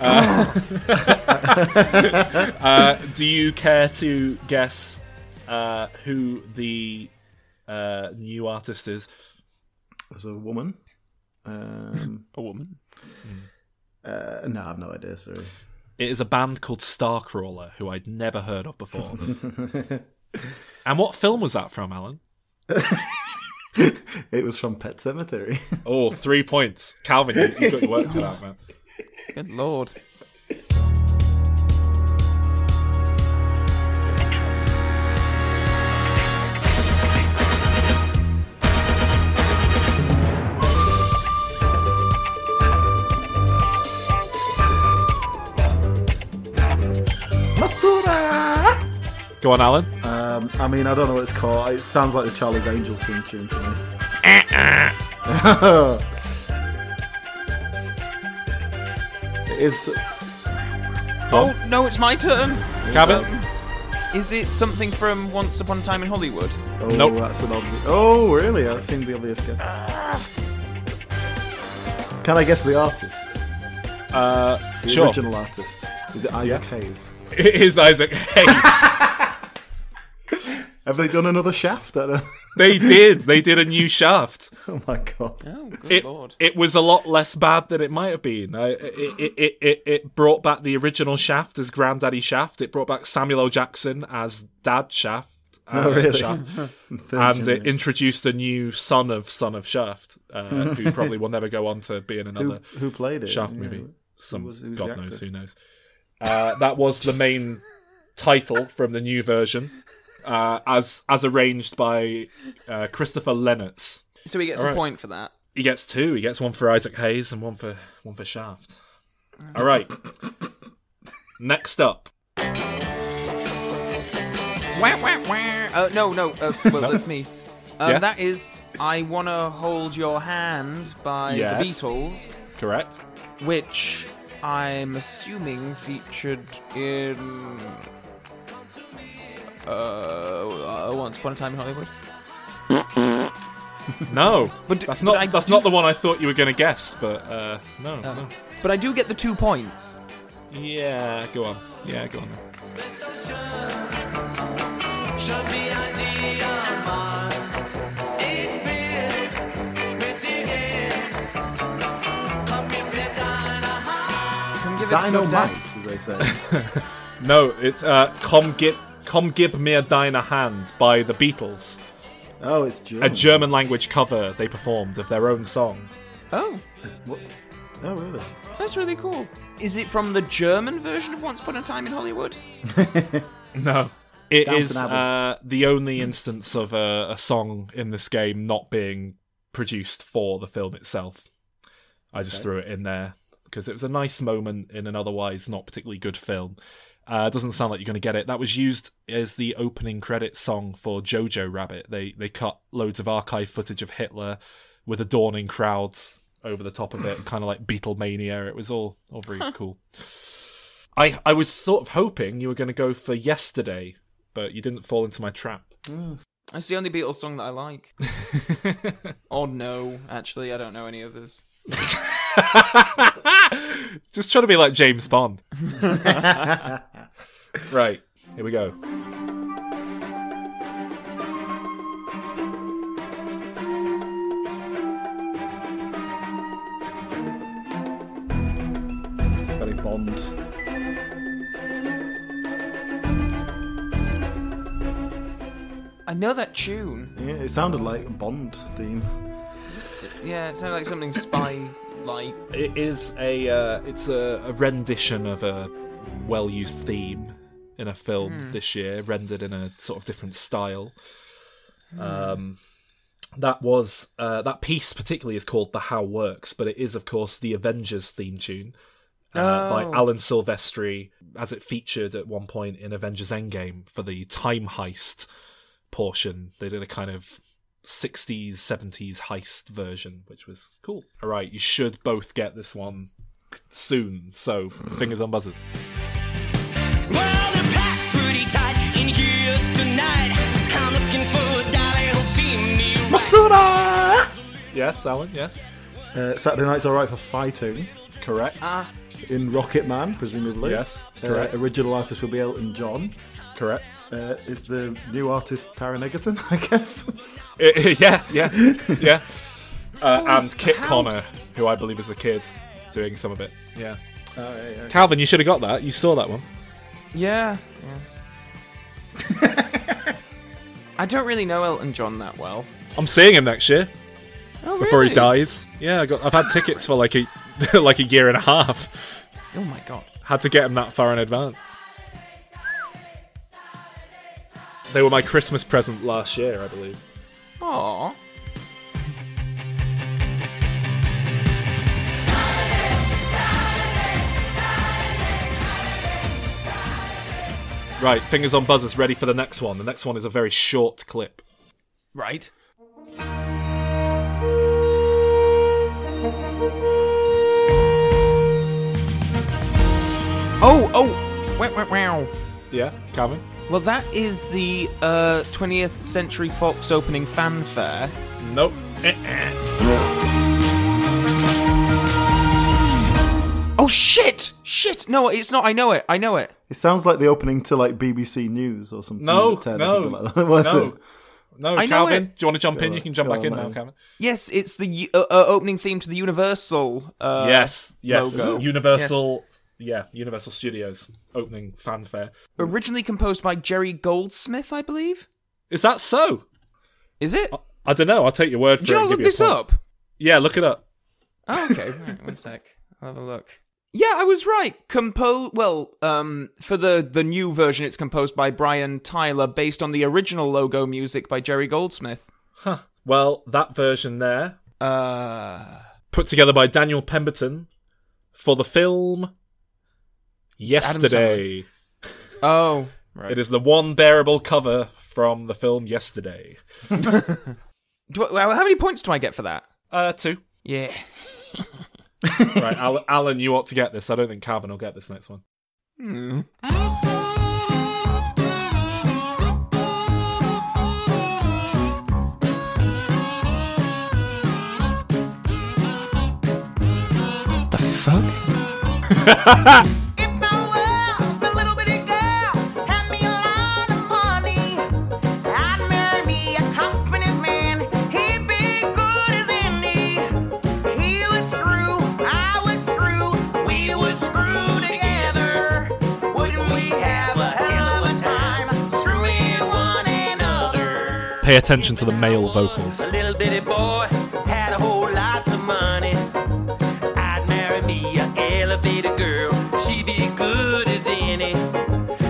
Uh, (laughs) uh, do you care to guess uh, who the uh, new artist is? As a woman. Um, a woman. Uh, no, I have no idea. Sorry. It is a band called Starcrawler, who I'd never heard of before. (laughs) and what film was that from, Alan? (laughs) it was from Pet Sematary. oh, three points. Calvin, you, you got your work cut out, man. Good lord. Go on, Alan. Um, I mean, I don't know what it's called. It sounds like the Charlie's Angels theme tune to me. (laughs) is. Oh no, it's my turn. Cabin. Um, is it something from Once Upon a Time in Hollywood? Oh, Nope. that's an obvious. Oh, really? That seemed the obvious guess. Can I guess the artist? Uh, The sure. original artist. Is it Isaac Hayes? (laughs) It is Isaac Hayes. (laughs) Have they done another Shaft? I don't... (laughs) they did. They did a new Shaft. (laughs) Oh my god. Oh, good It, lord. it was a lot less bad than it might have been. I, it, it, it, it, it brought back the original Shaft as Granddaddy Shaft. It brought back Samuel L. Jackson as Dad Shaft. uh, (laughs) Oh, really? Shaft. Third and it introduced a new son of Son of Shaft, uh, who probably will never go on to be in another Who, who played it? Shaft Yeah, movie. who Some was- who's the God knows who knows. Uh, that was the main title from the new version, uh, as as arranged by uh, Christopher Lennertz. So he gets All a right. point for that. He gets two. He gets one for Isaac Hayes and one for one for Shaft. All right. (coughs) Next up, Wah, wah, wah. Uh, no, no. Uh, well, No? (laughs) that's me. Um, Yeah? That is "I Wanna Hold Your Hand" by Yes. the Beatles, correct? which I'm assuming featured in uh, uh, Once Upon a Time in Hollywood. (laughs) No, But- that's not I that's do- not the one I thought you were going to guess. But uh, no, Oh. no. But I do get the two points. Yeah, go on. Yeah, go on. Can give it your Dynamite, as they say. (laughs) No, it's uh, "Come Gib Komm gib mir deine Hand" by the Beatles. oh, it's German. A German language cover they performed of their own song. Oh, Is- what? Oh, really? that's really cool. Is it from the German version of Once Upon a Time in Hollywood? (laughs) No. It Downton is uh, the only instance of a, a song in this game not being produced for the film itself. I just Okay. threw it in there because it was a nice moment in an otherwise not particularly good film. Uh, doesn't sound like you're going to get it. That was used as the opening credit song for Jojo Rabbit. They they cut loads of archive footage of Hitler with adorning crowds over the top of it, (laughs) kind of like Beatlemania. It was all all very cool. I I was sort of hoping you were going to go for yesterday, but you didn't fall into my trap. It's the only Beatles song that I like. (laughs) or no, actually, I don't know any others. (laughs) Just trying to be like James Bond. Right, here we go. Very Bond. I know that tune. Yeah, it sounded like a Bond theme. Yeah, it sounded like something spy like. It is a uh, it's a, a rendition of a well used theme in a film Hmm. this year, rendered in a sort of different style. Um, that was uh, that piece particularly is called "The How Works," but it is of course the Avengers theme tune uh, by Oh. Alan Silvestri, as it featured at one point in Avengers Endgame for the time heist portion. They did a kind of 60s, 70s heist version, which was cool. All right, you should both get this one soon. So, fingers on buzzers. Yes, that one. Yes, Uh, Saturday Night's Alright for Fighting. correct. Ah. In Rocket Man, presumably. Yes, Uh, correct. original artist will be Elton John. correct. Uh, is the new artist Taron Egerton, (laughs) I guess? yeah, yeah, (laughs) yeah. Uh, and Kit Connor, who I believe is a kid, doing some of it. Yeah. Oh, yeah, yeah. Calvin, you should have got that. You saw that one. Yeah. yeah. (laughs) I don't really know Elton John that well. I'm seeing him next year Oh, before he dies. Yeah, I got. I've had tickets for like a (laughs) like a year and a half. Oh my god. Had to get him that far in advance. They were my Christmas present last year, I believe. Aww. Right, fingers on buzzers, ready for the next one. The next one is a very short clip. Right. Oh, oh, wow, wow, wow. Yeah, Calvin. Well, that is the uh, 20th Century Fox opening fanfare. Nope. (clears throat) Oh shit! Shit! No, it's not. I know it. I know it. It sounds like the opening to like BBC News or something. No, News at 10 or no, something like that. (laughs) What is no, it? no. I know Calvin, do you want to jump in? Go You can jump go back on, in now. Calvin. Yes, it's the uh, uh, opening theme to the Universal. Uh, yes, yes. logo. Universal. Yeah, Universal Studios opening fanfare. Originally composed by Jerry Goldsmith, I believe. Is that so? Is it? I don't know. I'll take your word for Do you it. want and to look this up? Yeah, look it up. Oh, okay. right, one (laughs) sec. I'll have a look. Yeah, I was right. Compose well, um, for the the new version, it's composed by Brian Tyler, based on the original logo music by Jerry Goldsmith. Huh. Well, that version there, Uh, put together by Daniel Pemberton for the film Yesterday. oh, right. It is the one bearable cover from the film Yesterday. (laughs) Do I, how many points do I get for that? Uh, two. Yeah. (laughs) right, Alan, Alan, you ought to get this. I don't think Calvin will get this next one. Hmm. The fuck? (laughs) Pay attention to the male vocals. A little bitty boy had a whole lots of money. I'd marry me a elevator girl. She'd be good as any.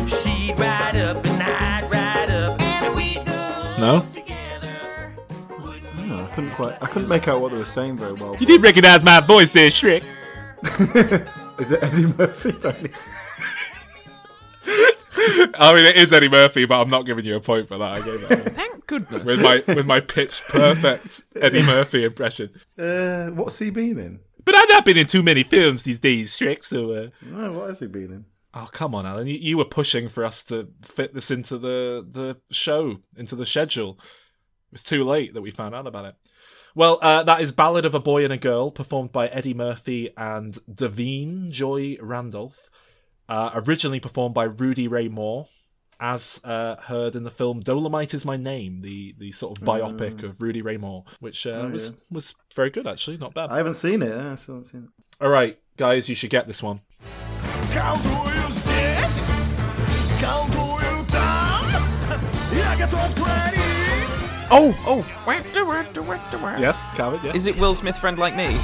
She'd ride up and I'd ride up and we'd go. No? No, hmm, I couldn't quite. I couldn't make out what they were saying very well. You did recognise my voice there, Shrek. (laughs) Is it Eddie Murphy? (laughs) (laughs) I mean, it is Eddie Murphy, but I'm not giving you a point for that. I gave that Thank goodness. with my with my pitch perfect Eddie Murphy impression. uh, what's he been in? But I've not been in too many films these days, Shrek. So, uh... No, what has he been in? oh come on, Alan, you, you were pushing for us to fit this into the the show, into the schedule. It was too late that we found out about it. Well, uh, that is Ballad of a Boy and a Girl, performed by Eddie Murphy and Da'Vine Joy Randolph uh, originally performed by Rudy Ray Moore, as uh, heard in the film Dolomite is My Name, the, the sort of biopic mm. of Rudy Ray Moore, which uh, oh, yeah. was, was very good, actually. Not bad. I haven't seen it. I still haven't seen it. All right, guys, you should get this one. Oh, oh. Yes, Calvin, yeah. Is it Will Smith, Friend Like Me?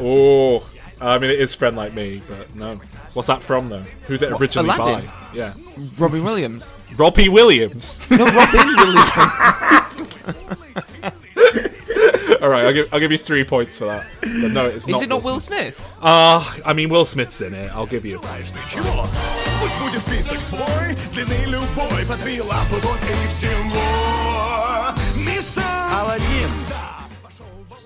Oh, I mean, it is Friend Like Me, but no. What's that from, though? Who's it What, originally Aladdin? by? Yeah. Robin Williams. Robbie Williams. (laughs) No, Robin Williams. (laughs) All right, I'll give I'll give you three points for that. But no, it's Is not. it not Will Smith? Ah, I mean, Will Smith's in it. I'll give you a point.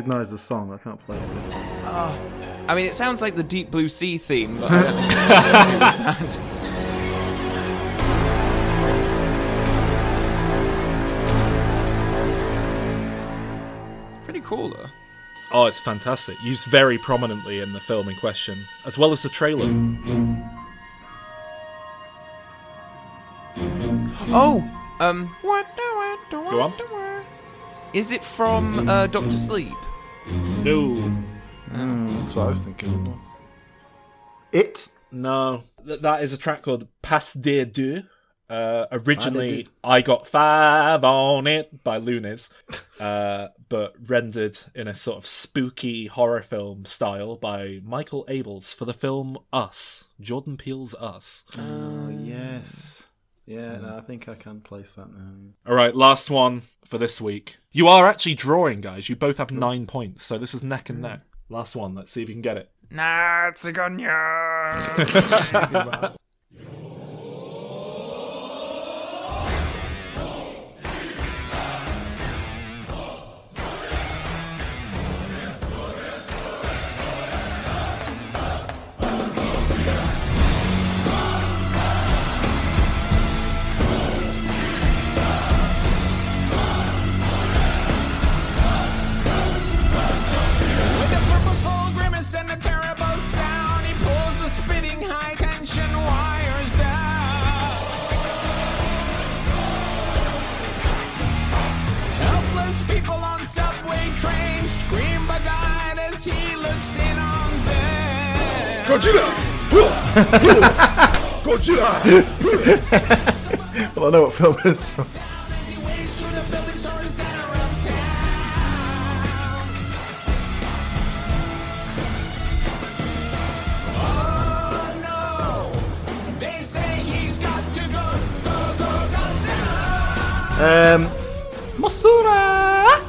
Yeah, I recognise the song. I can't place it. Oh. I mean, it sounds like the Deep Blue Sea theme, but I don't think (laughs) it's anything to do with that. Pretty cool, though. Oh, it's fantastic. Used very prominently in the film in question, as well as the trailer. Oh, um, what do I do? Go on. Is it from uh, Doctor Sleep? No. Mm, that's what I was thinking. It? No. Th- that is a track called Pas de deux. Uh, originally, des I Got Five on It by Luniz, uh, (laughs) but rendered in a sort of spooky horror film style by Michael Abels for the film Us. Jordan Peele's Us. Oh, yes. Yeah, no, I think I can place that now. All right, last one for this week. You are actually drawing, guys. You both have nine points, so this is neck and neck. Last one. Let's see if you can get it. Nah, cigonia. With (laughs) (laughs) as he looks in on them. well, I know what film it's from. They say he's got to go, go, go, Godzilla. Um, Masura!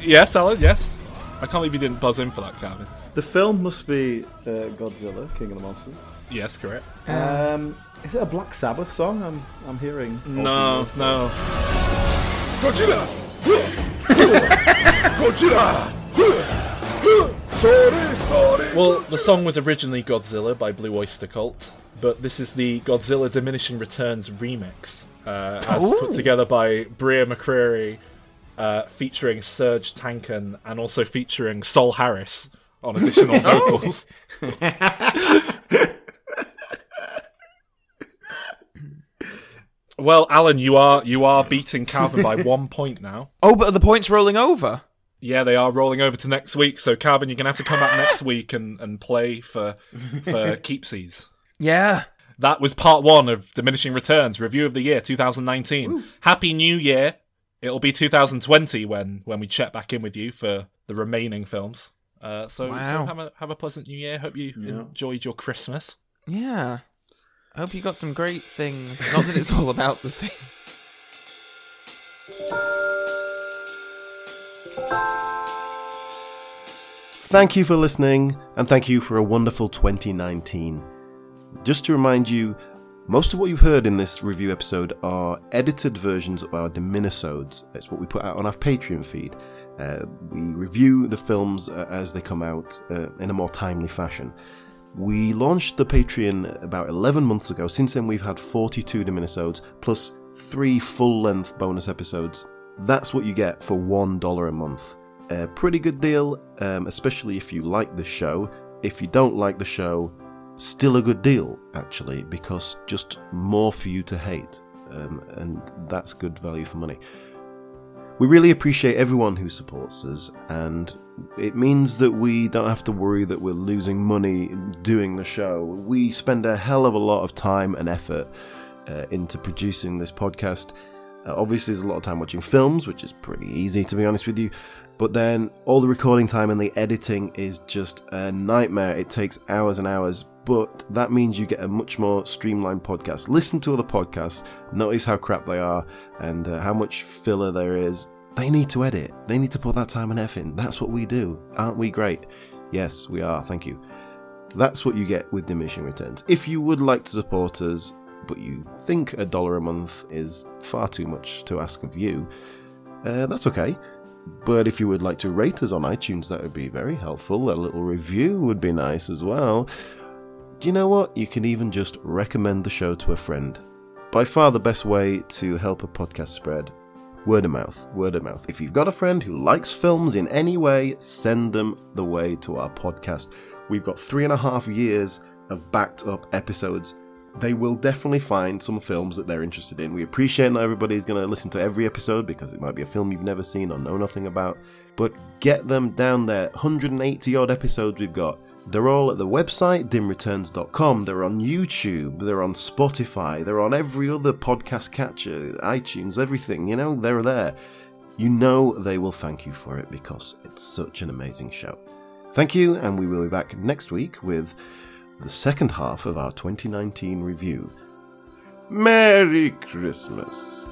Yes, Alan, yes. I can't believe you didn't buzz in for that, Calvin. The film must be uh, Godzilla, King of the Monsters. Yes, correct. Um, is it a Black Sabbath song? I'm I'm hearing. No, no. Godzilla! (laughs) Godzilla! Sorry, sorry! Well, the song was originally Godzilla by Blue Oyster Cult, but this is the Godzilla Diminishing Returns remix, uh, as Ooh. put together by Bear McCreary, uh, featuring Serj Tankian and also featuring Sol Harris on additional (laughs) Oh. vocals. (laughs) well, Alan, you are you are beating Calvin by (laughs) one point now. Oh, but are the points rolling over? Yeah, they are rolling over to next week. So, Calvin, you're gonna have to come back next week and, and play for for keepsies. Yeah. That was part one of Diminishing Returns review of the year 2019. Happy New Year! It'll be 2020 when when we check back in with you for the remaining films. Uh, so, so have a have a pleasant New Year. Hope you enjoyed your Christmas. Yeah. I hope you got some great things. Not that it's all about the thing. Thank you for listening, and thank you for a wonderful 2019. Just to remind you, most of what you've heard in this review episode are edited versions of our Diminisodes. It's what we put out on our Patreon feed. Uh, we review the films uh, as they come out uh, in a more timely fashion. We launched the Patreon about 11 months ago. Since then, we've had 42 Diminisodes plus three full length bonus episodes. That's what you get for $1 a month. A pretty good deal, um, especially if you like the show. If you don't like the show, still a good deal, actually, because just more for you to hate. Um, and that's good value for money. We really appreciate everyone who supports us, and it means that we don't have to worry that we're losing money doing the show. We spend a hell of a lot of time and effort uh, into producing this podcast. Uh, obviously, there's a lot of time watching films, which is pretty easy to be honest with you. But then all the recording time and the editing is just a nightmare. It takes hours and hours, but that means you get a much more streamlined podcast. Listen to other podcasts, notice how crap they are and uh, how much filler there is. They need to edit. They need to put that time and effort in. That's what we do. Aren't we great? Yes, we are. Thank you. That's what you get with diminishing returns. If you would like to support us, but you think a dollar a month is far too much to ask of you, uh, that's okay. But if you would like to rate us on iTunes, that would be very helpful. A little review would be nice as well. Do you know what? You can even just recommend the show to a friend. By far the best way to help a podcast spread. Word of mouth, word of mouth. If you've got a friend who likes films in any way, send them the way to our podcast. We've got three and a half years of backed up episodes. They will definitely find some films that they're interested in. We appreciate not everybody's going to listen to every episode because it might be a film you've never seen or know nothing about. But get them down there. 180 odd episodes we've got. They're all at the website, dimreturns.com. They're on YouTube. They're on Spotify. They're on every other podcast catcher, iTunes, everything. You know, they're there. You know they will thank you for it because it's such an amazing show. Thank you, and we will be back next week with the second half of our 2019 review. Merry Christmas!